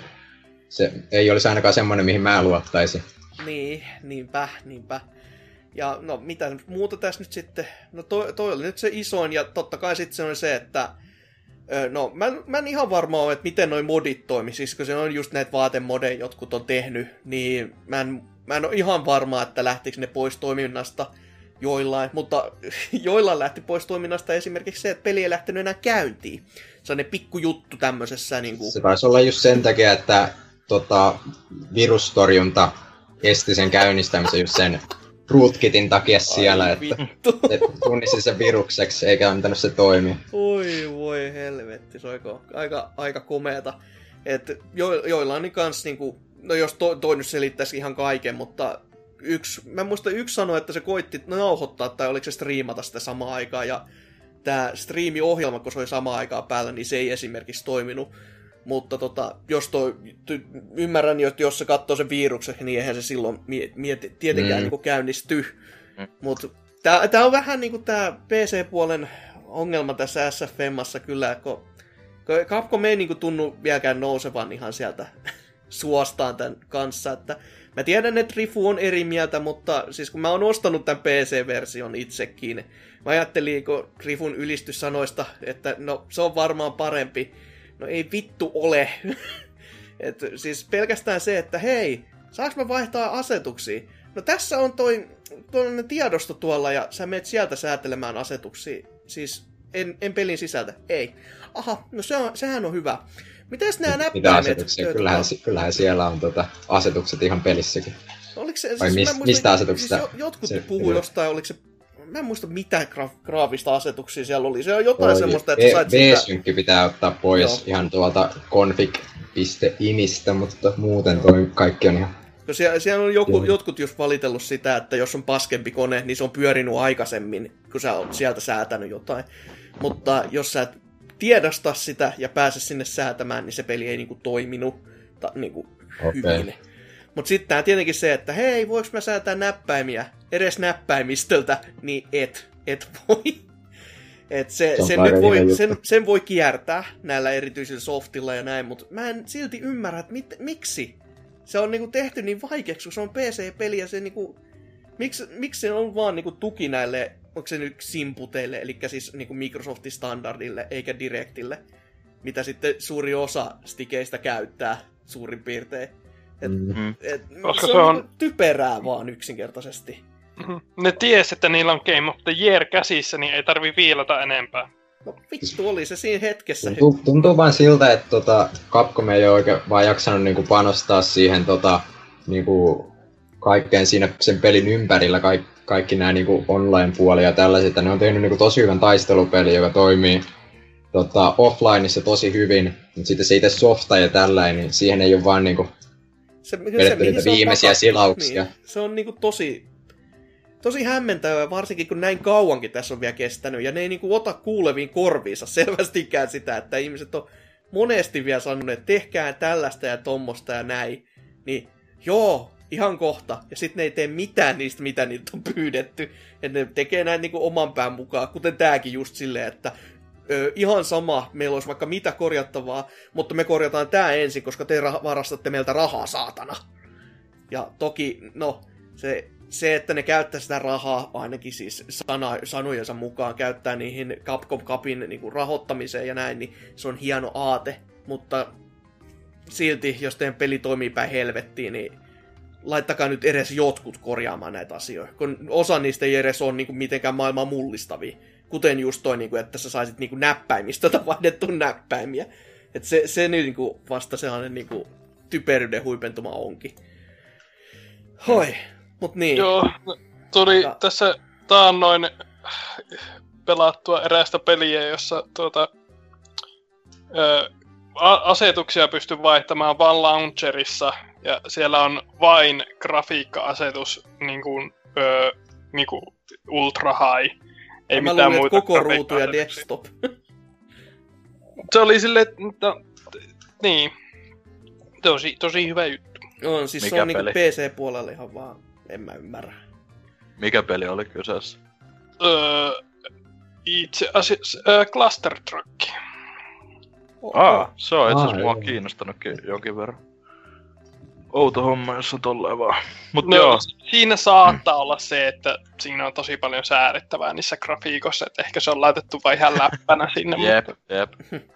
se ei olisi ainakaan semmoinen, mihin mä luottaisin. Niin, niinpä, niinpä. Ja no mitä muuta tässä nyt sitten, no toi, toi oli nyt se isoin ja totta kai sitten se on se, että No, mä, mä en ihan varma ole, että miten noin modit toimii, siis kun se on just näitä vaatemodeja jotkut on tehnyt, niin mä en, mä en ole ihan varma, että lähtikö ne pois toiminnasta joillain, mutta joillain lähti pois toiminnasta esimerkiksi se, että peli ei lähtenyt enää käyntiin. Se on ne pikkujuttu tämmöisessä niin kuin... Se taisi olla just sen takia, että tota, virustorjunta esti sen käynnistämisen just sen rootkitin takia siellä, Ai, että se tunnisti sen virukseksi eikä antanut se toimi. Oi voi helvetti, se on aika, aika komeeta. Et jo, joillain niin kans niinku, no jos to, toi nyt selittäisi ihan kaiken, mutta yksi, mä muistan yksi sanoi, että se koitti nauhoittaa tai oliko se striimata sitä samaan aikaan ja tämä striimiohjelma, kun se oli samaan aikaan päällä, niin se ei esimerkiksi toiminut. Mutta tota, jos toi, ymmärrän, että jos se katsoo sen viruksen, niin eihän se silloin mieti, tietenkään mm. niin käynnisty. Mm. Mutta tämä on vähän niin kuin tämä PC-puolen ongelma tässä SFMassa kyllä, kun Capcom ei niin kuin tunnu vieläkään nousevan ihan sieltä suostaan tämän kanssa, että mä tiedän, että Rifu on eri mieltä, mutta siis kun mä oon ostanut tämän PC-version itsekin, mä ajattelin, kun Rifun ylistyssanoista, että no se on varmaan parempi, No ei vittu ole. Et siis pelkästään se, että hei, saaks mä vaihtaa asetuksia? No tässä on toi tuollainen tiedosto tuolla ja sä menet sieltä säätelemään asetuksia. Siis en, en pelin sisältä. Ei. Aha, no se on, sehän on hyvä. Mites nämä näppäimet? Mitä asetuksia? Kyllähän, kyllähän siellä on tota, asetukset ihan pelissäkin. Oliko se, Vai siis, mis, muistan, mistä asetuksista? Siis jotkut puhuu jostain, oliko se mä en muista mitä gra- graafista asetuksia siellä oli. Se on jotain Oi, semmoista, että sä sait sitä... V-synkki pitää ottaa pois Joo. ihan tuolta config.inistä, mutta muuten toi kaikki on ihan... No siellä, siellä on joku, jotkut just valitellut sitä, että jos on paskempi kone, niin se on pyörinyt aikaisemmin, kun sä oot sieltä säätänyt jotain. Mutta jos sä et tiedosta sitä ja pääse sinne säätämään, niin se peli ei niinku toiminut ta, niinku Okei. hyvin. Mutta sitten tää tietenkin se, että hei, voiko mä säätää näppäimiä edes näppäimistöltä, niin et, et voi. Et se, Se sen, nyt voi, sen, sen voi kiertää näillä erityisillä softilla ja näin, mutta mä en silti ymmärrä, että mit, miksi. Se on niinku tehty niin vaikeaksi, kun se on PC-peli ja se niinku... Miksi, miksi se on vaan niinku tuki näille, onko se nyt simputeille, eli siis niinku Microsoftin standardille, eikä Directille, mitä sitten suuri osa stikeistä käyttää suurin piirtein. Et, Mm. Mm. et, Koska se se on, on- niinku typerää vaan yksinkertaisesti. Mhm. Ne ties, että niillä on Game of the Year käsissä, niin ei tarvi viilata enempää. No vittu oli se siinä hetkessä. Tuntuu, tuntuu vaan siltä, että tota, Capcom ei ole oikein vaan jaksanut niinku panostaa siihen tota, niinku, kaikkeen siinä sen pelin ympärillä, kaikki, kaikki nämä niinku online-puoli ja tällaiset. että Ne on tehnyt niinku tosi hyvän taistelupeli, joka toimii tota, offlineissa tosi hyvin, mutta sitten se itse softa ja tällainen, niin siihen ei ole vaan niinku, se, vedetty mihin se on viimeisiä pakattu, silauksia. Niin, se on niinku tosi, tosi hämmentävää, varsinkin kun näin kauankin tässä on vielä kestänyt, ja ne ei niinku ota kuuleviin korviinsa selvästikään sitä, että ihmiset on monesti vielä sanoneet, että tehkää tällaista ja tommosta ja näin, niin joo, ihan kohta, ja sitten ne ei tee mitään niistä, mitä niitä on pyydetty, että ne tekee näin niinku oman pään mukaan, kuten tääkin just silleen, että ö, ihan sama, meillä olisi vaikka mitä korjattavaa, mutta me korjataan tämä ensin, koska te rah- varastatte meiltä rahaa, saatana. Ja toki, no, se, se että ne käyttää sitä rahaa, ainakin siis sana, sanojensa mukaan, käyttää niihin Capcom Cupin niin kuin rahoittamiseen ja näin, niin se on hieno aate. Mutta silti, jos teidän peli toimii päin helvettiin, niin laittakaa nyt edes jotkut korjaamaan näitä asioita. Kun osa niistä ei edes ole niin kuin mitenkään maailman mullistavia. Kuten just toi, niin kuin, että sä saisit niin kuin näppäimistöltä vaihdettu näppäimiä. Et se, se nyt niin kuin vasta sellainen niin kuin typeryyden huipentuma onkin. Hoi, mut niin. Joo, tuli Ja- tässä taannoin pelattua erästä peliä, jossa tuota, ö, asetuksia pystyy vaihtamaan vain launcherissa, ja siellä on vain grafiikka-asetus niin kuin, ö, niin kuin ultra high. Ei Mä mitään luulin, että koko ruutu ja desktop. Se oli silleen, että no, niin, tosi, tosi hyvä juttu. On, siis se Mikä on niinku peli? PC-puolella ihan vaan, en mä ymmärrä. Mikä peli oli kyseessä? Öö, itse asiassa öö, Cluster Truck. Oh, Aa, se on itse asiassa mua kiinnostanutkin jonkin verran. Outo homma, jos on tolleen vaan. Mut No, joo, siinä saattaa olla se, että siinä on tosi paljon säädettävää niissä grafiikoissa, että ehkä se on laitettu vain ihan läppänä sinne. jep, Mutta, jep.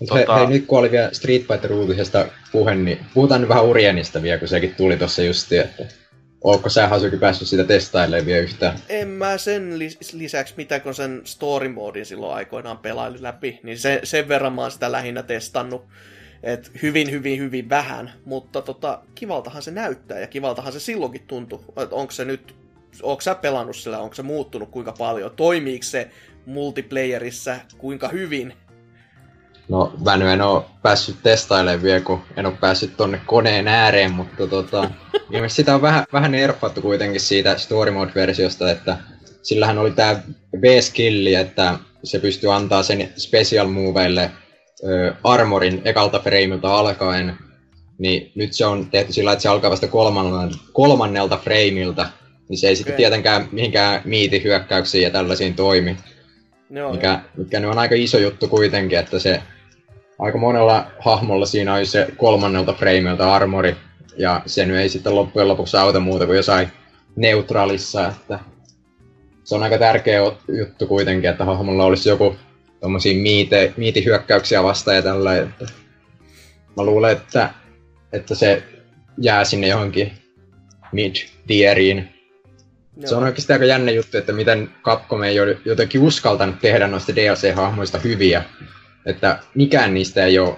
Mut he, tota, hei, nyt kun oli vielä Street Fighter uutisesta puhe, niin puhutaan nyt vähän Urienista vielä, kun sekin tuli tuossa justi, että Ootko sä Hasuki päässyt sitä testailemaan vielä yhtään? En mä sen lis- lisäksi, mitä kun sen story modin silloin aikoinaan pelailin läpi, niin se, sen verran mä oon sitä lähinnä testannut. Et hyvin, hyvin, hyvin vähän, mutta tota, kivaltahan se näyttää ja kivaltahan se silloinkin tuntui. Et onko se nyt, onko sä pelannut sillä, onko se muuttunut kuinka paljon, toimiiko se multiplayerissa kuinka hyvin? No, mä en oo päässyt testailemaan vielä, kun en oo päässyt tonne koneen ääreen, mutta tota, ilmeisesti sitä on vähän, vähän nerfattu kuitenkin siitä story mode-versiosta, että sillähän oli tää V-skilli, että se pystyy antaa sen special moveille ö, armorin ekalta frameilta alkaen, niin nyt se on tehty sillä, että se alkaa vasta kolmannelta, kolmannelta frameilta, niin se ei sitten Okei. tietenkään mihinkään miitihyökkäyksiin ja tällaisiin toimi. Joo, Mikä, mikä nyt on aika iso juttu kuitenkin, että se aika monella hahmolla siinä on se kolmannelta frameilta armori, ja se nyt ei sitten loppujen lopuksi auta muuta kuin jossain neutraalissa, että se on aika tärkeä juttu kuitenkin, että hahmolla olisi joku tommosia miite, miitihyökkäyksiä vastaan ja tällä, että mä luulen, että, että se jää sinne johonkin mid-tieriin, se on oikeasti aika jännä juttu, että miten Capcom ei ole jotenkin uskaltanut tehdä noista DLC-hahmoista hyviä. Että mikään niistä ei ole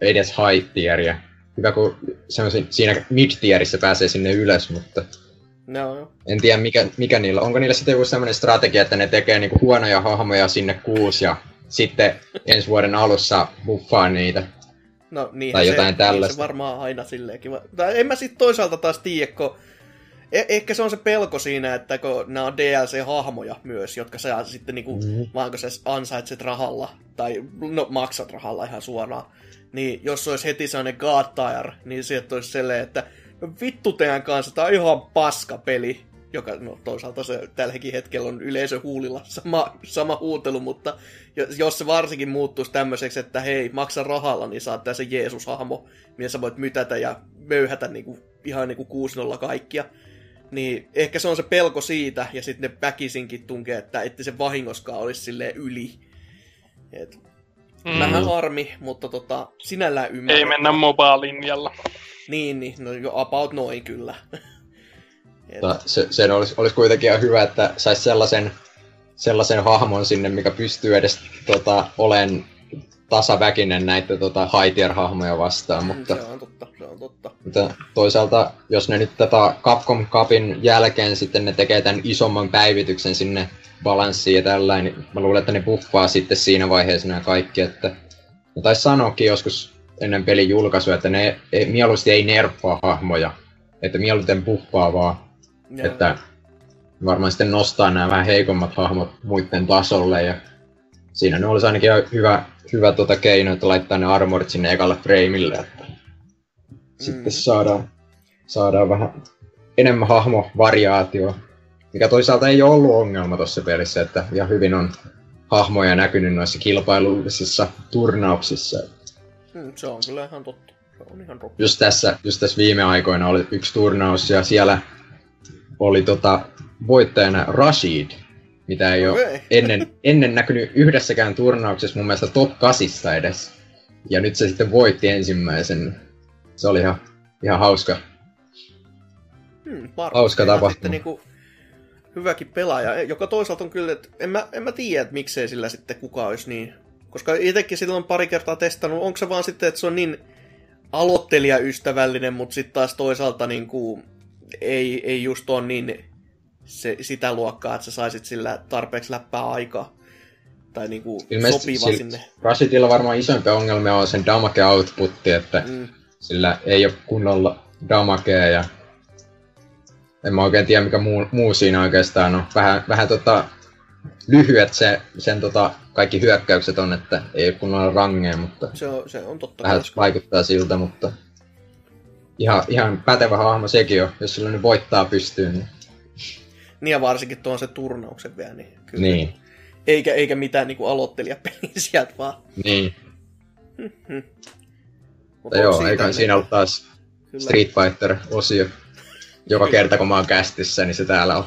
edes high tieriä. Hyvä, kun semmosi, siinä mid-tierissä pääsee sinne ylös, mutta No. En tiedä mikä, mikä niillä Onko niillä sitten joku sellainen strategia, että ne tekee niinku huonoja hahmoja sinne kuusi ja sitten ensi vuoden alussa buffaa niitä. No niin, Tai se, jotain niin tällaista. se varmaan aina silleenkin. Tai en mä sitten toisaalta taas tiedä, kun e- ehkä se on se pelko siinä, että kun nämä on DLC-hahmoja myös, jotka sä sitten niinku, mm. vaan kun sä ansaitset rahalla, tai no maksat rahalla ihan suoraan, niin jos olisi heti sellainen God Tier, niin sieltä olisi silleen, että vittu teidän kanssa, tää on ihan paska peli. Joka, no toisaalta se tälläkin hetkellä on yleisön huulilla sama, sama huutelu, mutta jo- jos se varsinkin muuttuisi tämmöiseksi, että hei, maksa rahalla, niin saat tässä Jeesus-hahmo, millä sä voit mytätä ja möyhätä niinku, ihan niinku 6 kaikkia. Niin ehkä se on se pelko siitä, ja sitten ne väkisinkin tunkee, että ettei se vahingoskaan olisi silleen yli. Et, Mm. Vähän harmi, mutta tota, sinällään ymmärrän. Ei mennä MOBA-linjalla. Niin, niin, no jo about noin kyllä. Et, Mutta se, sen olisi, olisi kuitenkin ihan hyvä, että saisi sellaisen, sellaisen hahmon sinne, mikä pystyy edes tota, olemaan tasaväkinen näitä tota, high tier hahmoja vastaan, mutta, Se on totta, se on totta. mutta toisaalta, jos ne nyt tätä Capcom Cupin jälkeen sitten ne tekee tämän isomman päivityksen sinne balanssiin ja tällainen, niin mä luulen, että ne buffaa sitten siinä vaiheessa nämä kaikki, että ne taisi sanoakin joskus ennen pelin julkaisua, että ne ei, mieluusti ei nerfaa hahmoja, että mieluiten buffaa vaan Ja, että varmaan sitten nostaa nämä vähän heikommat hahmot muiden tasolle ja siinä ne olisi ainakin hyvä, hyvä tota keino, että laittaa ne armorit sinne ekalle frameille, että sitten saadaan, saadaan vähän enemmän hahmovariaatioa, mikä toisaalta ei ole ollut ongelma tuossa pelissä, että ihan hyvin on hahmoja näkynyt noissa kilpailullisissa turnauksissa. mm, se on kyllä ihan totta. Se on ihan totta. just tässä, just tässä viime aikoina oli yksi turnaus ja siellä oli tota, voittajana Rashid, mitä ei ole Okei. ennen, ennen näkynyt yhdessäkään turnauksessa mun mielestä top 8 edes. Ja nyt se sitten voitti ensimmäisen. Se oli ihan, ihan hauska. Hmm, Hauska tapahtuma. Niinku hyväkin pelaaja, joka toisaalta on kyllä, että en mä, en mä tiedä, että miksei sillä sitten kuka olisi niin. Koska itsekin sillä on pari kertaa testannut, onko se vaan sitten, että se on niin aloittelijaystävällinen, mutta sitten taas toisaalta niin kuin, ei, ei just ole niin se, sitä luokkaa, että sä saisit sillä tarpeeksi läppää aikaa. Tai niin Ilmeisesti sopiva sil- sinne. Rashidilla varmaan isompia ongelmia on sen damage outputti, että Mm. sillä ei ole kunnolla damagea ja en mä oikein tiedä mikä muu, muu siinä oikeastaan on. Vähän, vähän tota, lyhyet se, sen tota, kaikki hyökkäykset on, että ei ole kunnolla rangea, mutta Se, on, se on totta. vähän kai. vaikuttaa siltä, mutta ihan, ihan pätevä hahmo sekin on, jos sillä nyt voittaa pystyyn. Niin, Niin ja varsinkin tuon se turnauksen vielä, niin kyllä. niin. Eikä, eikä mitään niin aloittelijapeliä sieltä vaan. niin. Hmm. Mutta joo, eikä siinä ollut taas Kyllä. Street Fighter-osio. Joka kerta kun mä oon kästissä, niin se täällä on.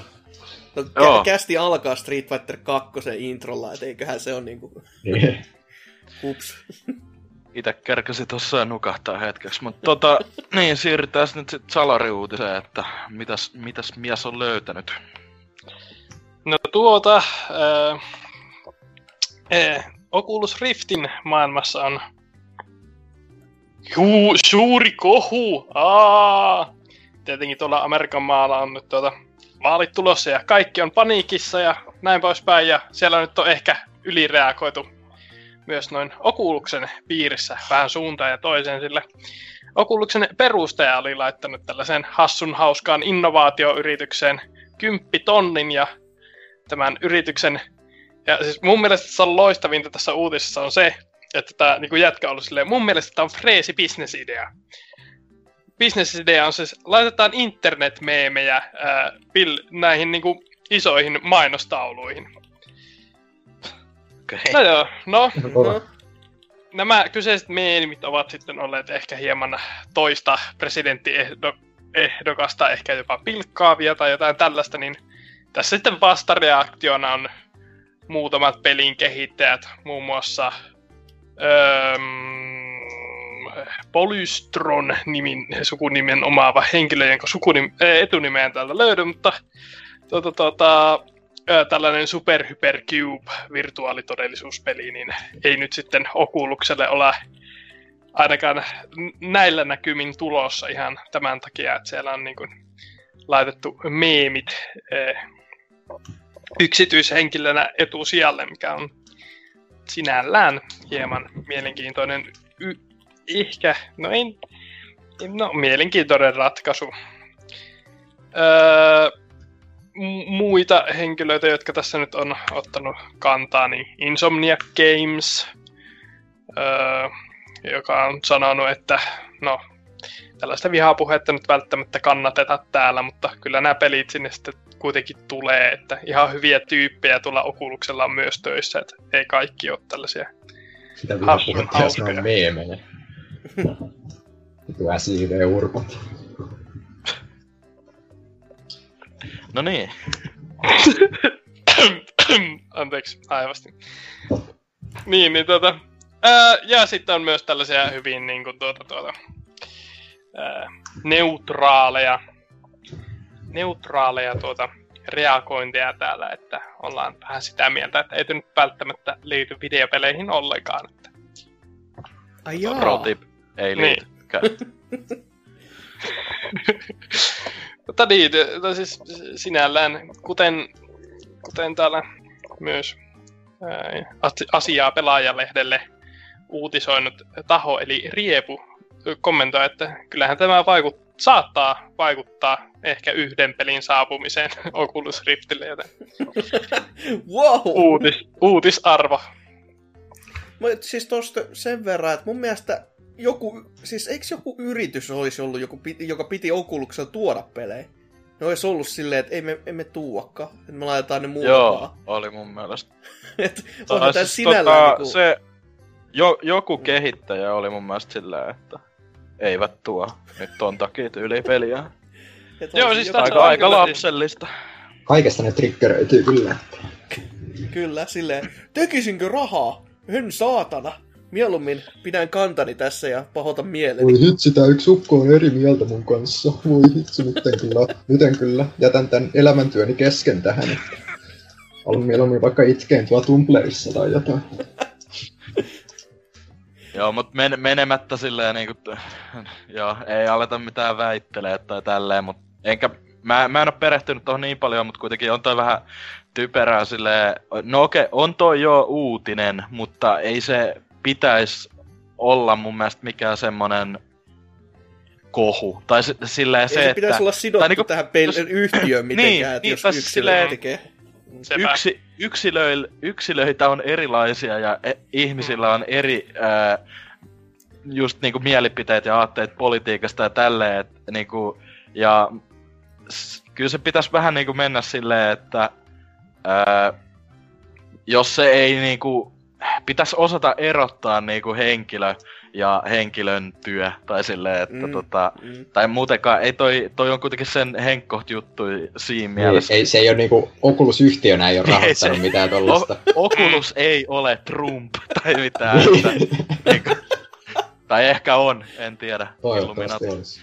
No, Joo. kä- kästi alkaa Street Fighter 2 introlla, et eiköhän se on niinku, Niin. hups. Ite kerkäsi tossa nukahtaa hetkeksi, mutta tota, niin siirrytään nyt sit salariuutiseen, että mitäs, mitäs mies on löytänyt. No tuota, ää, ää, Oculus Riftin maailmassa on Juu, suuri kohu! Aa! Tietenkin tuolla Amerikan maalla on nyt tuota vaalit tulossa ja kaikki on paniikissa ja näin poispäin. Ja siellä nyt on ehkä ylireagoitu myös noin Oculusen piirissä vähän suuntaan ja toiseen, sillä Oculusen perustaja oli laittanut tällaisen hassun hauskaan innovaatioyritykseen 10 tonnin ja tämän yrityksen, ja siis mun mielestä se on loistavinta tässä uutisessa on se, että tämä niin jätkä on ollut silleen, mun mielestä tämä on freesi bisnesidea. Bisnesidea on siis, laitetaan internetmeemejä ää, pil, näihin niin kuin, isoihin mainostauluihin. Okei. No joo, no Kova. nämä kyseiset meemit ovat sitten olleet ehkä hieman toista presidenttiehdokasta, ehkä jopa pilkkaavia tai jotain tällaista, niin tässä sitten vastareaktiona on muutamat pelin kehittäjät, muun muassa öö, Polystron nimin, sukunimen omaava henkilö, jonka sukunim, äh, etunimeä en täältä löydy, mutta tuota, tuota, tällainen Super Hyper Cube virtuaalitodellisuuspeli, niin ei nyt sitten Oculukselle ole ainakaan näillä näkymin tulossa ihan tämän takia, että siellä on niin kuin laitettu meemit äh, yksityishenkilönä etusijalle, mikä on sinällään hieman mielenkiintoinen, y- ehkä, no ei, no mielenkiintoinen ratkaisu. Öö, muita henkilöitä, jotka tässä nyt on ottanut kantaa, niin Insomniac Games, öö, joka on sanonut, että no, tällaista vihapuhetta nyt välttämättä kannateta täällä, mutta kyllä nämä pelit sinne sitten kuitenkin tulee, että ihan hyviä tyyppejä tuolla Okuluksella on myös töissä, että ei kaikki ole tällaisia Sitä jos ne on meemejä. Vitu SIV-urpot. No niin. Anteeksi, aivasti. Niin, niin tota... Ää, ja sitten on myös tällaisia hyvin niin kuin, tuota, tuota, ää, neutraaleja, neutraaleja tuota, reagointeja täällä, että ollaan vähän sitä mieltä, että ei nyt välttämättä liity videopeleihin ollenkaan. Että... Ai jaa. Pro tip. Ei Niin. liitykään. Mutta niin, no siis sinällään, kuten, kuten täällä myös ää, asi- asiaa pelaajalehdelle uutisoinut taho, eli Riepu, kommentoi, että kyllähän tämä vaikut, saattaa vaikuttaa ehkä yhden pelin saapumiseen Oculus Riftille, joten wow! uutis, uutisarvo. Mut siis tosta sen verran, että mun mielestä joku, siis eikö joku yritys olisi ollut, joku, joka piti Oculuksella tuoda pelejä? Ne olisi ollut silleen, että ei me, emme tuuakaan, että me laitetaan ne muuakaan. Joo, oli mun mielestä. Et onhan siis sinällään tota, niinku... se, jo, joku kehittäjä oli mun mielestä silleen, että eivät tuo nyt ton takia tyyli peliä. Joo, siis joku- Aika, on aika lapsellista. Kaikesta ne triggeröityy kyllä. Kyllä, silleen, tekisinkö rahaa? En saatana. Mieluummin pidän kantani tässä ja pahota mieleni. Voi hitsi, tää yksi ukko on eri mieltä mun kanssa. Voi hitsi, nyt en kyllä, nyt en kyllä. Jätän tän elämäntyöni kesken tähän. Olen mieluummin vaikka itkeen tuolla Tumblrissa tai jotain. Joo, mut men, menemättä silleen niinku, joo, ei aleta mitään väittelee tai tälleen, mut enkä, mä, mä en oo perehtynyt tohon niin paljon, mut kuitenkin on toi vähän typerää silleen, no okei, on toi jo uutinen, mutta ei se pitäisi olla mun mielestä mikään semmonen kohu. Tai silleen Ei se, se, että... pitäisi olla sidottu tai niinku- tähän pel- jos- yhtiöön mitenkään, Niin, että niin, jos tai yksilö silleen- tekee. Yksi, yksilöil, yksilöitä on erilaisia ja e, ihmisillä on eri ää, just niinku mielipiteet ja aatteet politiikasta ja tälleen, et, niinku, ja s, kyllä se pitäisi vähän niinku mennä silleen, että ää, jos se ei niinku, pitäisi osata erottaa niinku henkilö ja henkilön työ, tai silleen, että Mm. tota, Mm. tai muutenkaan, ei toi, toi on kuitenkin sen henkkoht juttu siinä Ei, mielessä. ei, se ei ole niinku, Oculus-yhtiönä ei ole Ei rahoittanut se- mitään tollasta. Oculus ei ole Trump tai mitään. että, niinku, tai ehkä on, en tiedä. Toivottavasti olisi.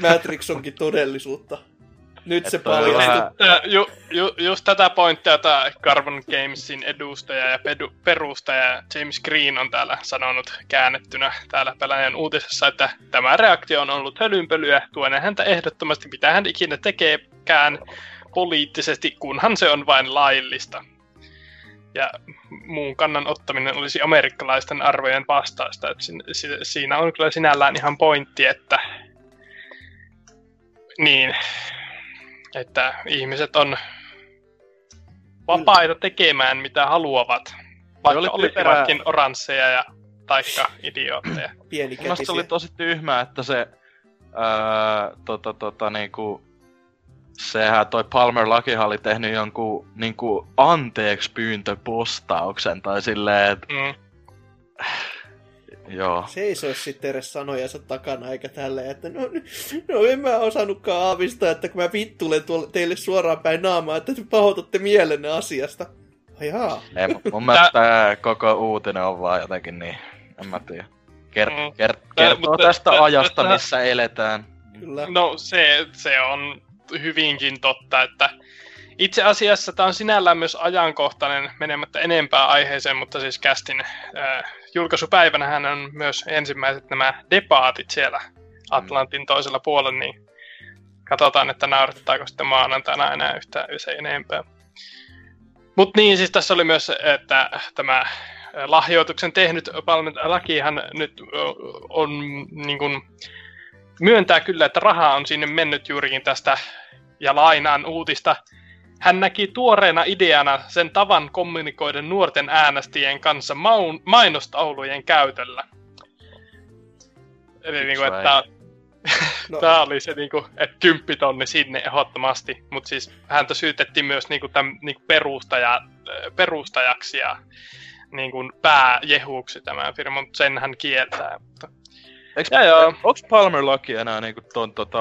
Matrix onkin todellisuutta. Nyt se Että Tää, ju, ju, just tätä pointtia tämä Carbon Gamesin edustaja ja pedu, perustaja James Green on täällä sanonut käännettynä täällä pelaajan uutisessa, että tämä reaktio on ollut hölynpölyä, tuen häntä ehdottomasti mitä hän ikinä tekeekään poliittisesti, kunhan se on vain laillista. Ja muun kannan ottaminen olisi amerikkalaisten arvojen vastaista. Että siinä on kyllä sinällään ihan pointti, että niin, että ihmiset on vapaita tekemään mitä haluavat, vaikka oli olisivatkin oransseja ja taikka idiootteja. Pieni Mun mielestä se oli tosi tyhmää, että se ää, tota, tota, niinku, sehän toi Palmer Lakihan oli tehnyt jonkun niinku anteeksi pyyntöpostauksen tai silleen, että Mm. Joo. Se ei olisi sitten edes sanojansa takana, eikä tälleen, että no, no en mä osannutkaan aavistaa, että kun mä vittulen tuolle, teille suoraan päin naamaa, että te pahoitatte mielenne asiasta. Ai jaa. Ei, mun- mielestä tää koko uutinen on vaan jotenkin niin, en mä tiedä. Ker- Mm. ker- Tää- kertoo mutta tästä tä- ajasta, missä eletään. Kyllä. No se, se on hyvinkin totta, että itse asiassa tämä on sinällään myös ajankohtainen menemättä enempää aiheeseen, mutta siis kästin äh, julkaisupäivänähän on myös ensimmäiset nämä debaatit siellä Atlantin toisella puolella, niin katsotaan, että naurittaako sitten maanantaina enää yhtään se enempää. Mutta niin, siis tässä oli myös, että tämä lahjoituksen tehnyt lakihan nyt on niin kuin, myöntää kyllä, että rahaa on sinne mennyt juurikin tästä ja lainaan uutista. Hän näki tuoreena ideana sen tavan kommunikoida nuorten äänestäjien kanssa maun, mainostaulujen käytöllä. Eli niin kuin, että no. tämä oli se, niin kuin, että kymppitonni sinne ehdottomasti. Mutta siis häntä syytettiin myös niin kuin, tämän, niin kuin perustaja, perustajaksi ja niin kuin pääjehuksi tämä firma, mutta sen hän kieltää. Mutta... Eikö, ja joo. Onks Palmer Lucky enää niinku ton tota,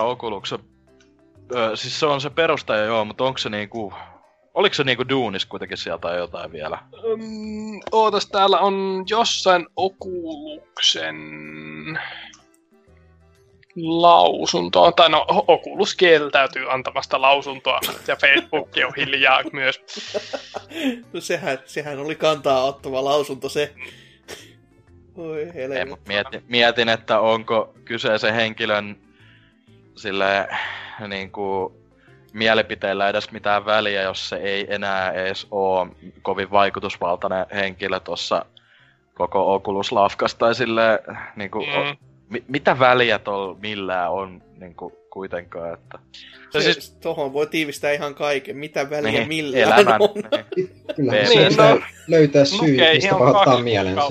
Öö, siis se on se perustaja joo, mutta onko se niinku... Oliko se niinku Duunis kuitenkin sieltä tai jotain vielä? Um, ootas, täällä on jossain Okuluksen lausuntoa, tai no Oculus kieltäytyy antamasta lausuntoa, ja Facebook on hiljaa myös. no sehän, sehän oli kantaa ottava lausunto se. Oi mietin, mietin, että onko kyseisen henkilön sille niin kuin, mielipiteillä edes mitään väliä, jos se ei enää edes ole kovin vaikutusvaltainen henkilö tuossa koko Oculus Lafkasta tai sille, niin kuin, mm. mi- mitä väliä tuolla millään on niin kuin, kuitenkaan, että... Se, siis... Tuohon voi tiivistää ihan kaiken, mitä väliä niin, millään elämän, on. Niin. Kyllä, niin, no, löytää syy, mistä pahoittaa mielensä.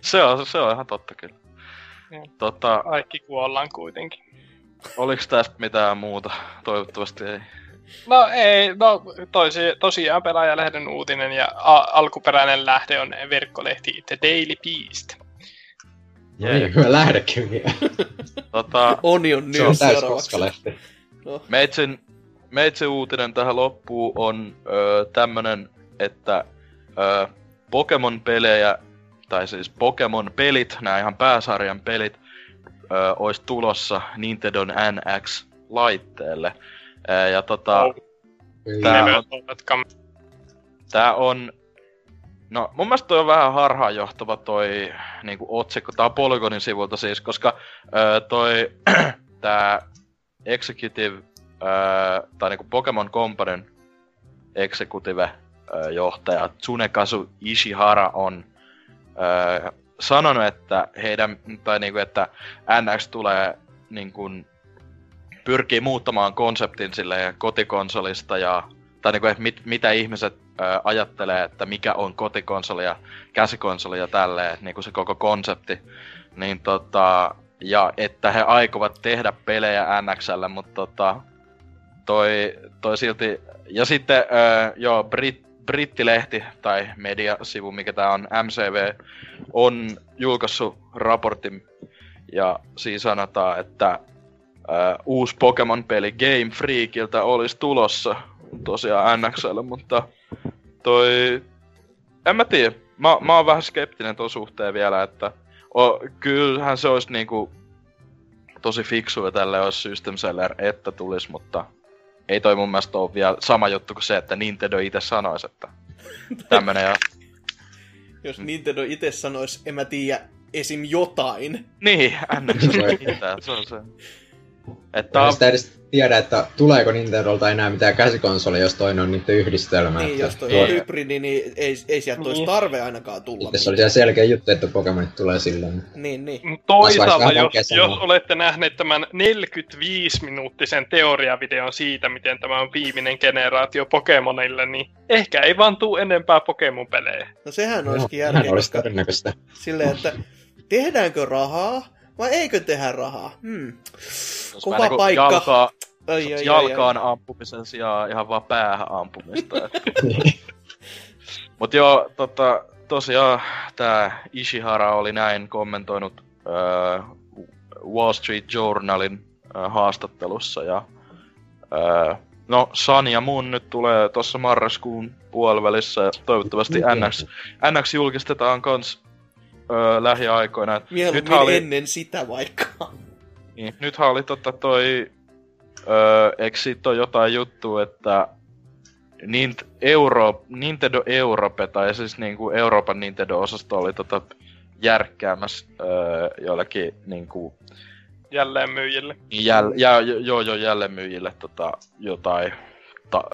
se, on, se on ihan totta kyllä. Tota, Kaikki kuollaan kuitenkin. Oliko tästä mitään muuta? Toivottavasti ei. No ei, no toisi, tosiaan pelaajalehden uutinen ja a- alkuperäinen lähde on verkkolehti The Daily Beast. No niin, hyvä lähdekin vielä. tota, Onion Se on täyskoskalehti. No. Meitsin, meitsin uutinen tähän loppuun on ö, tämmönen, että Pokemon-pelejä tai siis Pokemon-pelit, nämä ihan pääsarjan pelit, ö, olisi tulossa Nintendo NX-laitteelle. Ja tota, oh. tää, on, tää on, no mun mielestä toi on vähän harhaanjohtava toi niinku otsikko, tää on Polygonin sivulta siis, koska ö, toi tää Executive, ö, tai niinku Pokemon Companyn Executive johtaja Tsunekazu Ishihara on öö, sanonut, että heidän, tai niinku, että NX tulee niinku, pyrkii muuttamaan konseptin sille kotikonsolista ja tai niinku, mit, mitä ihmiset ö, ajattelee, että mikä on kotikonsoli ja käsikonsoli ja tälleen, niinku se koko konsepti. Niin tota, ja että he aikovat tehdä pelejä NXL, mutta tota, toi, toi silti, ja sitten ö, joo, Brit, brittilehti tai mediasivu, mikä tämä on, MCV, on julkaissut raportin ja siinä sanotaan, että uh, uusi Pokemon-peli Game Freakiltä olisi tulossa tosiaan NXL, mutta toi... En mä tiedä. Mä, mä oon vähän skeptinen tuon suhteen vielä, että o, kyllähän se olisi niinku tosi fiksu ja tälle olisi System Seller, että tulisi, mutta ei toi mun mielestä ole vielä sama juttu kuin se, että Nintendo itse sanoisi, että tämmönen ja... Jos Nintendo itse sanoisi, en mä tiedä, esim. jotain. Niin, NX se on se. Että on... sitä edes tiedä, että tuleeko Nintendolta enää mitään käsikonsoli, jos toinen on niiden yhdistelmä. Niin, jos toi on hybridi, niin ei, ei sieltä niin. olisi tarve ainakaan tulla. Se oli selkeä juttu, että Pokemonit tulee silloin. Niin, niin. Toisaalta, jos, jos olette nähneet tämän 45-minuuttisen teoriavideon siitä, miten tämä on viimeinen generaatio Pokemonille, niin ehkä ei vaan tuu enempää Pokemon-pelejä. No sehän olisikin no, järkeä. olisi todennäköistä. Silleen, että tehdäänkö rahaa vai eikö tehdä rahaa? Hmm. Kova niinku paikka. Jalkaa, ai, ai, jalkaan ai, ai. ampumisen sijaan ihan vaan päähän ampumista. Mut joo, tota, tosiaan tää Ishihara oli näin kommentoinut äh, Wall Street Journalin äh, haastattelussa ja äh, No, Sun ja mun nyt tulee tuossa marraskuun puolivälissä toivottavasti NX, NX julkistetaan kans öö, lähiaikoina. Mieluummin oli... ennen sitä vaikka. Niin, nythän oli totta toi... Öö, eikö siitä ole jotain juttu, että Nint Euro, Nintendo Europe, tai siis niinku Euroopan Nintendo-osasto oli tota järkkäämässä öö, joillakin niinku jälleenmyyjille. Niin jäl, ja, joo, joo, jälleenmyyjille tota, jotain ta,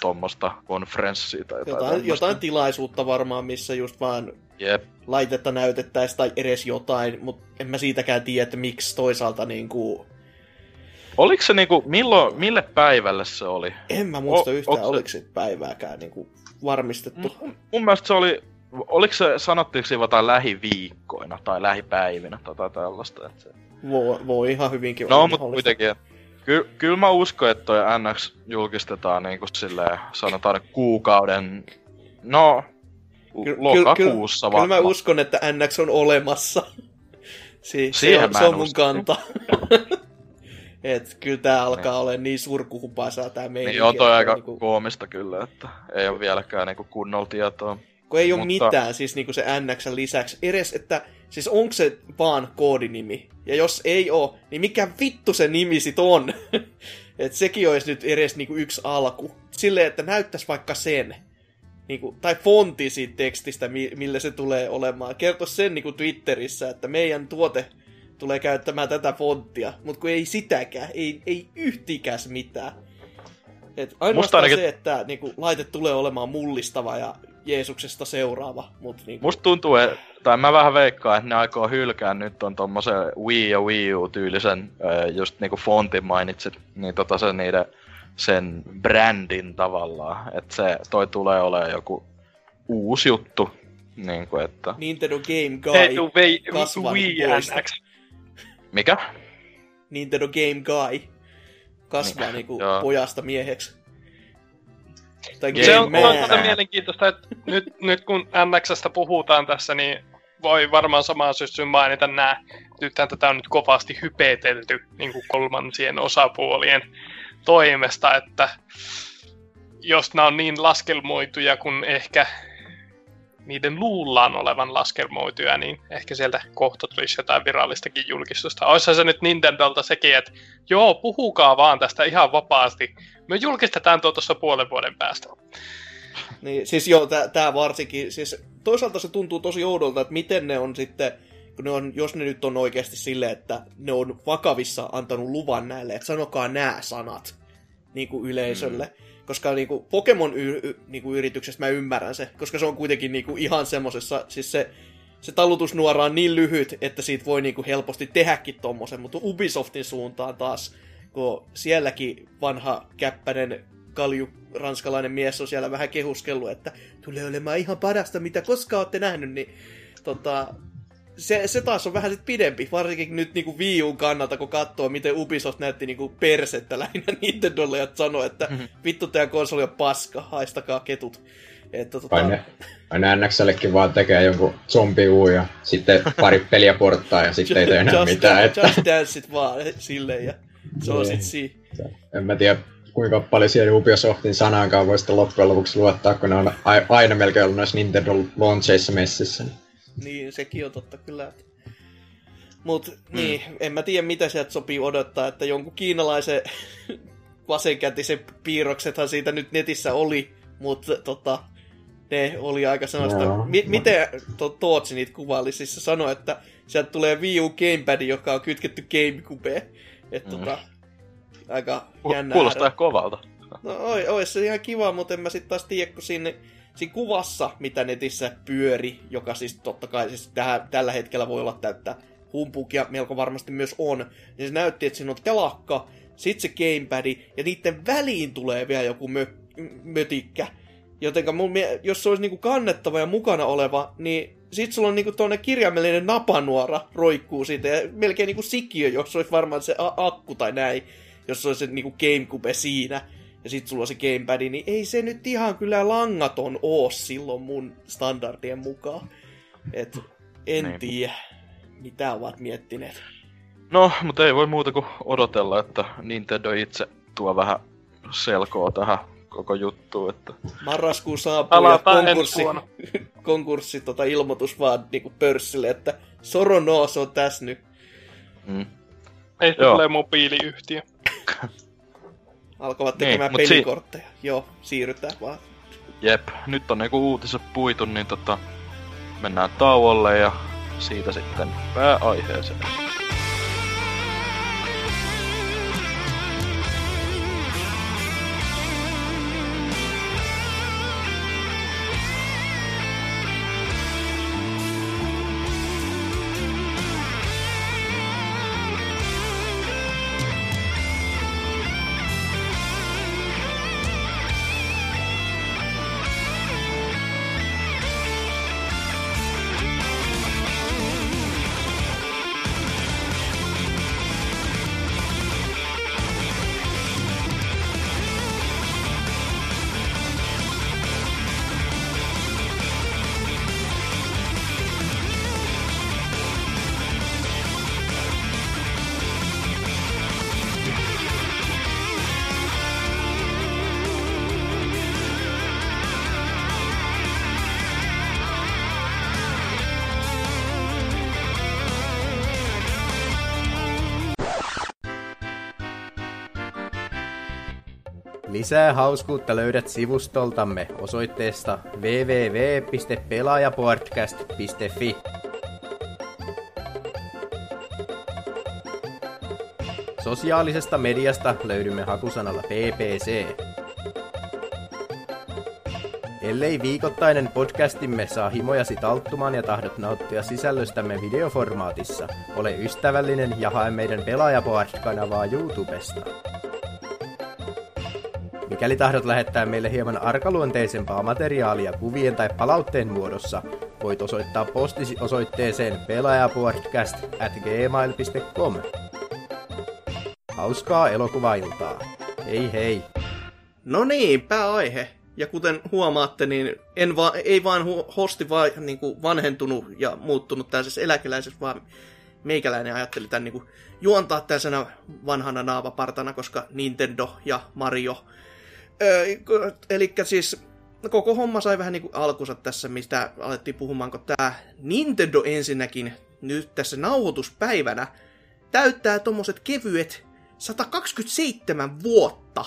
tuommoista konferenssia tai jotain, Jotain, jotain tilaisuutta varmaan, missä just vaan Jep. laitetta näytettäisiin tai edes jotain, mutta en mä siitäkään tiedä, että miksi toisaalta niinku... Oliko se niinku, milloin, mille päivälle se oli? En mä muista O- yhtään, se- oliko se päivääkään niinku varmistettu. Mun, mun mielestä se oli, oliko se, sanottiinko siinä jotain lähiviikkoina tai lähipäivinä tai jotain tällaista? Että se... Voi, voi ihan hyvinkin No, mutta kuitenkin, Ky- kyllä mä uskon, että toi NX julkistetaan niinku silleen, sanotaan kuukauden, no, Ky- lokakuussa Kyllä mä varmaan. uskon, että NX on olemassa. Si- se Siihen on, mä se on mun kanta. Et kyllä tää alkaa olla niin surkuhupaisaa tää meininki. Niin on toi aika niinku- koomista kyllä, että ei ole vieläkään niinku kunnolla tietoa. Kun ei ole Mutta- mitään siis niinku se NX lisäksi. Edes, että siis onko se vaan koodinimi? Ja jos ei oo, niin mikä vittu se nimi sit on? Et sekin olisi nyt edes niinku yksi alku. Silleen, että näyttäisi vaikka sen. Niinku, tai fonti siitä tekstistä, mi- millä se tulee olemaan. Kerto sen niinku Twitterissä, että meidän tuote tulee käyttämään tätä fonttia. Mutta kun ei sitäkään, ei, ei yhtikäs mitään. Et ainoastaan ainakin- se, että niinku, laite tulee olemaan mullistava ja Jeesuksesta seuraava. Mut, niinku, Musta tuntuu, että, tai mä vähän veikkaan, että ne aikoo hylkää nyt on tommosen Wii ja Wii U tyylisen, just niinku fontin mainitsit, niin tota se niiden, sen brändin tavallaan, että se, toi tulee olemaan joku uusi juttu, niinku että, Nintendo Game Guy. Hei, tuu vei, Wii. NX. mikä? Nintendo Game Guy kasvaa Niin, niinku joo. pojasta mieheksi. Tai Game Se on, se on Man. tota mielenkiintoista, että nyt, nyt kun NXstä puhutaan tässä, niin voi varmaan samaan syssyyn mainita nämä. Nythän tätä on nyt kovasti hypetelty niin kuin kolmansien osapuolien toimesta, että jos nämä on niin laskelmoituja kuin ehkä niiden luullaan olevan laskelmoituja, niin ehkä sieltä kohta tulisi jotain virallistakin julkistusta. Oissa se nyt Nintendolta sekin, että joo, puhukaa vaan tästä ihan vapaasti. Me julkistetaan tuo tuossa puolen vuoden päästä. Niin, siis joo, tää varsinkin, siis toisaalta se tuntuu tosi oudolta, että miten ne on sitten, ne on, jos ne nyt on oikeasti silleen, että ne on vakavissa antanut luvan näille, että sanokaa nämä sanat niin kuin yleisölle. Mm. Koska niin kuin Pokemon y- y- niin kuin yrityksestä mä ymmärrän se, koska se on kuitenkin niin kuin ihan semmosessa, siis se, se talutusnuora on niin lyhyt, että siitä voi niin kuin helposti tehdäkin tommosen, mutta Ubisoftin suuntaan taas, kun sielläkin vanha käppäinen kalju ranskalainen mies on siellä vähän kehuskellut, että tulee olemaan ihan parasta, mitä koskaan olette nähnyt, niin tota, se, se taas on vähän sit pidempi, varsinkin nyt niinku Wii U:n kannalta, kun katsoo, miten Ubisoft näytti niinku persettä lähinnä Nintendolle ja sanoi, että vittu teidän konsoli on paska, haistakaa ketut. Että tota, Kai ne, aina NXLlekin vaan tekee jonkun zombi uu ja sitten pari peliä porttaa ja sitten ei tee enää just, mitään. Että, Just Danceit vaan silleen ja se on Niin. sit siinä. en mä tiedä kuinka paljon siihen Ubisoftin sanaankaan voi sitten loppujen lopuksi luottaa, kun ne on aina melkein ollut noissa Nintendo launcheissa messissä. niin- Niin, sekin on totta kyllä. Mut Mm. niin, en mä tiedä mitä sieltä sopii odottaa, että jonkun kiinalaisen vasenkätisen piirroksethan siitä nyt netissä oli, mutta tota, ne oli aika sellaista... Joo. Mi- miten to, Tootsi niitä kuvaili? Siis se sanoi, että sieltä tulee Wii U Gamepad, joka on kytketty Gamecubeen. Että Mm. tota, aika Ku- jännä Kuulostaa kovalta. No oi, ois se ihan kiva, mutta en mä sit taas tiedä, kun siinä, siinä kuvassa, mitä netissä pyöri, joka siis totta kai siis tähän, tällä hetkellä voi olla täyttä humpukia, melko varmasti myös on, niin se näytti, että siinä on telakka, sit se gamepad, ja niiden väliin tulee vielä joku mö, mötikkä. Jotenka mun, jos se olisi niinku kannettava ja mukana oleva, niin sit sulla on niinku tuonne kirjaimellinen napanuora roikkuu siitä, ja melkein niinku sikiö, jos olisi varmaan se akku tai näin, jos se olisi se niinku Gamecube siinä ja sit sulla on se gamepad, niin ei se nyt ihan kyllä langaton oo silloin mun standardien mukaan. Et en Niin. tiedä, mitä ovat miettineet. No, mutta ei voi muuta kuin odotella, että Nintendo itse tuo vähän selkoa tähän koko juttuun, että Marraskuun saapuu ja konkurssi, konkurssi tota, ilmoitus vaan niinku pörssille, että Sorono, se on tässä nyt. mm. Meistä Joo. tulee mobiiliyhtiö. Alkavat Niin, tekemään si- pelikortteja. Joo, siirrytään vaan. jep, nyt on niinku uutiset puitu, niin tota, mennään tauolle ja siitä sitten pääaiheeseen. Lisää hauskuutta löydät sivustoltamme osoitteesta www.pelaajapodcast.fi. Sosiaalisesta mediasta löydymme hakusanalla PPC. Ellei viikoittainen podcastimme saa himojasi talttumaan ja tahdot nauttia sisällöstämme videoformaatissa, ole ystävällinen ja hae meidän Pelaajapodcast-kanavaa YouTubesta. Mikäli tahdot lähettää meille hieman arkaluonteisempaa materiaalia kuvien tai palautteen muodossa, voit osoittaa postisi osoitteeseen pelaajapodcast at gmail.com. Hauskaa elokuvailtaa. Hei hei! No niin, pääaihe. Ja kuten huomaatte, niin en va- ei vaan hu- hosti vaan niin kuin vanhentunut ja muuttunut tällaisessa eläkeläisessä, vaan meikäläinen ajatteli tämän niin kuin juontaa tällaisena vanhana naavapartana, koska Nintendo ja Mario. Öö, eli siis koko homma sai vähän niin kuin alkunsa tässä, mistä alettiin puhumaan, kun tämä Nintendo ensinnäkin nyt tässä nauhoituspäivänä täyttää tommoset kevyet 127 vuotta.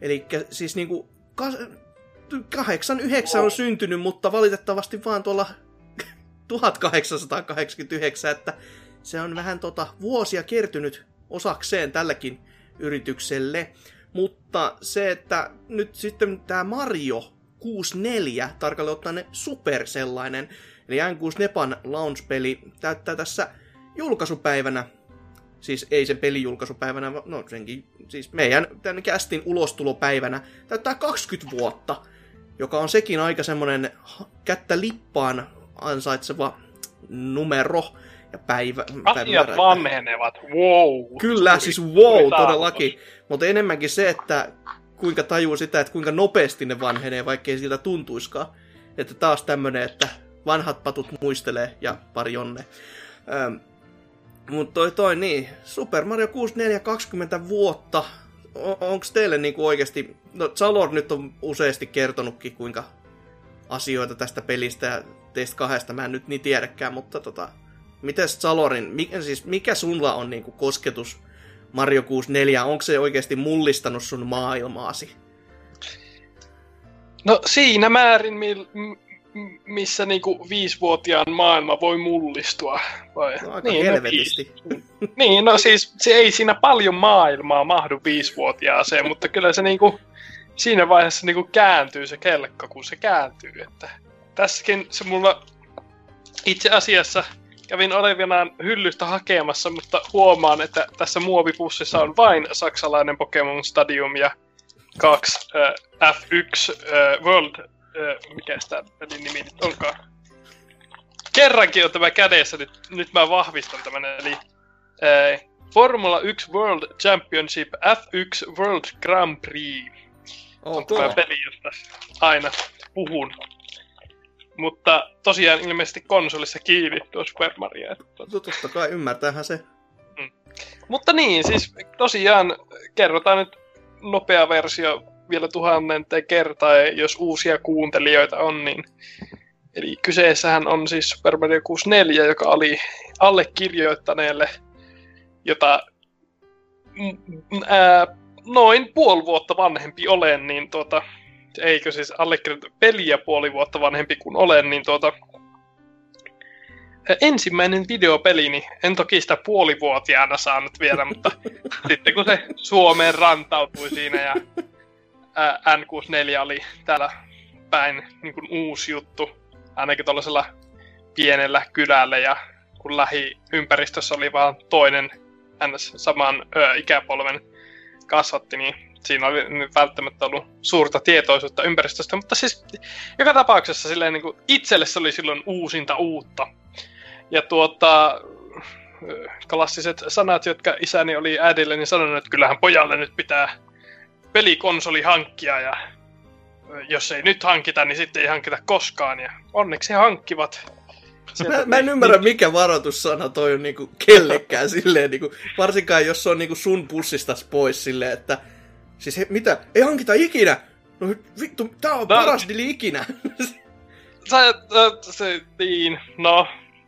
Eli siis niinku 89 on syntynyt, mutta valitettavasti vaan tuolla 1889, että se on vähän tota vuosia kertynyt osakseen tälläkin yritykselle. Mutta se, että nyt sitten tämä Mario 64, tarkalleen ottaen super sellainen, eli N64 launch-peli, täyttää tässä julkaisupäivänä, siis ei sen pelijulkaisupäivänä, no senkin, siis meidän tämän kästin ulostulopäivänä, täyttää 20 vuotta, joka on sekin aika semmonen kättä lippaan ansaitseva numero ja päivä. Asiat vanhenevat, wow. Kyllä, siis wow, todellakin. Mutta enemmänkin se, että kuinka tajuu sitä, että kuinka nopeasti ne vanhenee, vaikkei siltä tuntuiskaan. Että taas tämmönen, että vanhat patut muistelee ja pari onne. Ähm, mutta toi, toi niin, Super Mario 64 20 vuotta. On, onko teille niinku oikeasti, no Salor nyt on useasti kertonutkin kuinka asioita tästä pelistä ja teistä kahdesta mä en nyt niin tiedäkään, mutta tota, miten Salorin, mikä, siis mikä sulla on niinku kosketus Mario 64, onko se oikeasti mullistanut sun maailmaasi? No siinä määrin, missä niinku viisivuotiaan maailma voi mullistua. Vai? No, aika niin, helvetisti. No, niin, no siis se ei siinä paljon maailmaa mahdu viisivuotiaaseen, mutta kyllä se niinku, siinä vaiheessa niinku kääntyy se kelkka, kun se kääntyy. Että tässäkin se mulla itse asiassa kävin olevinaan hyllystä hakemassa, mutta huomaan, että tässä muovipussissa on vain saksalainen Pokemon Stadium ja kaksi äh, F1 äh, World mikä sitä pelin nimi nyt onkaan. Kerrankin on tämä kädessä, nyt, nyt mä vahvistan tämän, eli ää, Formula 1 World Championship F1 World Grand Prix. Oh, on tämä peli, josta aina puhun. Mutta tosiaan ilmeisesti konsolissa kiinni tuo Super Mario. No, totta kai, ymmärtäähän se. Mm. Mutta niin, siis tosiaan kerrotaan nyt nopea versio vielä tuhannenteen kertaa, jos uusia kuuntelijoita on, niin Eli kyseessähän on siis Super Mario 64, joka oli allekirjoittaneelle, jota ää, noin puoli vuotta vanhempi olen, niin tuota, eikö siis allekirjoittanut peliä puoli vuotta vanhempi kuin olen, niin tuota, ensimmäinen videopeli, niin en toki sitä puolivuotiaana saanut vielä, mutta sitten kun se Suomeen rantautui siinä ja N64 oli täällä päin niin kuin uusi juttu, ainakin tuollaisella pienellä kylällä ja kun lähiympäristössä oli vaan toinen ns. saman ö, ikäpolven kasvatti, niin siinä oli välttämättä ollut suurta tietoisuutta ympäristöstä, mutta siis joka tapauksessa silleen niin kuin itselle se oli silloin uusinta uutta. Ja tuota, klassiset sanat, jotka isäni oli äidille, niin sanonut, että kyllähän pojalle nyt pitää pelikonsoli hankkia ja jos ei nyt hankita, niin sitten ei hankita koskaan. Ja onneksi he hankkivat. mä, mä en ymmärrä, mikä varoitussana toi on niinku kellekään silleen, niinku, varsinkaan jos se on niinku sun pussista pois silleen, että siis he, mitä, ei hankita ikinä! No vittu, tää on no, paras dili ikinä! Se, se, niin, no,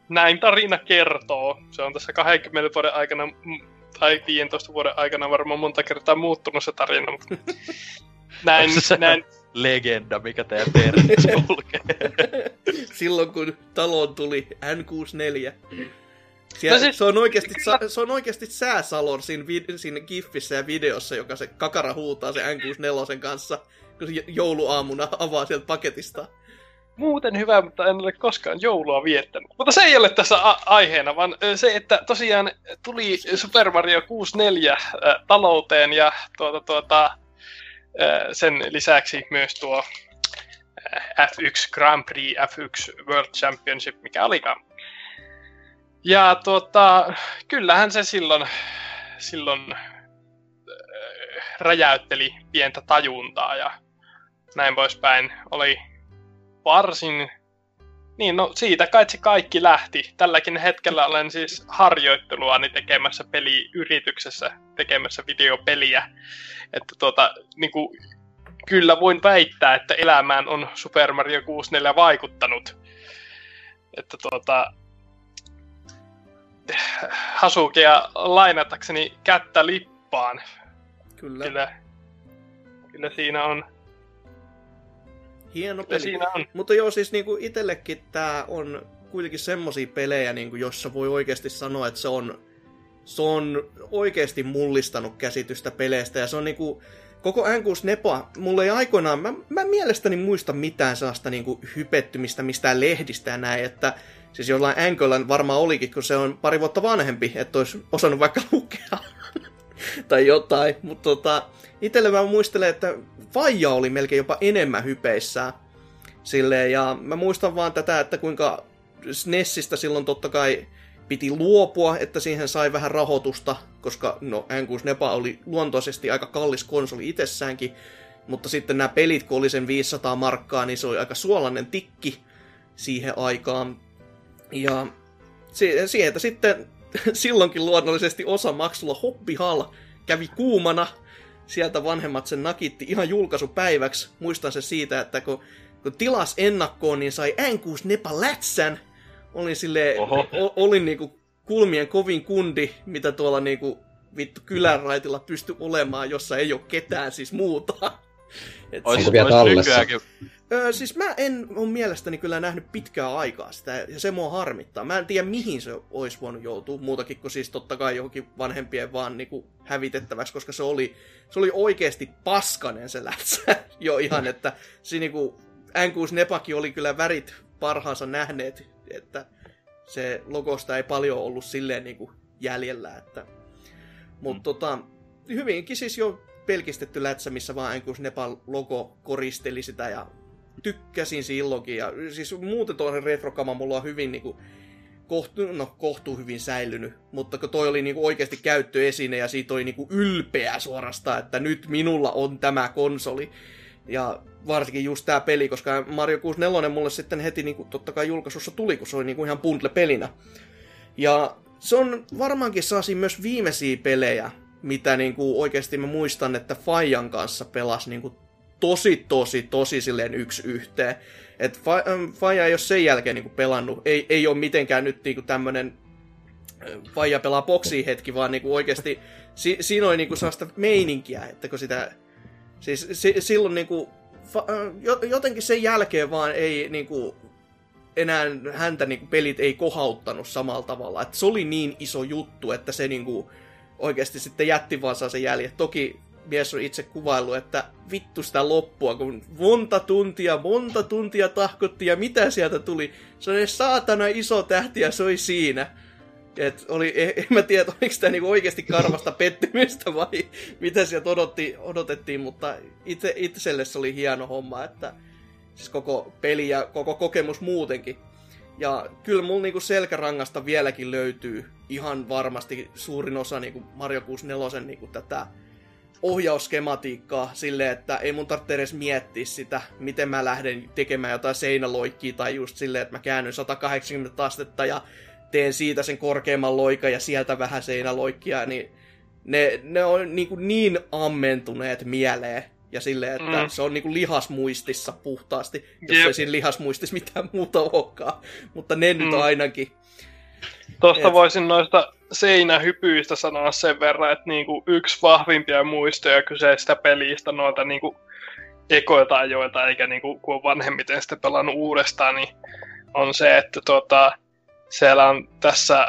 näin tarina kertoo. Se on tässä 20 vuoden aikana tai 15 vuoden aikana varmaan monta kertaa muuttunut se tarina. Mutta... näin, se näin, legenda, mikä teidän perheessä kulkee. Silloin kun taloon tuli N64. Siellä, No siis- se, on oikeasti, sa, se on oikeasti sääsalon siinä, vid, siinä giffissä ja videossa, joka se kakara huutaa se N64 kanssa, kun se jouluaamuna avaa sieltä paketista. muuten hyvä, mutta en ole koskaan joulua viettänyt. Mutta se ei ole tässä a- aiheena, vaan se, että tosiaan tuli Super Mario 64 äh, talouteen ja tuota, tuota, äh, sen lisäksi myös tuo äh, F1 Grand Prix, F1 World Championship, mikä olikaan. Ja tuota, kyllähän se silloin, silloin äh, räjäytteli pientä tajuntaa ja näin poispäin. Oli varsin... Niin, no siitä kai se kaikki lähti. Tälläkin hetkellä olen siis harjoitteluani tekemässä peliyrityksessä, tekemässä videopeliä. Että tuota, niin kuin, kyllä voin väittää, että elämään on Super Mario 64 vaikuttanut. Että tuota, Hasukea lainatakseni kättä lippaan. Kyllä. Kyllä, kyllä siinä on. Hieno peli. siinä on. Mutta joo, siis niinku itsellekin tää on kuitenkin semmosia pelejä, niinku, jossa voi oikeasti sanoa, että se on, se on oikeasti mullistanut käsitystä peleistä. Ja se on niinku, koko N6 Nepa, mulle ei aikoinaan, mä, mä mielestäni muista mitään sellaista niinku hypettymistä mistään lehdistä ja näin, että siis jollain Ankolla varmaan olikin, kun se on pari vuotta vanhempi, että olisi osannut vaikka lukea tai jotain. Mutta tota, itselle mä muistelen, että Faija oli melkein jopa enemmän hypeissään. Silleen, ja mä muistan vaan tätä, että kuinka SNESistä silloin totta kai piti luopua, että siihen sai vähän rahoitusta, koska no N6 Nepa oli luontoisesti aika kallis konsoli itsessäänkin, mutta sitten nämä pelit, kun oli sen 500 markkaa, niin se oli aika suolainen tikki siihen aikaan. Ja si- sieltä sitten silloinkin luonnollisesti osa maksulla Hobby Hall kävi kuumana. Sieltä vanhemmat sen nakitti ihan julkaisupäiväksi. Muistan se siitä, että kun, kun tilas ennakkoon, niin sai N6 Nepa lätsän. Olin sille o, olin niinku kulmien kovin kundi, mitä tuolla niinku vittu kylänraitilla pysty olemaan, jossa ei ole ketään siis muuta. Et Ois, vielä tallessa? Öö, siis mä en ole mielestäni kyllä nähnyt pitkää aikaa sitä, ja se mua harmittaa. Mä en tiedä, mihin se olisi voinut joutua, muutakin kuin siis totta kai johonkin vanhempien vaan niinku hävitettäväksi, koska se oli, se oli oikeasti paskanen se lätsä jo ihan, että se niinku, N6 Nepaki oli kyllä värit parhaansa nähneet, että se logosta ei paljon ollut silleen niinku jäljellä, että... Mutta Mm. tota, hyvinkin siis jo pelkistetty lätsä, missä vaan N6 Nepal logo koristeli sitä ja tykkäsin silloinkin. Ja siis muuten tuollainen retrokama mulla on hyvin niinku, kohtu, no, kohtuu hyvin säilynyt, mutta kun toi oli niinku oikeasti käyttöesine ja siitä oli niinku ylpeä suorastaan, että nyt minulla on tämä konsoli. Ja varsinkin just tää peli, koska Mario 64 mulle sitten heti niinku, totta kai julkaisussa tuli, kun se oli niinku ihan bundle-pelinä. Ja se on varmaankin saasi myös viimeisiä pelejä, mitä niinku oikeasti mä muistan, että Fajan kanssa pelas niinku tosi, tosi, tosi silleen yksi yhteen. Et ähm, Faja ei ole sen jälkeen niinku pelannut. Ei, ei ole mitenkään nyt niinku tämmönen äh, Faija pelaa boksiin hetki, vaan niinku oikeasti si- siinä oli niinku sellaista meininkiä, että kun sitä... Siis si- silloin niinku... Fa- äh, jo- jotenkin sen jälkeen vaan ei niinku enää häntä niinku pelit ei kohauttanut samalla tavalla. Et se oli niin iso juttu, että se niinku oikeasti sitten jätti vaan saa sen jäljet. Toki mies on itse kuvaillut, että vittu sitä loppua, kun monta tuntia, monta tuntia tahkotti ja mitä sieltä tuli. Se oli saatana iso tähti ja se oli siinä. Et oli, en, mä tiedä, oliko sitä niinku oikeasti karvasta pettymystä vai mitä sieltä odotti, odotettiin, mutta itse, itselle se oli hieno homma, että siis koko peli ja koko kokemus muutenkin. Ja kyllä mulla niinku selkärangasta vieläkin löytyy ihan varmasti suurin osa niinku Mario 64 niinku tätä ohjausskematiikkaa silleen, että ei mun tarvitse edes miettiä sitä, miten mä lähden tekemään jotain seinäloikkia tai just silleen, että mä käännyn 180 astetta ja teen siitä sen korkeamman loikan ja sieltä vähän seinäloikkia, niin ne, ne on niin, kuin niin ammentuneet mieleen ja silleen, että Mm. se on niin kuin lihasmuistissa puhtaasti, jos Jep. ei siinä lihasmuistissa mitään muuta olekaan. Mutta ne nyt Mm. ainakin. Tuosta Et- voisin noista seinähypyistä sanoa sen verran, että niinku yksi vahvimpia muistoja kyseisestä pelistä noilta niinku ekoilta ajoilta, eikä niinku, kun on vanhemmiten sitten pelannut uudestaan, niin on se, että tota, siellä on tässä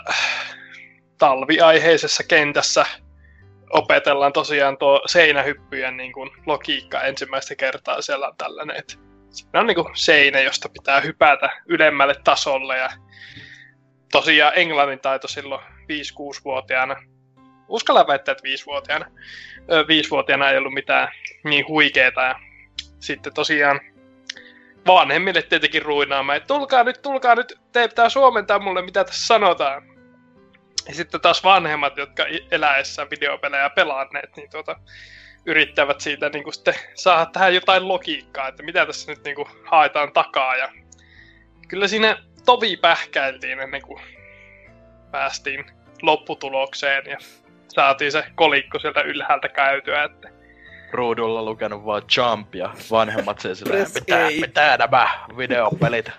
talviaiheisessa kentässä opetellaan tosiaan tuo seinähyppyjen niin kuin, logiikka ensimmäistä kertaa siellä on tällainen, että siinä on niin kuin, seinä, josta pitää hypätä ylemmälle tasolle ja tosiaan englannin taito silloin 5-6-vuotiaana. Uskalla väittää, että 5-vuotiaana. 5-vuotiaana ei ollut mitään niin huikeeta ja sitten tosiaan vanhemmille tietenkin ruinaamaan, että tulkaa nyt, tulkaa nyt, te pitää suomentaa mulle, mitä tässä sanotaan. Ja sitten taas vanhemmat, jotka eläessä videopelejä pelanneet, niin tuota, yrittävät siitä niin kuin sitten saada tähän jotain logiikkaa, että mitä tässä nyt niin kuin haetaan takaa. Ja kyllä siinä tovi pähkäiltiin ennen kuin päästiin lopputulokseen ja saatiin se kolikko sieltä ylhäältä käytyä. Että ruudulla lukenut vaan Jump ja vanhemmat se silleen, mitä, mitä nämä videopelit.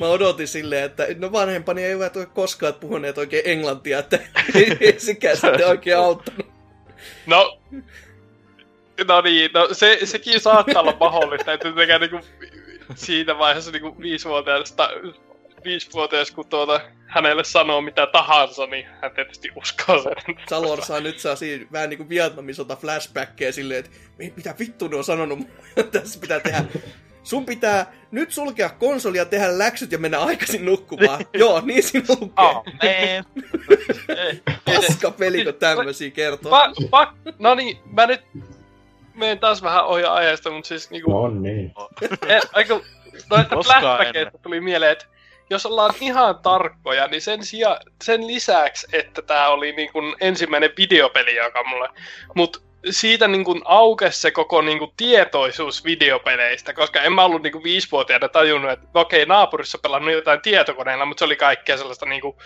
Mä odotin silleen, että no vanhempani eivät ole koskaan puhuneet oikein englantia, että ei sekään sitten oikein auttanut. No, no niin, no se, sekin saattaa olla mahdollista, että tietenkään niinku siinä vaiheessa niinku viisivuotiaasta viisivuotias, kun tuota, hänelle sanoo mitä tahansa, niin hän tietysti uskoo sen. Salor saa nyt saa siinä vähän niinku Vietnamin sota flashbackkejä silleen, että "Ei, mitä vittu ne on sanonut, tässä pitää tehdä. Sun pitää nyt sulkea konsoli ja tehdä läksyt ja mennä aikaisin nukkumaan. Joo, niin siinä lukee. Ah, Oh. Paska peli, kun tämmösiä kertoo. Pa, pa, no niin, mä nyt menen taas vähän ohi ajasta, mutta siis niinku... No on niin. En, aiku, Koskaan flashbackeista ennen. tuli mieleen, että jos ollaan ihan tarkkoja, niin sen, sija, sen lisäksi, että tämä oli niin kuin ensimmäinen videopeli, joka mulle... Mutta siitä niin kuin aukesi se koko niin kuin tietoisuus videopeleistä, koska en mä ollut niin kuin viisivuotiaana tajunnut, että okei, naapurissa pelannut jotain tietokoneella, mutta se oli kaikkea sellaista niin kuin,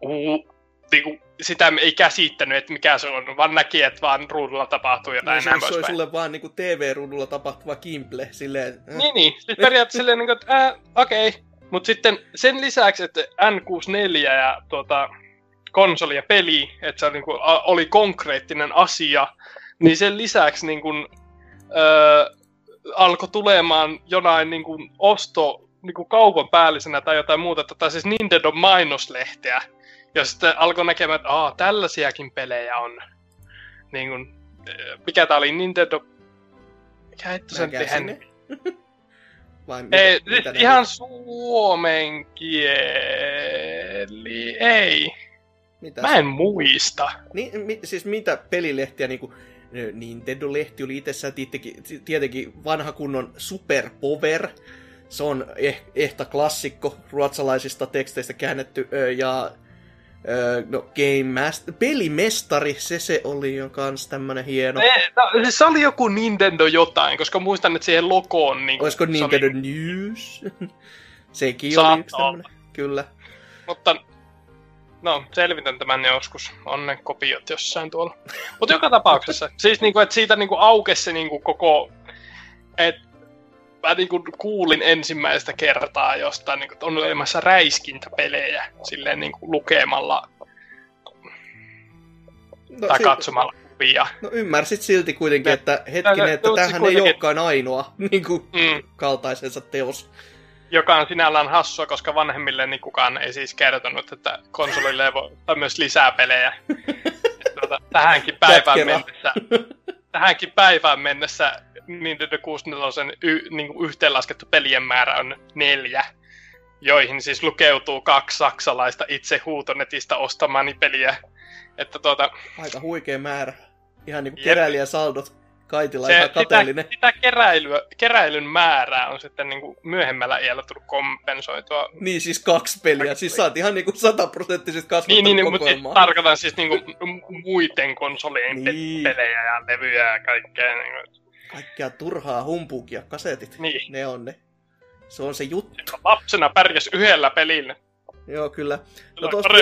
uu, niin kuin, sitä ei käsittänyt, että mikä se on, vaan näki, että vaan ruudulla tapahtuu jotain Niin, se, se oli sulle vaan niinku TV-ruudulla tapahtuva kimple, silleen... äh, Niin, niin. Siis periaatteessa silleen, niin kuin, että äh, okei. Okay. Mutta sitten sen lisäksi, että N64 ja tuota, konsoli ja peli, että se oli, niin kuin, oli konkreettinen asia, niin sen lisäksi niin kuin, öö, alkoi tulemaan jonain niin kuin, osto niin kuin kaupan päällisenä tai jotain muuta, tai siis Nintendo mainoslehteä, ja sitten alkoi näkemään, että Aa, tällaisiakin pelejä on. Niin kuin, öö, mikä tää oli, Nintendo... Mikä hitto sen. Vai mitä, Ei, mitä siis ne- ihan suomen kieli. Ei. mitä Mä en muista. Ni, mi, siis mitä pelilehtiä, niinku Nintendo-lehti oli itsessään tietenkin, tietenkin vanha kunnon Super Power. Se on eh, ehta klassikko ruotsalaisista teksteistä käännetty. Ja no, Game Master, pelimestari, se se oli jo kans tämmönen hieno. Eh, no, siis se oli joku Nintendo jotain, koska muistan, että siihen logoon... Niin Olisiko se Nintendo Oli, News? Sekin Saattaa oli yksi tämmönen, kyllä. mutta no, selvitän tämän joskus. On ne kopiot jossain tuolla. Mutta joka tapauksessa. Siis niinku, että siitä niinku aukesi se niinku koko... Et, mä niinku kuulin ensimmäistä kertaa jostain, niinku, että on olemassa räiskintäpelejä silleen niinku lukemalla No, tai si- katsomalla kuvia. No ymmärsit silti kuitenkin, että hetkinen, ne- että ne- tämähän ei kuitenkin- olekaan ainoa niin kuin, Mm. kaltaisensa teos. Joka on sinällään hassua, koska vanhemmille niin kukaan ei siis kertonut, että konsolille ei voi ottaa myös lisää pelejä. Tuota, tähänkin päivään Kätkevä. mennessä, tähänkin päivään mennessä Nintendo 64 y, niin kuin yhteenlaskettu pelien määrä on neljä, joihin siis lukeutuu kaksi saksalaista itse huutonetista ostamani peliä. Että tuota, Aika huikea määrä. Ihan niin kuin keräilijäsaldot. Kaitila se, ihan sitä, kateellinen. sitä keräilyä, keräilyn määrää on sitten niin kuin myöhemmällä iällä tullut kompensoitua Niin siis kaksi peliä. Siis sä oot ihan niinku sataprosenttisesti Niin, kasvattanut niin, niin mutta kokoelmaa. tarkoitan siis niinku m- muiden konsolien Niin. niin. pelejä ja levyjä ja kaikkea. Niinku. Kaikkea turhaa humpuukia, kasetit. Niin. Ne on ne. Se on se juttu. Lapsena pärjäs yhdellä pelillä. Joo, kyllä. No, tosta-.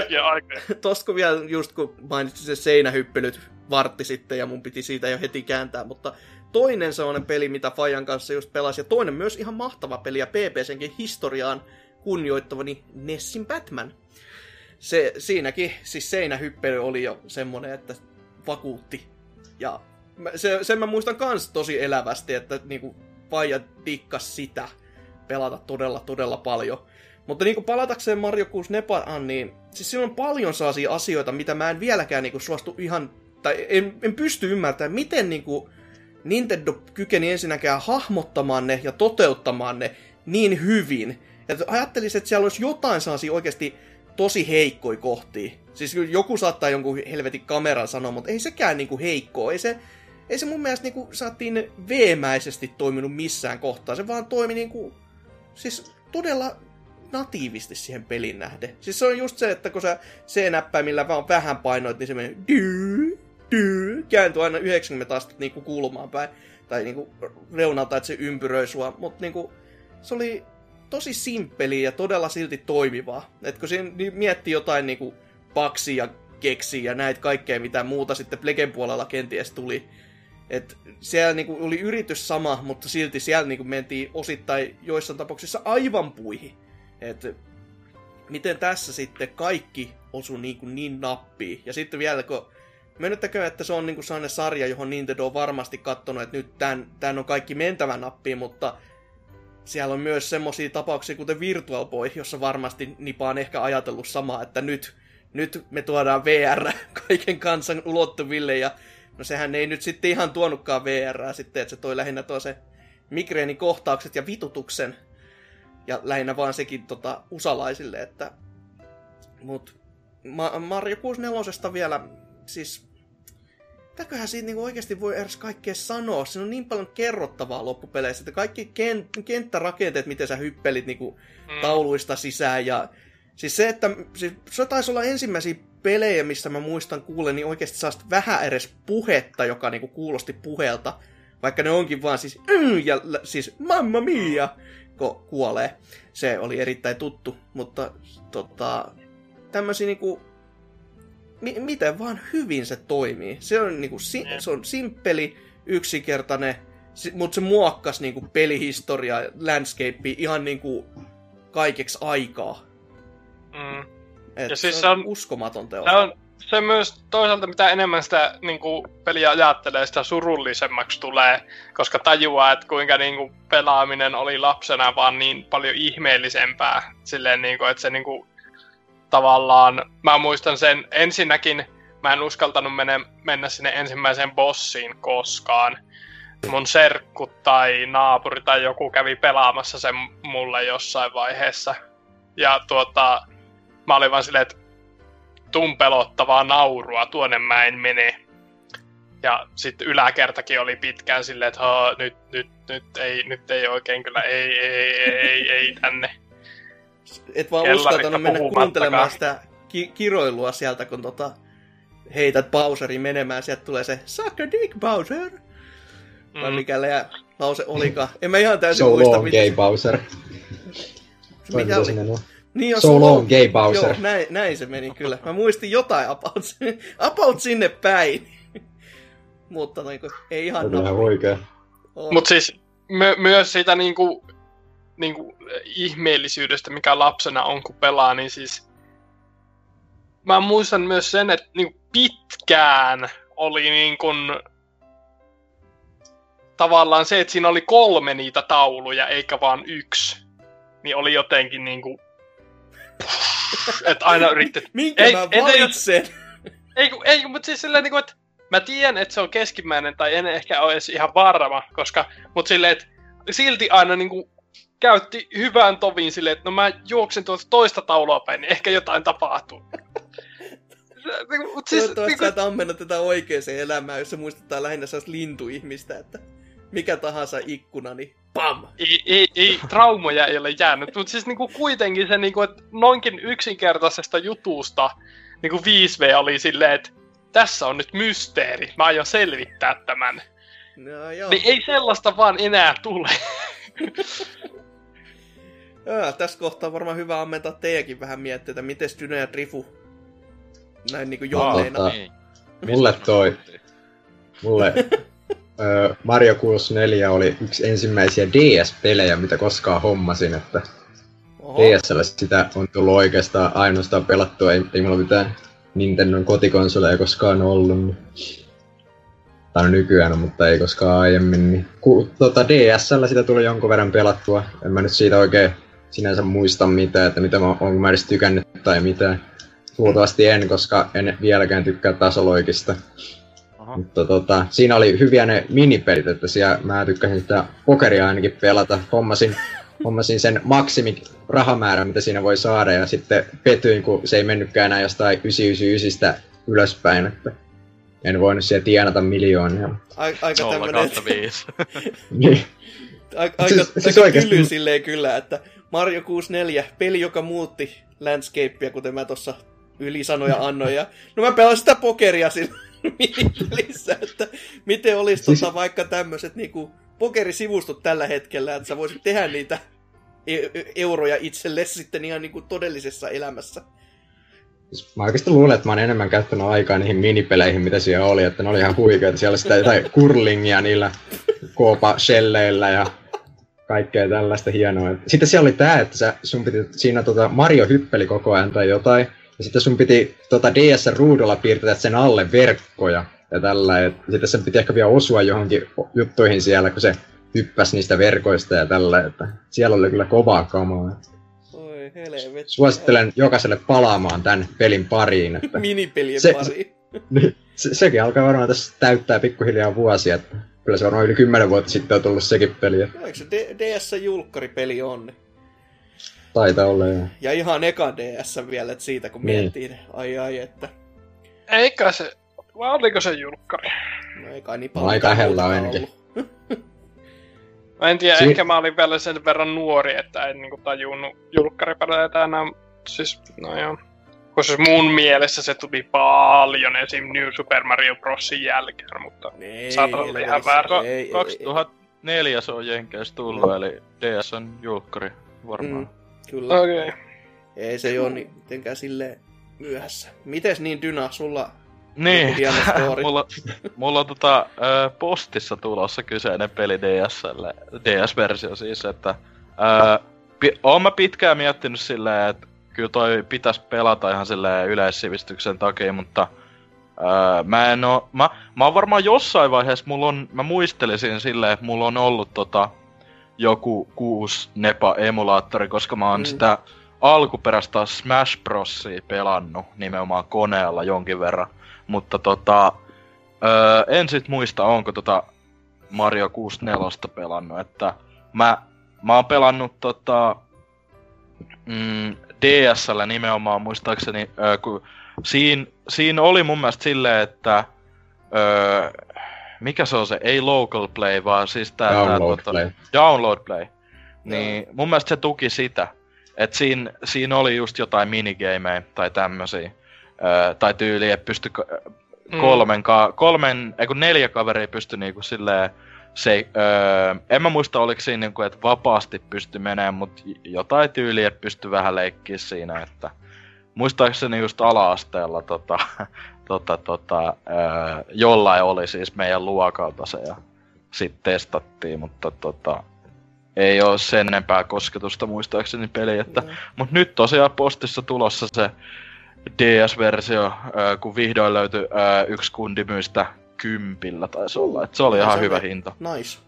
Tosta kun vielä just kun mainitsin se seinähyppelyt vartti sitten ja mun piti siitä jo heti kääntää, mutta toinen sellainen peli, mitä Fajan kanssa just pelasi, ja toinen myös ihan mahtava peli ja PPCnkin historiaan kunnioittavani Nessin Batman. Se, siinäkin, siis seinähyppely oli jo semmonen, että vakuutti. Ja se, sen mä muistan kans tosi elävästi, että niinku Paija dikkas sitä pelata todella, todella paljon. Mutta niinku palatakseen Mario 64, niin siis siinä on paljon sellaisia asioita, mitä mä en vieläkään niinku suostu ihan, tai en, en pysty ymmärtämään, miten niinku Nintendo kykeni ensinnäkään hahmottamaan ne ja toteuttamaan ne niin hyvin. Että ajattelisin, että siellä olisi jotain sellaisia oikeasti tosi heikkoi kohtia. Siis joku saattaa jonkun helvetin kameran sanoa, mutta ei sekään niinku heikkoa. Ei se, ei se mun mielestä niinku saatiin veemäisesti toiminut missään kohtaa. Se vaan toimi niinku, siis todella natiivisti siihen pelin nähden. Siis se on just se, että kun sä C-näppäimillä vaan vähän painoit, niin se dyy, dyy, kääntyy aina 90 astetta niinku kulmaan päin. Tai niinku reunalta, että se ympyröi sua. Mutta niinku, se oli tosi simppeli ja todella silti toimivaa. Et kun siinä niin miettii jotain niinku paksia, keksiä ja näitä kaikkea, mitä muuta sitten Plegen puolella kenties tuli. Et siellä niinku oli yritys sama, mutta silti siellä niinku mentiin osittain joissain tapauksissa aivan puihin. Et miten tässä sitten kaikki osu niin, kuin niin nappiin. Ja sitten vielä, kun myönnettäkö, että se on niin kuin sellainen sarja, johon Nintendo on varmasti katsonut, että nyt tämän, tämän on kaikki mentävä nappiin, mutta siellä on myös semmoisia tapauksia, kuten Virtual Boy, jossa varmasti Nipa on ehkä ajatellut samaa, että nyt, nyt me tuodaan VR kaiken kansan ulottuville, ja no sehän ei nyt sitten ihan tuonutkaan VR sitten, että se toi lähinnä tuo se migreenikohtaukset ja vitutuksen, ja lähinnä vaan sekin tota, usalaisille, että mut Ma- Mario 64 vielä, siis mitäköhän siitä niinku oikeasti voi edes kaikkea sanoa? Siinä on niin paljon kerrottavaa loppupeleissä, että kaikki ken- kenttärakenteet, miten sä hyppelit niinku Mm. tauluista sisään ja siis se, että siis se taisi olla ensimmäisiä pelejä, missä mä muistan kuulen, niin oikeasti saa vähän edes puhetta, joka niinku kuulosti puheelta, vaikka ne onkin vaan siis mm, ja siis mamma mia, kun kuolee. Se oli erittäin tuttu, mutta tota, tämmöisiä niinku mi- miten vaan hyvin se toimii. Se on, niinku, si- Jep. se on simppeli, yksinkertainen, si- mutta se muokkas niinku pelihistoria, landscape ihan niinku kaikeksi aikaa. Mm. Et Ja se, siis on se on- uskomaton teos. Se on se myös toisaalta, mitä enemmän sitä niin kuin, peliä ajattelee, sitä surullisemmaksi tulee, koska tajuaa, että kuinka niin kuin, pelaaminen oli lapsena vaan niin paljon ihmeellisempää. Silleen, niin kuin, että se niin kuin, tavallaan, mä muistan sen ensinnäkin, mä en uskaltanut mennä, mennä sinne ensimmäiseen bossiin koskaan. Mun serkku tai naapuri tai joku kävi pelaamassa sen mulle jossain vaiheessa. Ja tuota, mä olin vaan silleen, että tun pelottavaa naurua, tuonne mä en mene. Ja sitten yläkertakin oli pitkään silleen, että "Haa, nyt, nyt, nyt, ei, nyt ei oikein kyllä, ei, ei, ei, ei, ei tänne. Et vaan uskaltanut mennä kuuntelemaan sitä ki- kiroilua sieltä, kun tota, heität Bowserin menemään, sieltä tulee se Suck a dick, Bowser! Mm. Vai mikä lää, lause olikaan. En mä ihan täysin So muista, long, mitä, gay Bowser. Mitä oli. Niin on So long, gay Bowser. Joo, näin, näin se meni kyllä. Mä muistin jotain about, about sinne päin. Mutta niin kuin, ei ihan Oli. Mutta siis my, myös siitä niinku, niinku ihmeellisyydestä, mikä lapsena on, kun pelaa, niin siis mä muistan myös sen, että niinku pitkään oli niin kun, tavallaan se, että siinä oli kolme niitä tauluja, eikä vaan yksi, niin oli jotenkin niinku, että aina yritti, Minkä ei- mä valitsen? ei, kun- ei mutta siis silleen niinku, että mä tiedän, että se on keskimmäinen, tai en ehkä ole edes ihan varma, koska, mut silleen, että silti aina niinku käytti hyvän tovin silleen, että no mä juoksen tuota toista taulua päin, niin ehkä jotain tapahtuu. Niinku, Mut siis, Toivottavasti niinku, sä et ammennut tätä oikeaan elämään, jos se muistuttaa lähinnä sellaista lintuihmistä, että mikä tahansa ikkuna, niin pam! ei, ei, ei, traumoja ei ole jäänyt, mutta siis niinku kuitenkin se, niinku, että noinkin yksinkertaisesta jutusta niinku 5V oli silleen, että tässä on nyt mysteeri, mä aion selvittää tämän. No joo. Niin ei sellaista vaan enää tule. Tässä kohtaa on varmaan hyvä ammentaa teidänkin vähän miettiä, että miten Dyna ja Drifu näin niinku jonneina. Tota, Niin. Mulle toi, mulle ö, Mario 64 oli yksi ensimmäisiä DS-pelejä, mitä koskaan hommasin, että Oho. DSL sitä on tullut oikeastaan ainoastaan pelattua, ei, ei mulla mitään Nintendon kotikonsoleja koskaan ollut. niin- tai nykyään, mutta ei koskaan aiemmin. Niin, ku, tota, DSL sitä tuli jonkun verran pelattua. En mä nyt siitä oikein sinänsä muista mitään, että mitä mä, onko mä edes tykännyt tai mitään. Luultavasti en, koska en vieläkään tykkää tasoloikista. Aha. Mutta tota, siinä oli hyviä ne minipelit, että siellä mä tykkäsin sitä pokeria ainakin pelata. Hommasin, hommasin sen maksimi rahamäärän, mitä siinä voi saada, ja sitten petyin, kun se ei mennytkään enää jostain 999 ylöspäin, että en voinut siellä tienata miljoonia. Ai, aika 0 tämmönen, kautta 5. Niin. aika, aika, Siis- siis, siis aika oikeesti- tyly silleen kyllä, että Mario 64, peli, joka muutti landscapea, kuten mä tuossa ylisanoja annoin. Ja, no mä pelasin sitä pokeria sillä minipelissä, että miten olisi Siis- tota, vaikka tämmöiset niinku pokerisivustot tällä hetkellä, että sä voisit tehdä niitä e- e- euroja itselle sitten ihan niinku todellisessa elämässä. Siis Mä oikeasti luulen, että mä oon enemmän käyttänyt aikaa niihin minipeleihin, mitä siellä oli, että ne oli ihan huikeita. Siellä oli sitä jotain kurlingia niillä koopa shelleillä ja kaikkea tällaista hienoa. Sitten siellä oli tää, että sä, sun piti, siinä tota Mario hyppeli koko ajan tai jotain, ja sitten sun piti tota DS-ruudulla piirtää sen alle verkkoja ja tällä. Ja sitten sen piti ehkä vielä osua johonkin juttuihin siellä, kun se hyppäsi niistä verkoista ja tällä. Että siellä oli kyllä kovaa kamaa. Oi helvetti. Suosittelen jokaiselle palaamaan tämän pelin pariin. Että Minipelien Se- pari. niin, se, sekin alkaa varmaan tässä täyttää pikkuhiljaa vuosia, että kyllä se varmaan yli kymmenen vuotta sitten on tullut sekin peli, että Eikö se DS-julkkaripeli on? taitaa olla jo. Ja ihan eka DS vielä, että siitä kun Niin. miettii, niin ai ai, että Eikä se, vai oliko se julkkari? no ei kai niin No paljon aika muutakaan ainakin. Mä en tiedä, Si- ehkä mä olin vielä sen verran nuori, että en niinku tajunnut julkkaripelejä enää. Siis, no joo. Koska siis mun mielessä se tuli paljon esim. New Super Mario Brosin jälkeen, mutta Ei, Saattaa olla ihan väärä. ei, ei, 2004 se on Jenkeissä tullut, eli DS on julkkari varmaan. Mm, kyllä. okei. Okay. Ei se ole niin mitenkään silleen myöhässä. Mites niin Dyna, sulla Niin, mulla, mulla on tota, ö, postissa tulossa kyseinen peli DSlle, DS-versio siis, että ö, pi- oon mä pitkään miettinyt silleen, että kyllä toi pitäisi pelata ihan silleen yleissivistyksen takia, mutta ö, mä en oo, mä, mä oon varmaan jossain vaiheessa, mulla on, mä muistelisin silleen, että mulla on ollut tota, joku kuusi Nepa-emulaattori, koska mä oon mm. sitä alkuperäistä Smash Brosia pelannut nimenomaan koneella jonkin verran. Mutta tota, öö, en sit muista, onko tota Mario 64 pelannut, että mä, mä oon pelannut tota, mm, DSL nimenomaan muistaakseni, öö, kun siinä, siinä oli mun mielestä silleen, että öö, mikä se on se, ei local play, vaan siis tää, Download tää, tota, play. download play. Niin mun mielestä se tuki sitä. Et siinä, siinä oli just jotain minigameja tai tämmösiä. Öö, tai tyyli, että pysty Mm. kolmen, ka- kolmen, ei kun neljä kaveria pysty niinku silleen, se, öö, en mä muista oliko siinä niinku, että vapaasti pysty menemään, mutta jotain tyyliä, että pysty vähän leikkiä siinä, että muistaakseni just ala-asteella tota, tota, tota, öö, jollain oli siis meidän luokalta se ja sitten testattiin, mutta tota, ei ole sen enempää kosketusta muistaakseni peli, että Mm. Mut nyt tosiaan postissa tulossa se DS-versio, ö, kun vihdoin löytyi ö, yksi kundi myystä kympillä taisi olla. Et se oli ihan se hyvä oli- hinta. Nice.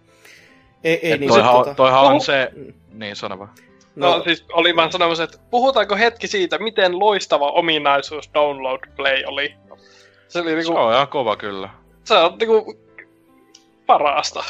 Ei, ei Et niin toihan, tota, on, toihan on se... Niin, sano vaan. No, no siis oli vaan sanomassa, että puhutaanko hetki siitä, miten loistava ominaisuus Download Play oli. Se oli Se niinku, on ihan kova kyllä. se on niinku parasta.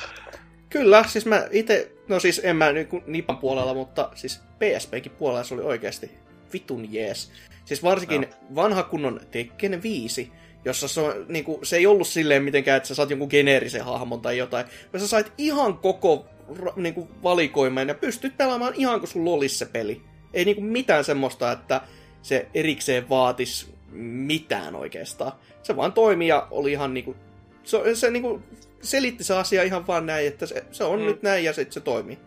Kyllä, siis mä itse, no siis en mä niinku Nipan puolella, mutta siis PSPkin puolella se oli oikeasti vitun jees. Siis varsinkin vanha kunnon Tekken 5, jossa se, on, niinku, se ei ollut silleen mitenkään, että sä saat jonkun geneerisen hahmon tai jotain, vaan sä sait ihan koko ra- niinku, valikoiman ja pystyt pelaamaan ihan kuin sun lolis se peli. Ei niinku mitään semmoista, että se erikseen vaatis mitään oikeastaan. Se vaan toimi ja oli ihan niinku... Se, se niinku selitti se asia ihan vaan näin, että se, se on Mm. mm. nyt näin ja sitten se toimii.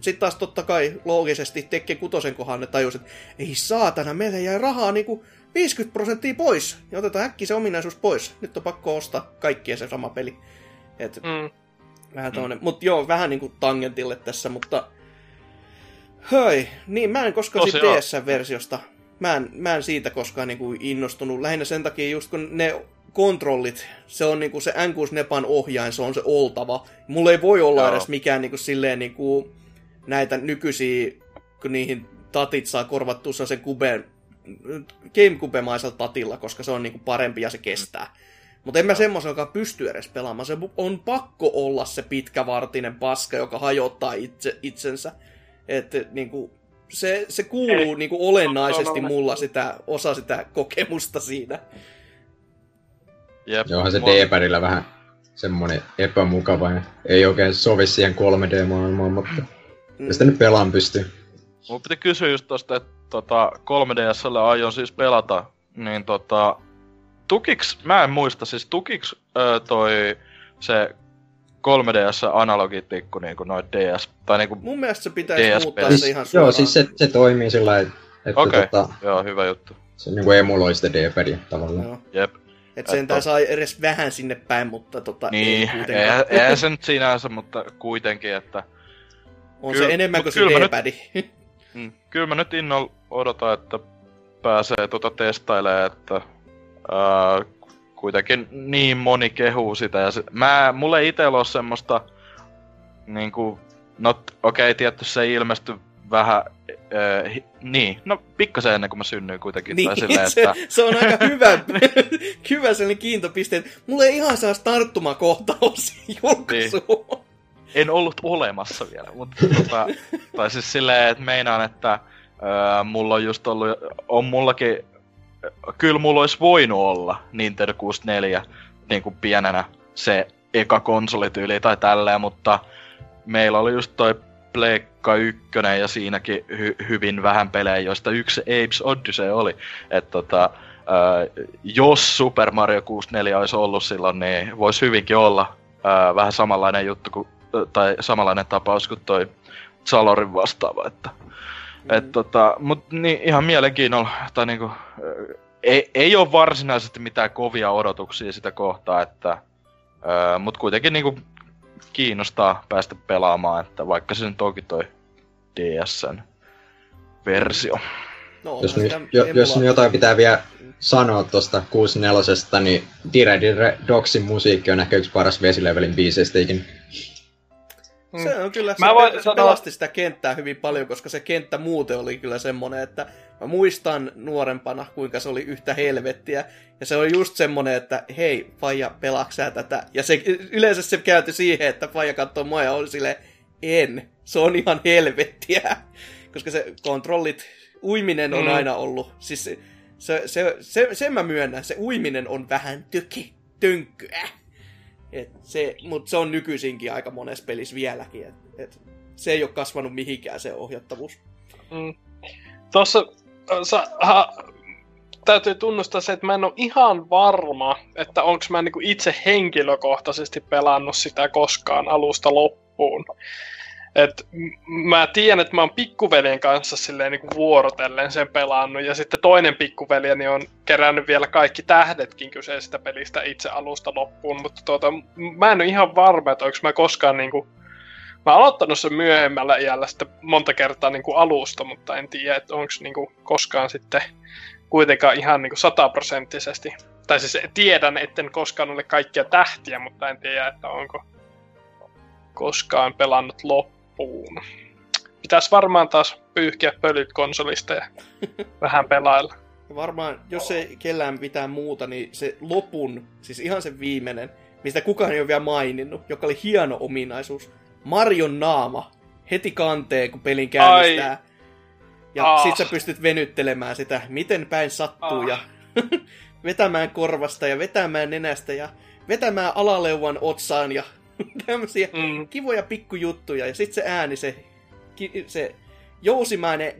Sitten taas totta kai loogisesti Tekken kutosen kohan ne tajus, että ei saatana, meillä jäi rahaa niinku 50 prosenttia pois. Ja otetaan äkki se ominaisuus pois. Nyt on pakko ostaa kaikkia se sama peli. Et Mm. vähän tommonen, mut joo, vähän niinku tangentille tässä, mutta... Höi, niin mä en koskaan siitä Tosiaan. DS-versiosta, mä en, mä en siitä koskaan niinku innostunut. Lähinnä sen takia just kun ne kontrollit, se on niinku se N6 Nepan ohjain, se on se oltava. Mulla ei voi olla Joo. edes mikään niinku silleen niinku näitä nykyisiä, kun niihin tatit saa korvattua sen kubeen, Gamecube-maisella tatilla, koska se on niinku parempi ja se kestää. Mutta en mä semmoisellakaan pysty edes pelaamaan. Se on pakko olla se pitkävartinen paska, joka hajottaa itse, itsensä. Että niinku, se, se kuuluu Ei. niinku olennaisesti mulla sitä, osa sitä kokemusta siinä. Jep. Onhan se D-padilla vähän semmonen epämukava ja ei oikein sovi siihen 3D-maailmaan, mutta mm. sitä nyt pelaan pystyy. Mun piti kysyä just tosta, että tota, 3DSlle aion siis pelata, niin tota, tukiks, mä en muista, siis tukiks ö, toi se 3DS analogitikku niinku noit DS, tai niinku, Mun mielestä se pitäisi DS-peli. muuttaa se ihan suoraan. Joo, siis se, se toimii sillä lailla, että Okei. tota, joo, hyvä juttu. se niinku emuloi sitä D-padia tavallaan. Joo. Jep. Et sentään saa edes vähän sinne päin, mutta tota, Niin, ei kuitenkaan. eihän, eihän se nyt sinänsä, mutta kuitenkin, että on kyllä- se enemmän kuin se mä nyt- D-padi. Mm, kyllä mä nyt innolla odotan, että pääsee tota testailemaan, että ää, kuitenkin niin moni kehuu sitä. Ja se, mä, mulle ei itellä ole semmoista, niinku, no okei, okay, tietty se ei ilmesty vähän, ää, hi, niin, no pikkasen ennen kuin mä synnyin kuitenkin. Niin, tai silleen, se, että, se, on aika hyvä, hyvä sellainen kiintopiste, että mulla ei ihan saa tarttumakohtaus julkaisuun. En ollut olemassa vielä, mutta tota, tai siis silleen, että meinaan, että öö, mulla on just ollut, on mullakin, kyllä mulla olisi voinut olla Nintendo 64 niin kuin pienenä se eka konsolityyli tai tälleen, mutta meillä oli just toi Pleikka 1 ja siinäkin hy- hyvin vähän pelejä, joista yksi Apes Odyssey oli. Et tota, öö, jos Super Mario 64 olisi ollut silloin, niin voisi hyvinkin olla öö, vähän samanlainen juttu kuin tai samanlainen tapaus kuin toi Salorin vastaava, että mm. et tota, mut niin, ihan mielenkiinnolla, tai niinku, ö, ei, ei ole varsinaisesti mitään kovia odotuksia sitä kohtaa, että, mut kuitenkin niinku kiinnostaa päästä pelaamaan, että vaikka se nyt onkin toi DSn versio. No, Jos, nyt, jo, jos nyt jotain pitää vielä sanoa tuosta 64, niin Dire Dire Doxin musiikki on ehkä yksi paras vesilevelin biiseistä ikinä. Se on kyllä, Mä se, voin se sanoa- pelasti sitä kenttää hyvin paljon, koska se kenttä muuten oli kyllä semmonen, että mä muistan nuorempana, kuinka se oli yhtä helvettiä. Ja se oli just semmonen, että hei, Faija, pelaaksää tätä? Ja se, yleensä se käytyi siihen, että Faija katsoi mua ja oli silleen, en, se on ihan helvettiä. Koska se kontrollit, uiminen on Mm. aina ollut, siis se, se, se, se, sen mä myönnän, se uiminen on vähän tyki, tönkkyä. Et se, mutta se on nykyisinkin aika monessa pelissä vieläkin. Et, et se ei ole kasvanut mihinkään se ohjattavuus. Mm. Tuossa äh, sa, ha, täytyy tunnustaa se, että mä en ole ihan varma, että onko mä niinku itse henkilökohtaisesti pelannut sitä koskaan alusta loppuun. Et mä tiedän, että mä oon pikkuveljen kanssa silleen niinku vuorotellen sen pelannut, ja sitten toinen pikkuveljeni on kerännyt vielä kaikki tähdetkin kyseisestä pelistä itse alusta loppuun, mutta tuota, mä en ole ihan varma, että onko mä koskaan niinku Mä oon aloittanut sen myöhemmällä iällä sitten monta kertaa niin kuin alusta, mutta en tiedä, että onko niin kuin koskaan sitten kuitenkaan ihan niin kuin sataprosenttisesti. Tai siis tiedän, etten koskaan ole kaikkia tähtiä, mutta en tiedä, että onko koskaan pelannut loppuun. Pitäisi varmaan taas pyyhkiä pölyt konsolista ja vähän pelailla. Varmaan, jos ei kellään mitään muuta, niin se lopun, siis ihan se viimeinen, mistä kukaan ei ole vielä maininnut, joka oli hieno ominaisuus. Marion naama heti kanteen, kun pelin käynnistää. Ja Ah. sit sä pystyt venyttelemään sitä, miten päin sattuu, Ah. ja vetämään korvasta ja vetämään nenästä ja vetämään alaleuvan otsaan ja tämmöisiä Mm. kivoja pikkujuttuja. Ja sit se ääni, se, ki- se jousimainen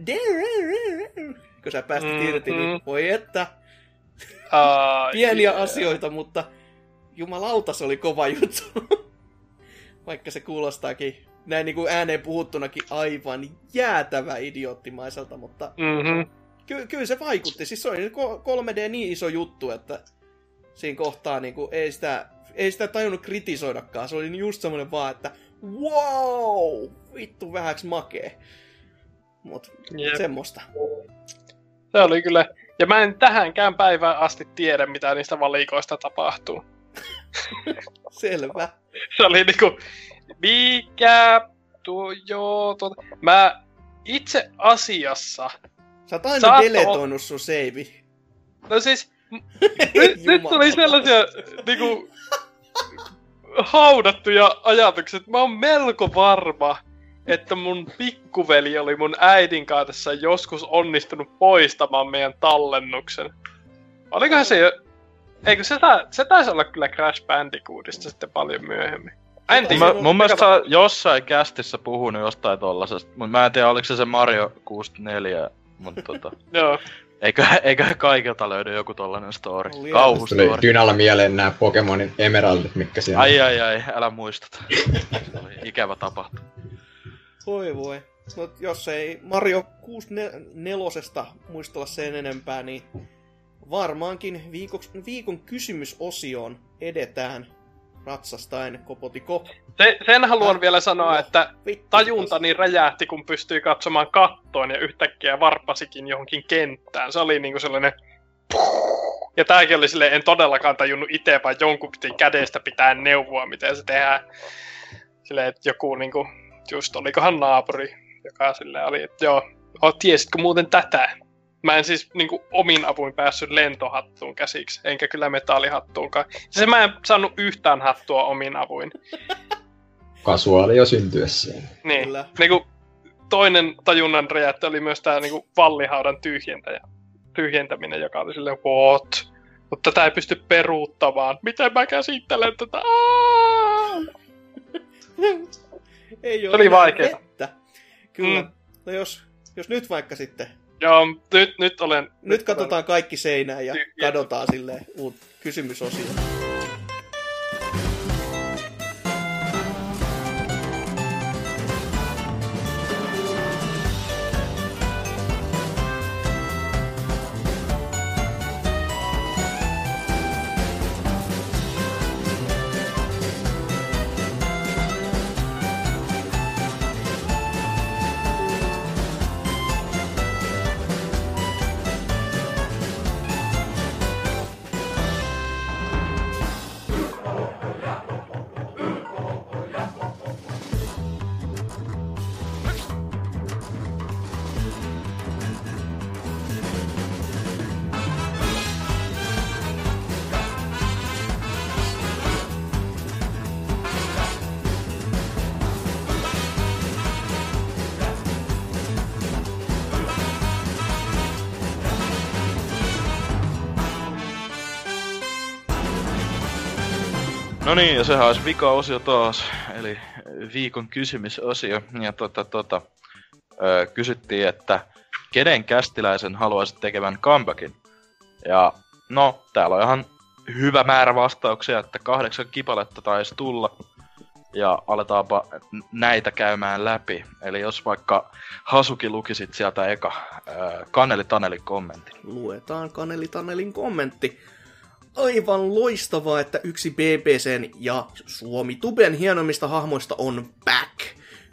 kun sä päästit Mhm. irti, niin voi että Ai, pieniä jee. asioita, mutta jumalauta se oli kova juttu. Vaikka se kuulostaakin näin niin kuin ääneen puhuttunakin aivan jäätävä idioottimaiselta, mutta Mhm. ky- kyllä se vaikutti. Siis se oli ko- 3D niin iso juttu, että siinä kohtaa niin kuin, ei, sitä, ei sitä tajunnut kritisoidakaan. Se oli just semmoinen vaan, että wow, vittu vähäks makee. Mut Jep. semmoista. Se oli kyllä Ja mä en tähänkään päivään asti tiedä, mitä niistä valikoista tapahtuu. Selvä. Se oli niinku, mikä, tuo, joo, tuota. Mä itse asiassa, Sä oot aina Saatto- deletoinut sun save. no siis, nyt, nyt tuli sellaisia niinku, haudattuja ajatuksia, mä oon melko varma, että mun pikkuveli oli mun äidin kanssa joskus onnistunut poistamaan meidän tallennuksen. Olikohan se jo... Eikö se, ta- se taisi olla kyllä Crash Bandicootista sitten paljon myöhemmin. En tiedä. Mä, mun mielestä sä jossain kästissä puhunut jostain tollasesta, mutta mä en tiedä oliko se se Mario 64, mutta tota, Joo. Eikö, eikö kaikilta löydy joku tollanen story, Oli Tuli kauhustory. Dynalla mieleen nämä Pokemonin emeraldit, mitkä siellä Ai ai ai, älä muistuta. Ikävä tapahtuma. Voi voi. No, jos ei Mario 64 muistella sen enempää, niin varmaankin viikoks, viikon kysymysosioon edetään ratsastaen kopotiko. Se, sen haluan vielä sanoa, No, että Vittu. tajuntani räjähti, kun pystyi katsomaan kattoon ja yhtäkkiä varpasikin johonkin kenttään. Se oli niinku sellainen... Ja tääkin oli silleen, en todellakaan tajunnut itse, vaan jonkun piti kädestä pitää neuvoa, miten se tehdään. Silleen, että joku niinku, just olikohan naapuri, joka silleen oli, että joo, oh, tiesitkö muuten tätä? Mä en siis niinku omin avuin päässyt lentohattuun käsiksi, enkä kyllä metallihattuunkaan. Se mä en saanut yhtään hattua omin avuin. kasuaali jo syntyessään. Niin. Kyllä. Niinku, toinen tajunnan räjähtö oli myös tää niinku vallihaudan tyhjentäjä, tyhjentäminen, joka oli silleen, what? Mutta tätä ei pysty peruuttamaan. Miten mä käsittelen tätä? Ei Se oli vettä. Kyllä. Mm. No jos, jos nyt vaikka sitten, Joo, nyt, nyt olen... nyt katsotaan kaikki seinään ja Tyhjä. kadotaan silleen uut kysymysosio. Niin, ja sehän olisi vika-osio taas, eli viikon kysymysosio. Ja tota, tota, ö, kysyttiin, että kenen kästiläisen haluaisit tekevän comebackin? Ja no, täällä on ihan hyvä määrä vastauksia, että kahdeksan kipaletta taisi tulla. Ja aletaanpa näitä käymään läpi. Eli jos vaikka Hasuki lukisit sieltä eka ö, Kaneli Tanelin kommentin. Luetaan Kaneli Tanelin kommentti. Aivan loistavaa, että yksi BBCn ja Suomi Tuben hienommista hahmoista on back.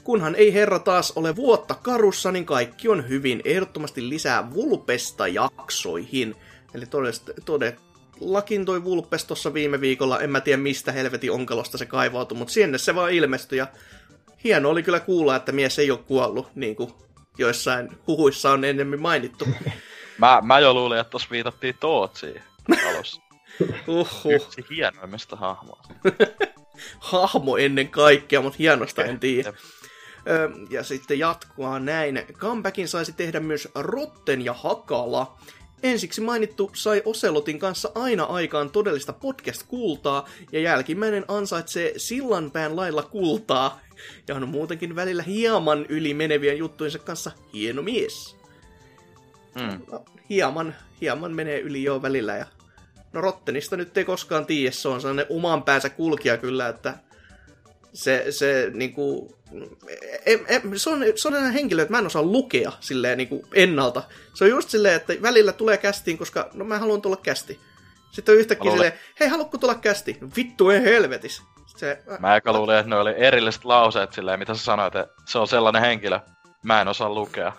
Kunhan ei herra taas ole vuotta karussa, niin kaikki on hyvin. Ehdottomasti lisää Vulpesta jaksoihin. Eli todellakin toi Vulpes tuossa viime viikolla, en mä tiedä mistä helvetin onkalosta se kaivautui, mutta sinne se vaan ilmestyi. Ja hieno oli kyllä kuulla, että mies ei ole kuollut, niin kuin joissain huhuissa on enemmän mainittu. Mä, mä jo luulin, että tossa viitattiin Tootsiin alussa. Uhuh. Yksi hienoimmista hahmoista. hahmo ennen kaikkea, mutta hienosta en tiedä. Ja sitten jatkoa näin. Comebackin saisi tehdä myös Rotten ja Hakala. Ensiksi mainittu sai Oselotin kanssa aina aikaan todellista podcast-kultaa, ja jälkimmäinen ansaitsee sillanpään lailla kultaa. Ja on muutenkin välillä hieman yli menevien juttuinsa kanssa hieno mies. Mm. No, hieman, hieman menee yli jo välillä. Ja... No Rottenista nyt ei koskaan tiedä, se on sellainen oman päänsä kulkija kyllä, että se, se niinku, em, em, se, on, se on sellainen henkilö, että mä en osaa lukea silleen niinku ennalta. Se on just silleen, että välillä tulee kästiin, koska no mä haluan tulla kästi. Sitten on yhtäkkiä luulen- silleen, hei haluatko tulla kästi? Vittu en helvetis. Se, Mä eka luulin, että ne oli erilliset lauseet silleen, mitä sä sanoit, että se on sellainen henkilö. Mä en osaa lukea.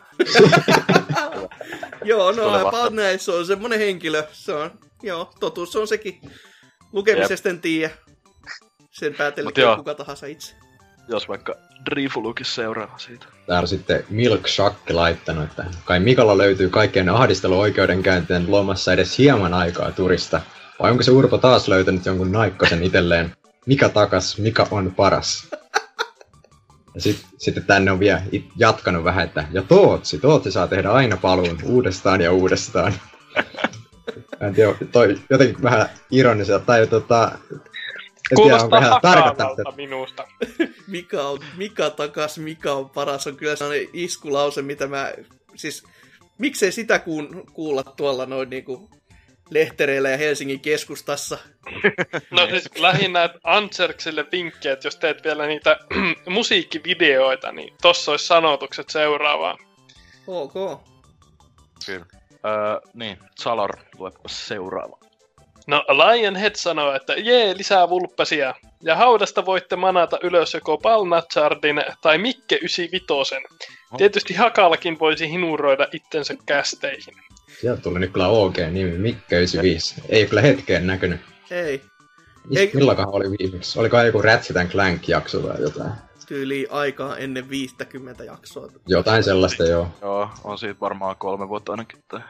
Joo, no about näin. Se on semmonen henkilö. Se on, joo, totuus on sekin. Lukemisesta en tiedä. Sen päätellä kuka tahansa itse. Jos vaikka Drifu lukisi seuraava siitä. Täällä on sitten Milk Shack laittanut, että kai Mikalla löytyy kaikkien ahdisteluoikeudenkäyntien lomassa edes hieman aikaa turista. Vai onko se Urpo taas löytänyt jonkun naikkosen itselleen? Mikä takas, mikä on paras? Ja sit, sitten tänne on vielä jatkanut vähän, että ja Tootsi, Tootsi saa tehdä aina paluun uudestaan ja uudestaan. Mä en tiedä, toi jotenkin vähän ironiselta, tai tota, en tiedä, Kuulostaa tarkoittanut, hakavalta minusta. Mika, on, Mika takas, Mika on paras, on kyllä sellainen iskulause, mitä mä, siis, miksei sitä kuun, kuulla tuolla noin niinku lehtereillä ja Helsingin keskustassa. No siis lähinnä että Antserksille vinkkejä, että jos teet vielä niitä musiikkivideoita, niin tossa olisi sanotukset seuraavaan. Ok. Kyllä. Öö, niin, Salor, luepa seuraava. No Lionhead sanoo, että jee, lisää vulppasia. Ja haudasta voitte manata ylös joko Palnachardin tai Mikke 95. Tietysti Hakallakin voisi hinuroida itsensä kästeihin. Sieltä tuli nyt kyllä OG-nimi, Mikke 95. Ei kyllä hetkeen näkynyt. Ei. Ei- milloinkohan oli viimeksi? Oliko joku Ratchet Clank-jakso tai jotain? Tyyli aikaa ennen 50 jaksoa. Jotain sellaista, joo. Joo, on siitä varmaan kolme vuotta ainakin. Tai...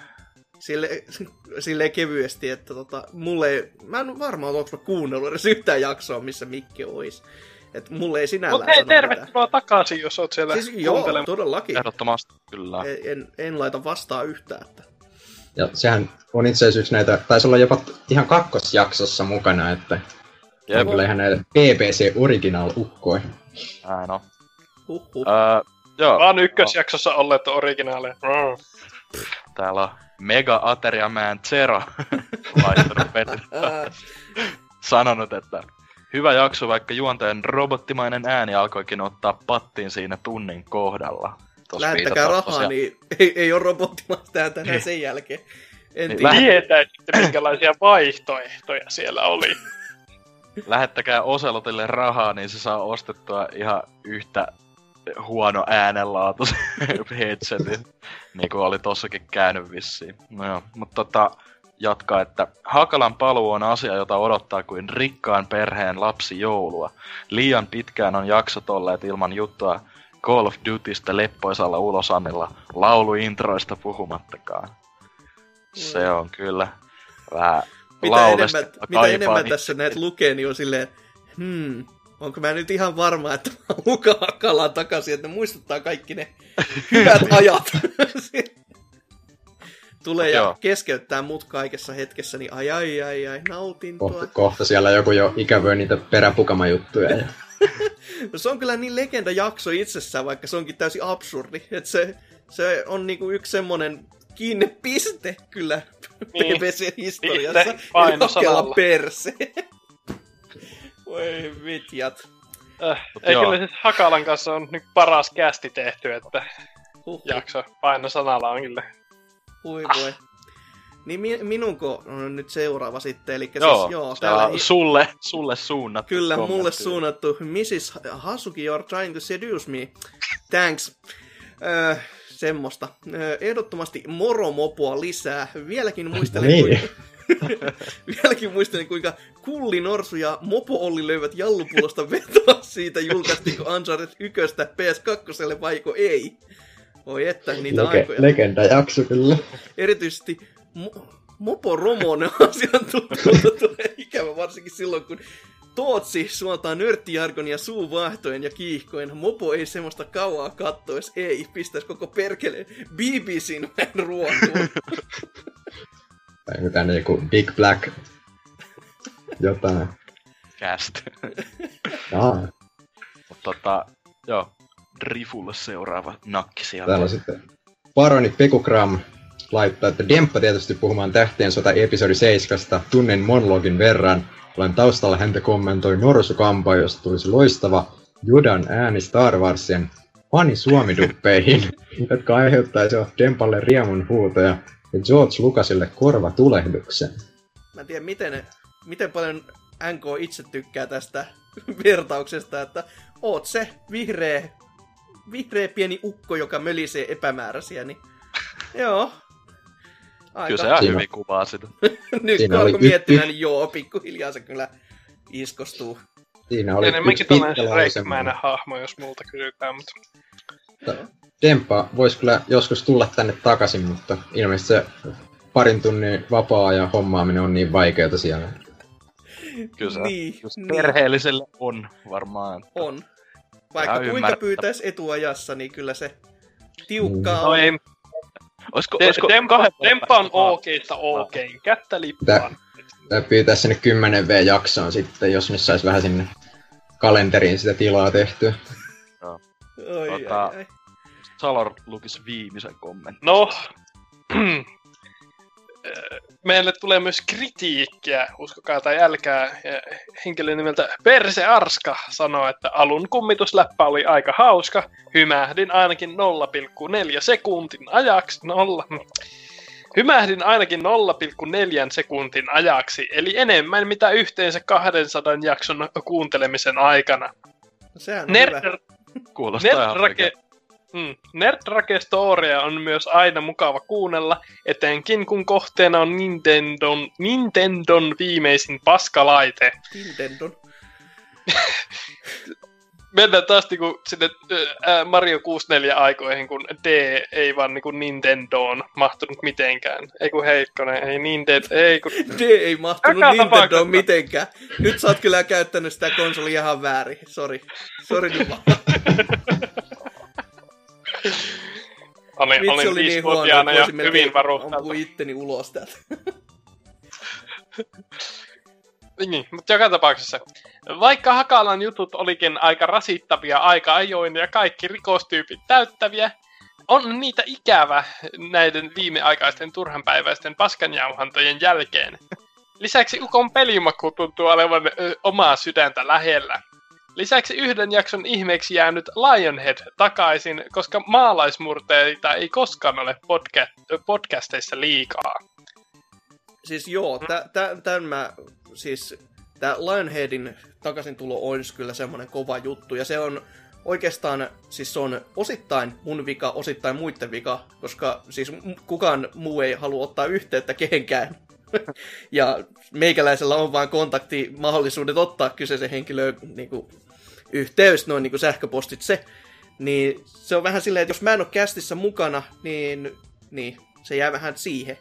Sille, silleen kevyesti, että tota, mulle ei, mä en ole varma, onko mä kuunnellut edes yhtään jaksoa, missä Mikki olisi. Että mulle ei sinällään Mutta hei, sano mitään. tervetuloa takaisin, jos oot siellä Siis joo, todellakin. Ehdottomasti kyllä. En, en, en laita vastaan yhtään. Että. Ja sehän on itse asiassa yksi näitä, taisi olla jopa ihan kakkosjaksossa mukana, että Jep, on kyllä ihan näitä BBC Original ukkoja. näin on. Huhhuh. Öö, joo, Vaan ykkösjaksossa olleet originaaleja. Mm. täällä on Mega Ateria Man Zero laittanut sanonut, että hyvä jakso, vaikka juontajan robottimainen ääni alkoikin ottaa pattiin siinä tunnin kohdalla. Lähettäkää rahaa, tosiaan- niin ei, ei ole robottimaista tänään sen jälkeen. En Niin, tiedä. Tietäisitte, minkälaisia vaihtoehtoja siellä oli. Lähettäkää Oselotille rahaa, niin se saa ostettua ihan yhtä huono äänenlaatu headsetin, niin kuin oli tossakin käynyt vissiin. No joo, mutta tota, jatkaa, että Hakalan paluu on asia, jota odottaa kuin rikkaan perheen lapsi joulua. Liian pitkään on jaksot olleet ilman juttua Call of Dutystä leppoisalla ulosannilla, lauluintroista puhumattakaan. Se on kyllä vähän mitä enemmän, mitä enemmän niin- tässä näet lukee, niin on silleen, hmm, onko mä nyt ihan varma, että mä lukaan kalan takaisin, että ne muistuttaa kaikki ne hyvät ajat. Tulee ja Joo. keskeyttää mut kaikessa hetkessä, niin ai ai ai ai, nautintoa. Kohta, kohta siellä joku jo ikävöi niitä peräpukamajuttuja. Ja... No se on kyllä niin legenda jakso itsessään, vaikka se onkin täysin absurdi. Että se, se on niinku yksi semmonen kiinnepiste kyllä Niin. BBC-historiassa. Piste perse. Voi vitjat. Äh, Mut ei joo. kyllä siis Hakalan kanssa on nyt paras kästi tehty, että Huh, jakso painosanalla on kyllä. Hui voi. Niin mi- minunko on nyt seuraava sitten, eli Joo, siis joo, täällä täällä on sulle, sulle suunnattu Kyllä, kommentti. mulle suunnattu Mrs. Hasuki, you're trying to seduce me. Thanks. Öö, semmoista. Öö, ehdottomasti moromopoa lisää. Vieläkin muistelen, niin. kuinka, vieläkin muistelen, kuinka Kulli Norsu ja Mopo Olli löivät jallupullosta vetoa siitä, julkaistiinko Uncharted 1 PS2 vaiko ei. Oi että, niitä Lege- aikoja. legenda jakso kyllä. Erityisesti mo- Mopo Romon asiantuntijoilta tulee ikävä varsinkin silloin, kun Tootsi suontaa nörttijargonia suuvaahtojen ja kiihkoin. Mopo ei semmoista kauaa kattois, ei, pistäis koko perkele BBCn vähän ruotuun. Tai mitään niinku Big Black. Jotain. Cast. Aa, Mut tota, joo. Drifulle seuraava nakki sieltä. täällä on sitten Paroni Pekukram laittaa, että Demppa tietysti puhumaan Tähtien sota episodi 7 tunnen monologin verran. Olen taustalla häntä kommentoi Norsukampa, josta tulisi loistava Judan ääni Star Warsien fani suomiduppeihin, jotka aiheuttaisivat Dempalle riemun huutoja ja George Lucasille korvatulehduksen. Mä en tiedä, miten, miten paljon NK itse tykkää tästä vertauksesta, että oot se vihreä vihreä pieni ukko, joka mölisee epämääräisiä, niin joo. Aika. Kyllä se ihan hyvin kuvaa sitä. Nyt kun alkoi miettimään, y- niin joo, pikkuhiljaa se kyllä iskostuu. Siinä oli Enemmänkin yksi tällainen reikmäinen hahmo, jos multa kysytään, mutta Demppa voisi kyllä joskus tulla tänne takaisin, mutta ilmeisesti se parin tunnin vapaa ja hommaaminen on niin vaikeaa siellä. Kyllä se Niin, just niin. perheelliselle on varmaan. On. Vaikka kuinka pyytäisi etuajassa, niin kyllä se tiukkaa no on. ei. Olisiko, De- olisiko Dempa, kahden Dempa on päästä? oikeista oikein. Kättä lippaan. Tai pyytää sinne 10 V-jaksoon sitten, jos ne sais vähän sinne kalenteriin sitä tilaa tehtyä. Oi, Tota- ai, ai. Salor lukisi viimeisen kommentin. No, meille tulee myös kritiikkiä, uskokaa tai älkää. Ja Henkilö nimeltä Perse Arska sanoo, että alun kummitusläppä oli aika hauska. Hymähdin ainakin 0,4 sekuntin ajaksi. Nolla. Hymähdin ainakin 0,4 sekuntin ajaksi, eli enemmän mitä yhteensä 200 jakson kuuntelemisen aikana. No, sehän on hyvä. Nerd, Kuulostaa ihan Nerdrake. Mm, Nerdrake Storia on myös aina mukava kuunnella, etenkin kun kohteena on Nintendon, Nintendon viimeisin paskalaite. Nintendon. Mennään taas niinku sinne ää, Mario 64 aikoihin, kun D ei vaan niinku Nintendoon mahtunut mitenkään. Ei kun heikkonen, ei Nintendo, ei kun... D ei mahtunut Joka Nintendoon tapauksessa. mitenkään. Nyt sä oot kyllä käyttänyt sitä konsolia ihan väärin. Sori. Sori nyt vaan. Olin, Vitsi olin oli niin huono, ja hyvin varuhteltu. ampua itteni ulos täältä. Niin, mutta joka tapauksessa. Vaikka Hakalan jutut olikin aika rasittavia aika ajoin ja kaikki rikostyypit täyttäviä, on niitä ikävä näiden viimeaikaisten turhanpäiväisten paskanjauhantojen jälkeen. Lisäksi Ukon pelimaku tuntuu olevan ö, omaa sydäntä lähellä. Lisäksi yhden jakson ihmeeksi jäänyt Lionhead takaisin, koska maalaismurteita ei koskaan ole podca- podcasteissa liikaa. Siis joo, tä, tä, tämän mä, siis tää Lionheadin takaisin tulo olisi kyllä semmonen kova juttu, ja se on oikeastaan, siis se on osittain mun vika, osittain muiden vika, koska siis kukaan muu ei halua ottaa yhteyttä kehenkään. ja meikäläisellä on vain kontakti mahdollisuudet ottaa kyseisen henkilöön niin kuin, yhteys, noin niin kuin sähköpostitse. Niin se on vähän silleen, että jos mä en ole kästissä mukana, niin, niin se jää vähän siihen.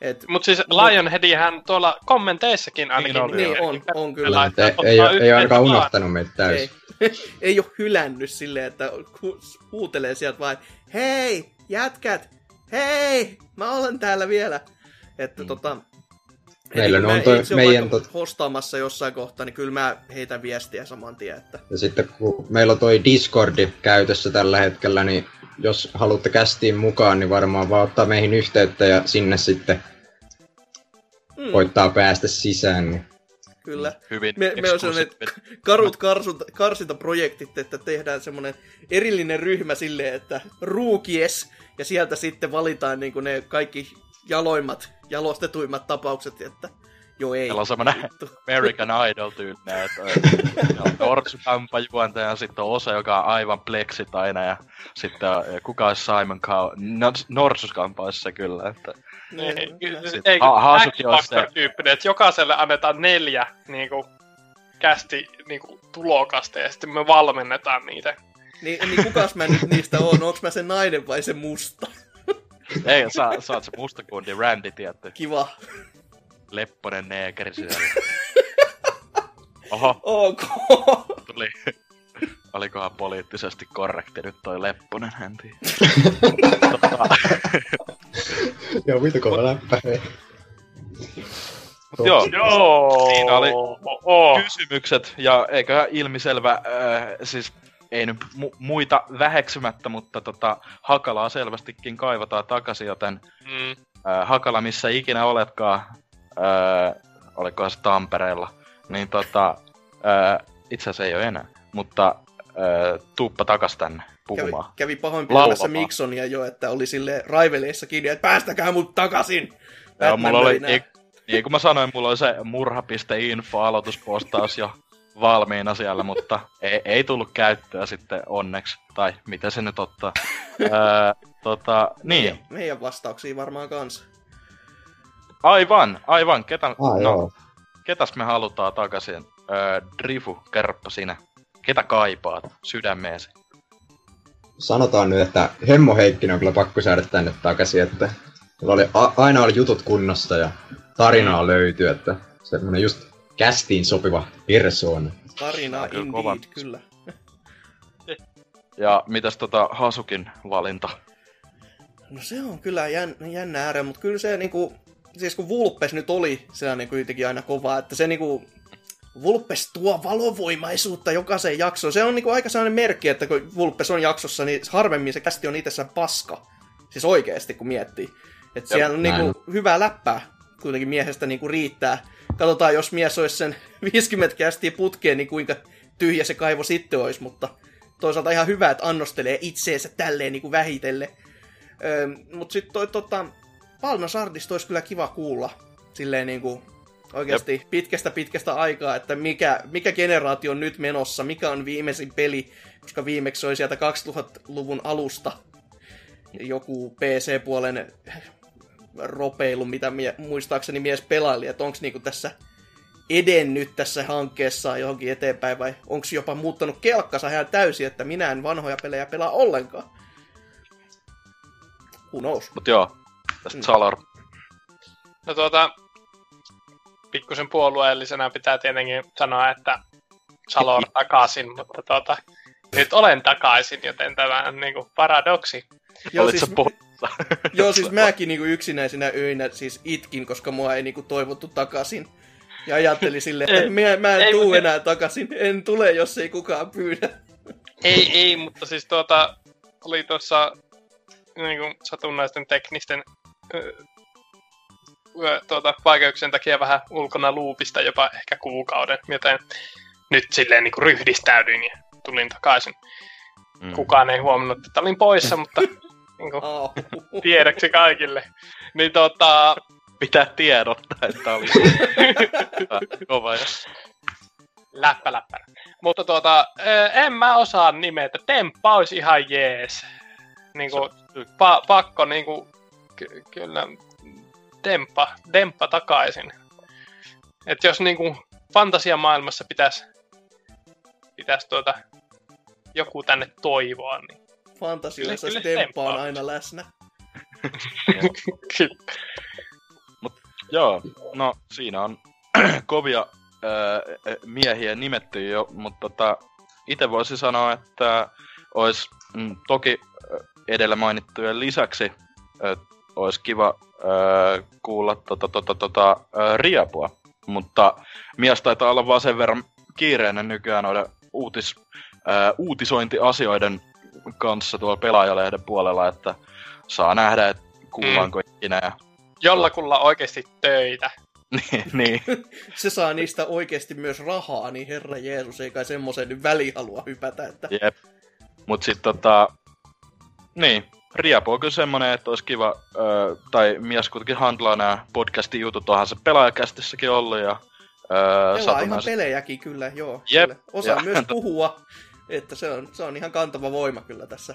Et, Mutta siis Lionheadihän tuolla kommenteissakin ainakin. Niin oli, niin on, on kyllä. Laittaa Ei, ottaa ei, ole- ei ainakaan unohtanut meitä täysin. Ei, ei ole hylännyt silleen, että hu- huutelee sieltä vain, hei, jätkät, hei, mä olen täällä vielä. Että Mm. tota... Meillä eli on mä toi- itse meidän tot- hostaamassa jossain kohtaa, niin kyllä mä heitän viestiä saman tien, että Ja sitten kun meillä on toi Discordi käytössä tällä hetkellä, niin jos haluatte kästiin mukaan, niin varmaan vaan ottaa meihin yhteyttä ja sinne sitten mm, koittaa päästä sisään. Niin. kyllä. Hyvin Me, me on sellainen karut karsunta, karsintaprojektit, että tehdään semmoinen erillinen ryhmä silleen, että ruukies, ja sieltä sitten valitaan niin ne kaikki jaloimmat, jalostetuimmat tapaukset, että joo ei. Meillä on semmonen vittu. American Idol tyylinen, että on Norsukampa juontaja, ja sitten on osa, joka on aivan pleksit aina, ja sitten on- kuka olisi Simon Cow? Norsuskampa olisi se kyllä, että Niin, Ei, ha- Haasukin on se- X-Factor-tyyppinen, että jokaiselle annetaan neljä niinku, kästi niinku, tulokasta ja sitten me valmennetaan niitä. Niin, niin kukas mä nyt niistä on? Onks mä se nainen vai se musta? Ei, sä, sä oot se mustakundi Randy, tietty, Kiva. lepponen neekeri siellä. Oho, Ok. tuli. Olikohan poliittisesti korrekti nyt toi Lepponen, en tiedä. Joo, vitu kova läppä. hei. mut joo, Joo! Siinä oli Oh. kysymykset, ja eiköhän ilmiselvä, äh, siis ei nyt mu- muita väheksymättä, mutta tota, Hakalaa selvästikin kaivataan takaisin, joten Mm. äh, Hakala, missä ikinä oletkaan, äh, olikohan se Tampereella, niin tota, äh, itse asiassa ei ole enää, mutta äh, tuuppa takas tänne Kävi, puhumaan. kävi pahoinpitämässä Laulamaan. Miksonia jo, että oli sille raiveleissa kiinni, että päästäkää mut takaisin! Joo, mulla oli, niin, niin kuin mä sanoin, mulla oli se murha.info aloituspostaus jo valmiina siellä, mutta ei, ei tullut käyttöä sitten onneksi. Tai mitä se nyt ottaa. öö, tota, niin. Meidän, meidän vastauksia varmaan kanssa. Aivan, aivan. Ketä, Ah, no, joo. ketäs me halutaan takaisin? Öö, Drifu, kerropa sinä. Ketä kaipaat sydämeesi? Sanotaan nyt, että Hemmo Heikkinen on kyllä pakko saada tänne takaisin, että oli, a- aina oli jutut kunnossa ja tarinaa löytyy, että semmonen just kästiin sopiva persoona. Tarina Kyllä indeed, kova. kyllä. Ja mitäs tota Hasukin valinta? No se on kyllä jän, jännä ääre, mutta kyllä se niinku, siis kun Vulpes nyt oli sellainen kuitenkin aina kova, että se niinku, Vulpes tuo valovoimaisuutta jokaiseen jaksoon. Se on niinku aika sellainen merkki, että kun Vulpes on jaksossa, niin harvemmin se kästi on itsessään paska. Siis oikeesti, kun miettii. Että siellä on näin niinku hyvää läppää kuitenkin miehestä niinku riittää. Katsotaan, jos mies olisi sen 50 kästiä putkeen, niin kuinka tyhjä se kaivo sitten olisi, mutta toisaalta ihan hyvä, että annostelee itseensä tälleen niin kuin vähitellen. Öö, mutta sitten toi tota, Palna Sardista olisi kyllä kiva kuulla silleen niin kuin oikeasti Jep. pitkästä pitkästä aikaa, että mikä, mikä generaatio on nyt menossa, mikä on viimeisin peli, koska viimeksi oli sieltä 2000-luvun alusta joku PC-puolen ropeilu, mitä mie, muistaakseni mies pelaili, että onko niinku tässä edennyt tässä hankkeessa johonkin eteenpäin vai onko jopa muuttanut kelkkansa ihan täysin, että minä en vanhoja pelejä pelaa ollenkaan. Who knows? Mut joo, tästä Mm. Salor. No tuota, pikkusen puolueellisena pitää tietenkin sanoa, että Salor takaisin, mutta tuota, nyt olen takaisin, joten tämä on niinku paradoksi. Joo, Olit siis, sä poissa? joo, siis mäkin niinku yksinäisinä öinä siis itkin, koska mua ei niinku toivottu takaisin. Ja ajattelin silleen, että Ei, mä, mä en ei, tuu mutta- enää takaisin. En tule, jos ei kukaan pyydä. Ei, ei, mutta siis tuota, oli tuossa niinku satunnaisten teknisten ö, ö, tuota, vaikeuksien takia vähän ulkona luupista jopa ehkä kuukauden, joten nyt silleen niinku ryhdistäydyin ja tulin takaisin. Mm. Kukaan ei huomannut, että olin poissa, mutta niinku, Oh. tiedoksi kaikille. Niin tota, Pitää tiedottaa, että oli kova. läppä läppä. Mutta tuota, en mä osaa nimetä. Temppa olisi ihan jees. Niinku, pa- pakko niinku, ky- kyllä, Temppa, Temppa takaisin. Et jos niinku fantasiamaailmassa pitäisi pitäis tuota, joku tänne toivoa, niin Fantasioissa Kyllä- kyllä Stemppa on aina läsnä. kyllä. Joo, no siinä on kovia öö, miehiä nimetty jo, mutta tota, itse voisin sanoa, että olisi mm, toki ö, edellä mainittujen lisäksi ö, olisi kiva ö, kuulla tota, tota, tota, ö, riapua, mutta mies taitaa olla vaan sen verran kiireinen nykyään noiden uutis, ö, uutisointiasioiden kanssa tuolla pelaajalehden puolella, että saa nähdä, että kuullaanko ikinä ja Jollakulla oikeasti töitä. niin, niin. Se saa niistä oikeasti myös rahaa, niin herra Jeesus ei kai semmoisen nyt väliin halua hypätä, että Jep. Mut sit tota... Niin, Riapo on kyllä semmonen, että olisi kiva, ö, tai mies kuitenkin handlaa nämä podcastin jutut, onhan se pelaajakästissäkin ollut ja... Ö, pelaa ihan pelejäkin kyllä, joo. Jep. Kyllä. Osaa Ja- myös puhua, että se on, se on ihan kantava voima kyllä tässä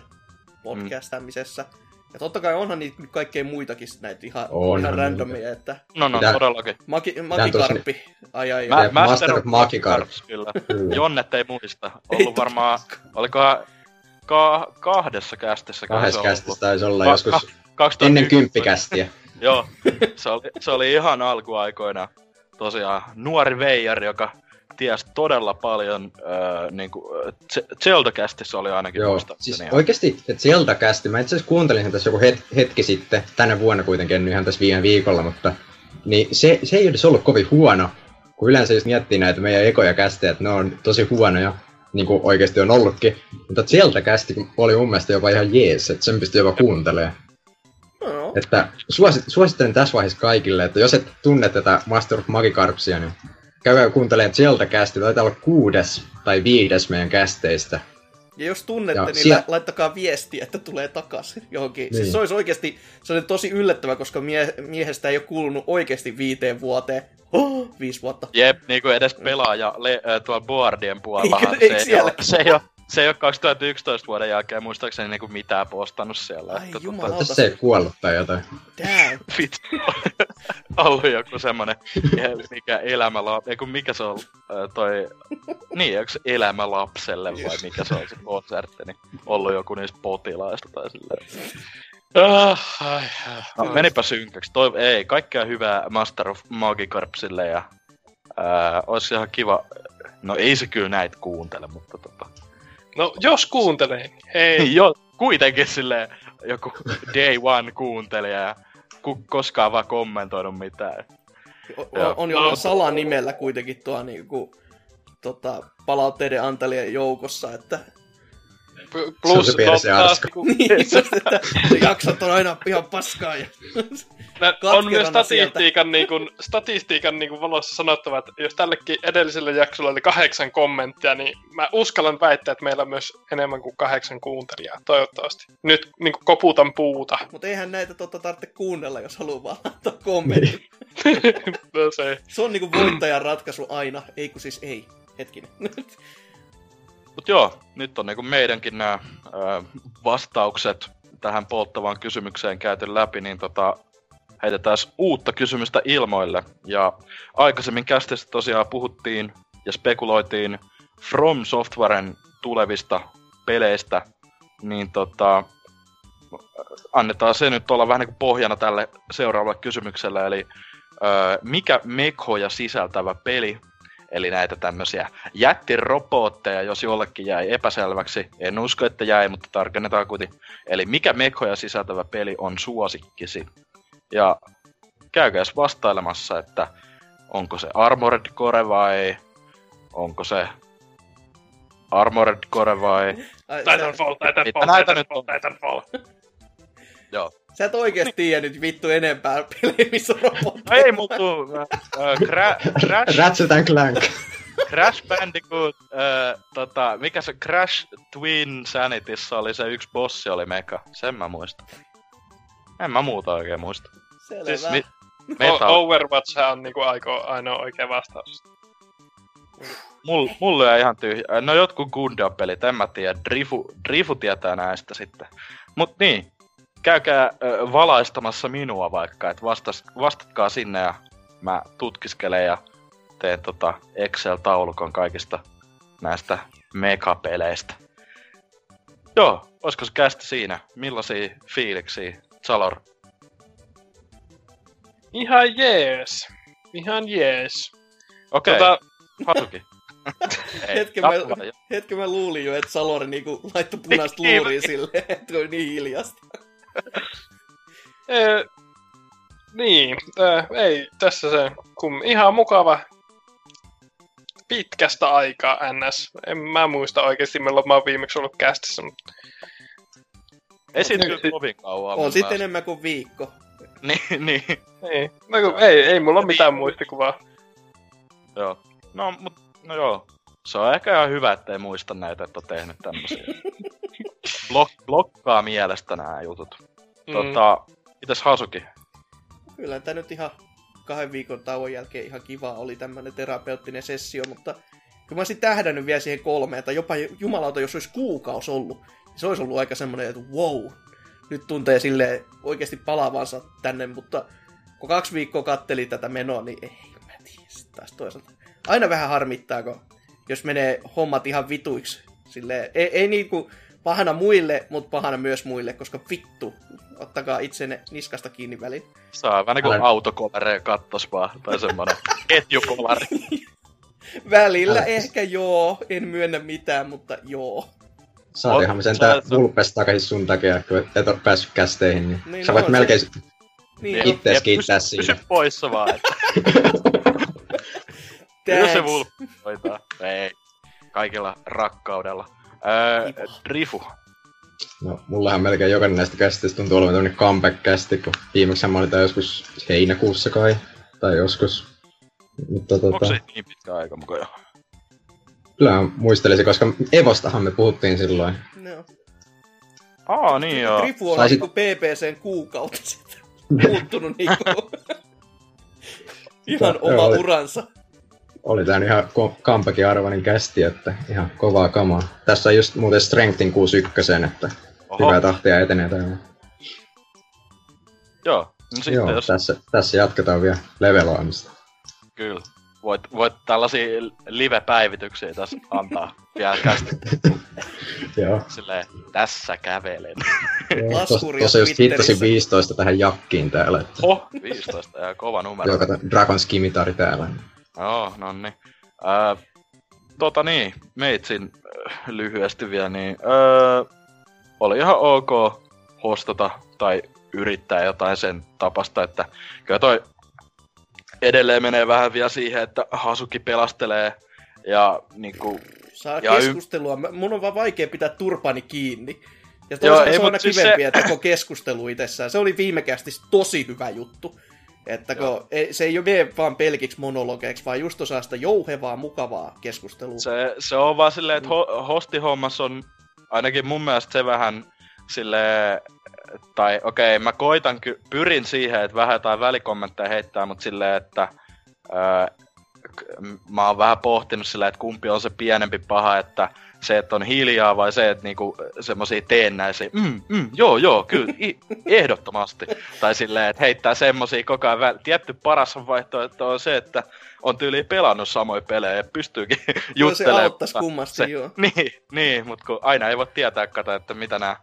podcastamisessa. Ja totta kai onhan niitä nyt kaikkea muitakin näitä ihan, Onhan ihan niitä. randomia, että No, no, Mitä- todellakin. Maki, Makikarppi, ai ai, Mä, Master, Master. Magikarps, kyllä. Jonnet ei muista. Ei Ollut varmaan, olikohan ka- kahdessa kästissä. Kahdessa kästissä taisi olla Ka- joskus ka- 2011. ennen kymppikästiä. Joo, se oli, se oli ihan alkuaikoina tosiaan nuori veijari, joka tiesi todella paljon, äh, niin kuin, Zelda-kästissä oli ainakin Joo, siis ja- oikeesti, että sieltä kästi, mä itse asiassa kuuntelin sen tässä joku het, hetki sitten, tänä vuonna kuitenkin, en ihan tässä viime viikolla, mutta niin se, se ei edes ollut kovin huono, kun yleensä jos miettii näitä meidän ekoja kästejä, että ne on tosi huonoja, niin kuin oikeasti on ollutkin, mutta sieltä kästi oli mun mielestä jopa ihan jees, että sen pystyy jopa kuuntelemaan. no, Että suosit, suosittelen tässä vaiheessa kaikille, että jos et tunne tätä Master of Magikarpsia, niin käykää kuuntelemaan Zelda kästi, taitaa olla kuudes tai viides meidän kästeistä. Ja jos tunnette, Ja niin siellä- la- laittakaa viestiä, että tulee takaisin johonkin. Niin. Niin. Siis se olisi oikeasti se oli tosi yllättävä, koska mie- miehestä ei ole kuulunut oikeasti viiteen vuoteen. Oh, viisi vuotta. Jep, niinku edes pelaaja le, äh, tuolla boardien puolellahan Eikö- se, ei ole, se, ei ole, se ei ole 2011 vuoden jälkeen muistaakseni niinku mitään postannut siellä. Ai että jumala. tota, Tässä se ei kuollut tai jotain. Damn. vittu. ollut joku semmonen, mikä elämä la... Ei kun mikä se on toi... Niin, onko se elämä lapselle vai mikä se on se konsertti, niin ollut joku niistä potilaista tai silleen. Ah, ai, ai. No, menipä synkäksi. Toi, ei, kaikkea hyvää Master of Magikarpsille ja ää, olisi ihan kiva... No ei se kyllä näitä kuuntele, mutta tota... No, jos kuuntelee, niin hei. jo, kuitenkin silleen joku day one kuuntelija ja ku, koskaan vaan kommentoinut mitään. O- on, on jollain salanimellä kuitenkin tuo niinku, tota, palautteiden antajien joukossa, että Plus, Se on se no, taas, arska. kun, niin, se, se jaksot on aina ihan paskaa. Ja... on myös statistiikan, niin kuin, statistiikan niin kuin valossa sanottava, että jos tällekin edelliselle jaksolle oli kahdeksan kommenttia, niin mä uskallan väittää, että meillä on myös enemmän kuin kahdeksan kuuntelijaa, toivottavasti. Nyt niin kuin koputan puuta. Mutta eihän näitä totta tarvitse kuunnella, jos haluaa vaan laittaa kommentti. no se. Se on niinku voittajan ratkaisu aina. Ei kun siis ei. Hetkinen. Mut joo, nyt on niinku meidänkin nämä vastaukset tähän polttavaan kysymykseen käyty läpi, niin tota, heitetään uutta kysymystä ilmoille. Ja aikaisemmin kästissä tosiaan puhuttiin ja spekuloitiin From Softwaren tulevista peleistä, niin tota, annetaan se nyt olla vähän niin pohjana tälle seuraavalle kysymykselle, eli öö, mikä mekhoja sisältävä peli, eli näitä tämmöisiä jättirobotteja, jos jollekin jäi epäselväksi, en usko, että jäi, mutta tarkennetaan kuitenkin. Eli mikä mekhoja sisältävä peli on suosikkisi? Ja käykääs vastailemassa, että onko se Armored Core vai onko se Armored Core vai... Titanfall, Titanfall, Titanfall, Titanfall. Joo. Sä et oikeesti tiedä nyt vittu enempää pelejä, missä on robotteja. No ei mulla tuu. Äh, cra- Crash, Ratchet and Clank. Crash Bandicoot, äh, tota, mikä se Crash Twin Sanityssä oli se yksi bossi oli meka. Sen mä muistan. En mä muuta oikein muista. Selvä. Siis Mi- O- Metal. Overwatch on niinku aiko, ainoa oikea vastaus. Mul, mulle on ihan tyhjä. No jotkut Gundam-pelit, en mä tiedä. Drifu, Drifu tietää näistä sitten. Mut niin, käykää ö, valaistamassa minua vaikka, että vastas, vastatkaa sinne ja mä tutkiskelen ja teen tota Excel-taulukon kaikista näistä megapeleistä. Joo, olisiko se kästi siinä? Millaisia fiiliksiä? Salor. Ihan jees. Ihan jees. Okei, okay. Tota, Hasuki. Ei, Hetken mä, hetken mä luulin jo, että Salori niinku laittoi punaista Niin, luuria silleen, että oli niin hiljasta. Ee, niin, ää, ei tässä se, kun ihan mukava pitkästä aikaa NS. En mä muista oikeesti milloin mä oon viimeksi ollut kästissä, mutta Ei siitä kyllä kovin kauan. On sitten enemmän kuin viikko. Niin, niin. ei, no, kun, ei, ei mulla ole mitään muistikuvaa. Joo. No, mut, no joo. Se on ehkä ihan hyvä, ettei muista näitä, että on tehnyt tämmösiä. Blok, blokkaa mielestä nämä jutut. Mm. Tota, mitäs Hasuki? Kyllä tämä nyt ihan kahden viikon tauon jälkeen ihan kiva oli tämmönen terapeuttinen sessio, mutta kyllä mä olisin tähdännyt vielä siihen kolmeen, tai jopa jumalauta, jos olisi kuukausi ollut, niin se olisi ollut aika semmoinen, että wow, nyt tuntee sille oikeasti palaavansa tänne, mutta kun kaksi viikkoa katteli tätä menoa, niin ei mä tiedä taas toisaalta. Aina vähän harmittaa, kun jos menee hommat ihan vituiksi. Silleen, ei, ei niinku pahana muille, mutta pahana myös muille, koska vittu, ottakaa itsenne niskasta kiinni väliin. Saa vähän niinku Älä- autokolare kattos vaan, tai semmonen ketjukolari. Välillä Älä- ehkä joo, en myönnä mitään, mutta joo. Saatiinhan me sentään sä- Vulpes takaisin sun takia, kun et ole päässyt kästeihin, niin, Niin, sä no voit on melkein Niin, Jep, no, ittees kiittää pysy, siinä. Pysy poissa vaan, että kyllä se vulppi hoitaa. Ei, kaikilla rakkaudella. Öö. Drifu. No, mullahan melkein jokainen näistä kästeistä tuntuu olevan tämmönen comeback-kästi, kun viimeksi mä olin tää joskus heinäkuussa kai, tai joskus. Mutta Onko tota, se niin pitkä aika mukaan jo? Kyllä muistelisin, koska Evostahan me puhuttiin silloin. No. Aa, niin joo. Rifu on Saisit- PPCn kuukautiset muuttunut niinku ihan Joo, oma uransa. Oli tää nyt ihan comebackin arvoinen kästi, että ihan kovaa kamaa. Tässä on just muuten Strengthin 61, että Oho, hyvää tahtia etenee täällä. joo. No sitten Joo, jos tässä, tässä jatketaan vielä leveloimista. Kyllä. Voit, voit tällaisia live-päivityksiä tässä antaa vielä kästi. Joo. Silleen, tässä kävelen. Laskuria Tuossa just hittasin 15 tähän jakkiin täällä, että Oh, 15 ja kova numero. joo, kato, Dragon Skimitari täällä. Joo, no niin. Ää, tota niin, meitsin äh, lyhyesti vielä, niin ää, oli ihan ok hostata tai yrittää jotain sen tapasta, että kyllä toi edelleen menee vähän vielä siihen, että Hasuki pelastelee ja niinku, Saa Ja y- keskustelua. Mä- Mun on vaan vaikea pitää turpani kiinni. Ja Joo, toisaalta ei, se on aina siis kivempiä, se- että koko keskustelu itsessään. Se oli viime kästissä tosi hyvä juttu. Että kun ei, se ei ole mene vaan pelkiksi monologeiksi, vaan just osaa sitä jouhevaa, mukavaa keskustelua. se, se on vaan silleen, että ho, hostihommassa on ainakin mun mielestä se vähän silleen, tai okei, mä koitan, ky- pyrin siihen, että vähän jotain välikommentteja heittää, mutta silleen, että m- mä oon vähän pohtinut silleen, että kumpi on se pienempi paha, että se, että on hiljaa vai se, että niinku semmosia teennäisiä, mm, mm, joo, joo, kyllä, i- ehdottomasti. Tai silleen, että heittää semmosia koko ajan, väl- tietty paras vaihtoehto on se, että on tyyli pelannut samoja pelejä ja pystyykin se juttelemaan. auttaisi mutta kummasti, se, joo. Niin, niin mutta kun aina ei voi tietää, kato, että mitä nämä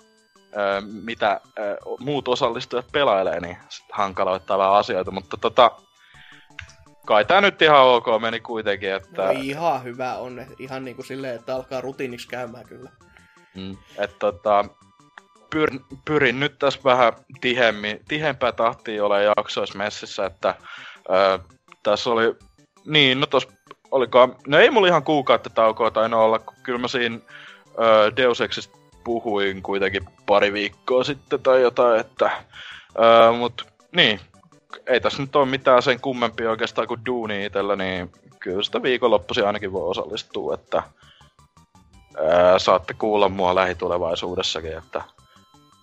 ö, mitä ö, muut osallistujat pelailee, niin hankaloittaa vähän asioita, mutta tota, kai tää nyt ihan ok meni kuitenkin, että, No ihan hyvä on. Ihan niin kuin silleen, että alkaa rutiiniksi käymään kyllä. mm, että tota, pyr, pyrin nyt tässä vähän tihemmin, tihempää tahtia ole jaksoissa messissä, että ö, tässä oli, niin, no tos olikohan, no ei mulla ihan kuukautta taukoa tainnut olla, kun kyllä mä siinä ö, Deus Exista puhuin kuitenkin pari viikkoa sitten tai jotain, että ö, mut niin, ei tässä nyt ole mitään sen kummempia oikeastaan kuin duuni itellä, niin kyllä sitä viikonloppuisin ainakin voi osallistua, että ää, saatte kuulla mua lähitulevaisuudessakin, että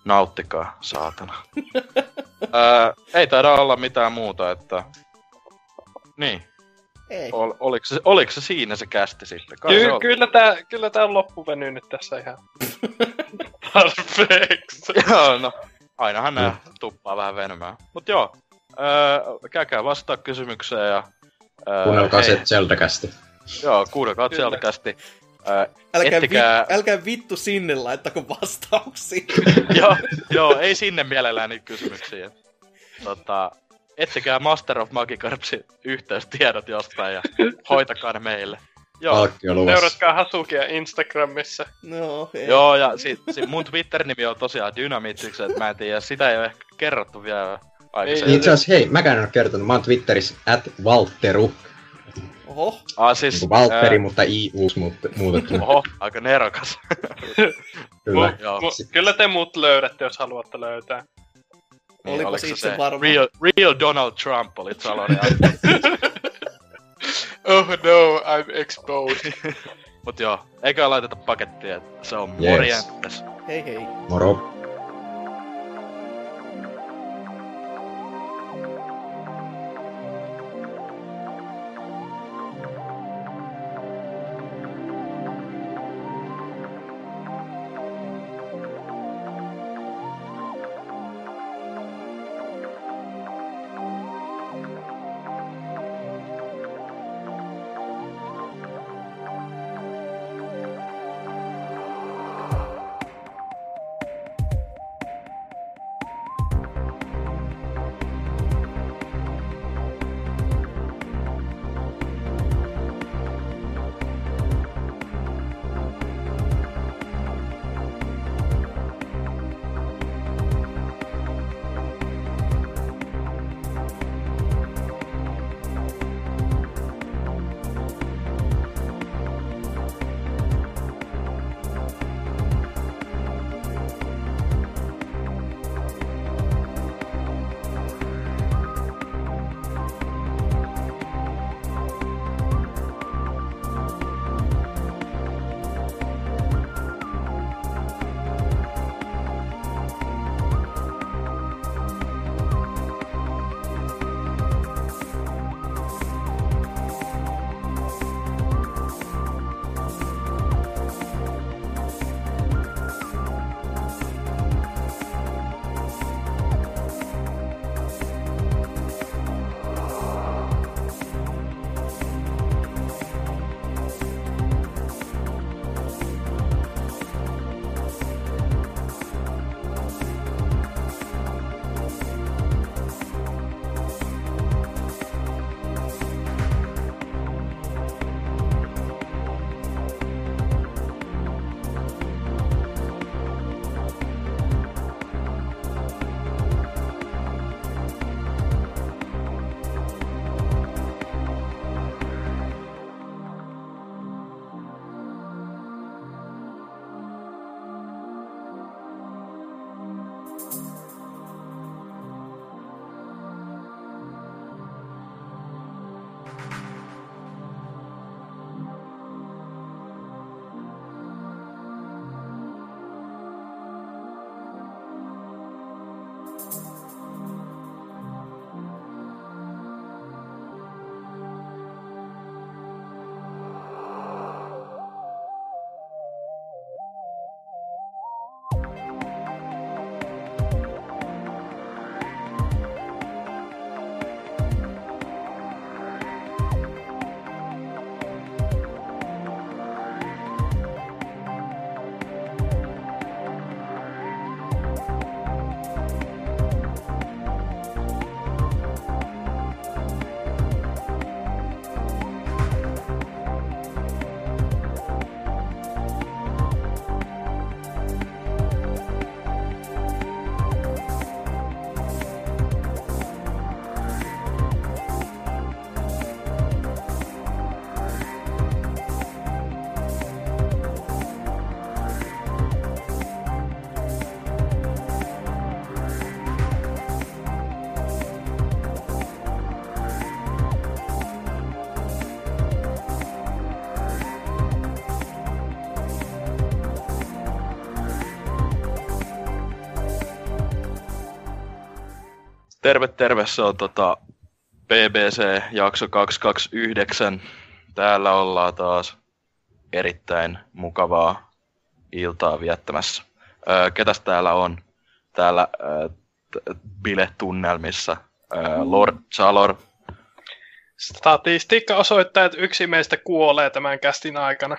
nauttikaa, saatana. ää, ei taida olla mitään muuta, että niin, Ei. ol, oliko, se, oliko se siinä se kästi sitten? Kai se Ky- oli. kyllä tää, kyllä tää on loppuvenynyt nyt tässä ihan tarpeeksi. Joo, no, ainahan nää tuppaa vähän venymään. Mut joo, öö, käykää vastaa kysymykseen ja... Öö, Kuunnelkaa se Zelda-kästi. Joo, kuunnelkaa. Öö, Älkää, ettikää- vi- älkää vittu sinne laittako vastauksia. joo, joo, ei sinne mielellään niitä kysymyksiä. Tota, etsikää Master of Magikarpsin yhteystiedot jostain ja hoitakaa ne meille. Joo. Seuratkaa Hasukia Instagramissa. No, ei. joo ja sit, sit mun Twitter-nimi on tosiaan Dynamitrix, että mä en tiedä, sitä ei ole ehkä kerrottu vielä. Niin Itse asiassa, hei, mäkään en ole kertonut, mä oon Twitterissä at Valteru. Oho, Ah, siis, Niin Valtteri, ää, mutta I uusi muutettu. Oho, aika nerokas. Kyllä. Joo. Mu- kyllä te muut löydätte, jos haluatte löytää. Niin, oliko se itse se varma. Real, real Donald Trump olit Salonen. Oh no, I'm exposed. Mut joo, eikä laiteta pakettia, se on Yes. morjens. hei hei. Moro. Terve, terve. Se on tota BBC jakso 229. Täällä ollaan taas erittäin mukavaa iltaa viettämässä. Öö, ketäs täällä on? Täällä öö, t- biletunnelmissa. Öö, Lord Chalor. Statistiikka osoittaa, että yksi meistä kuolee tämän kästin aikana.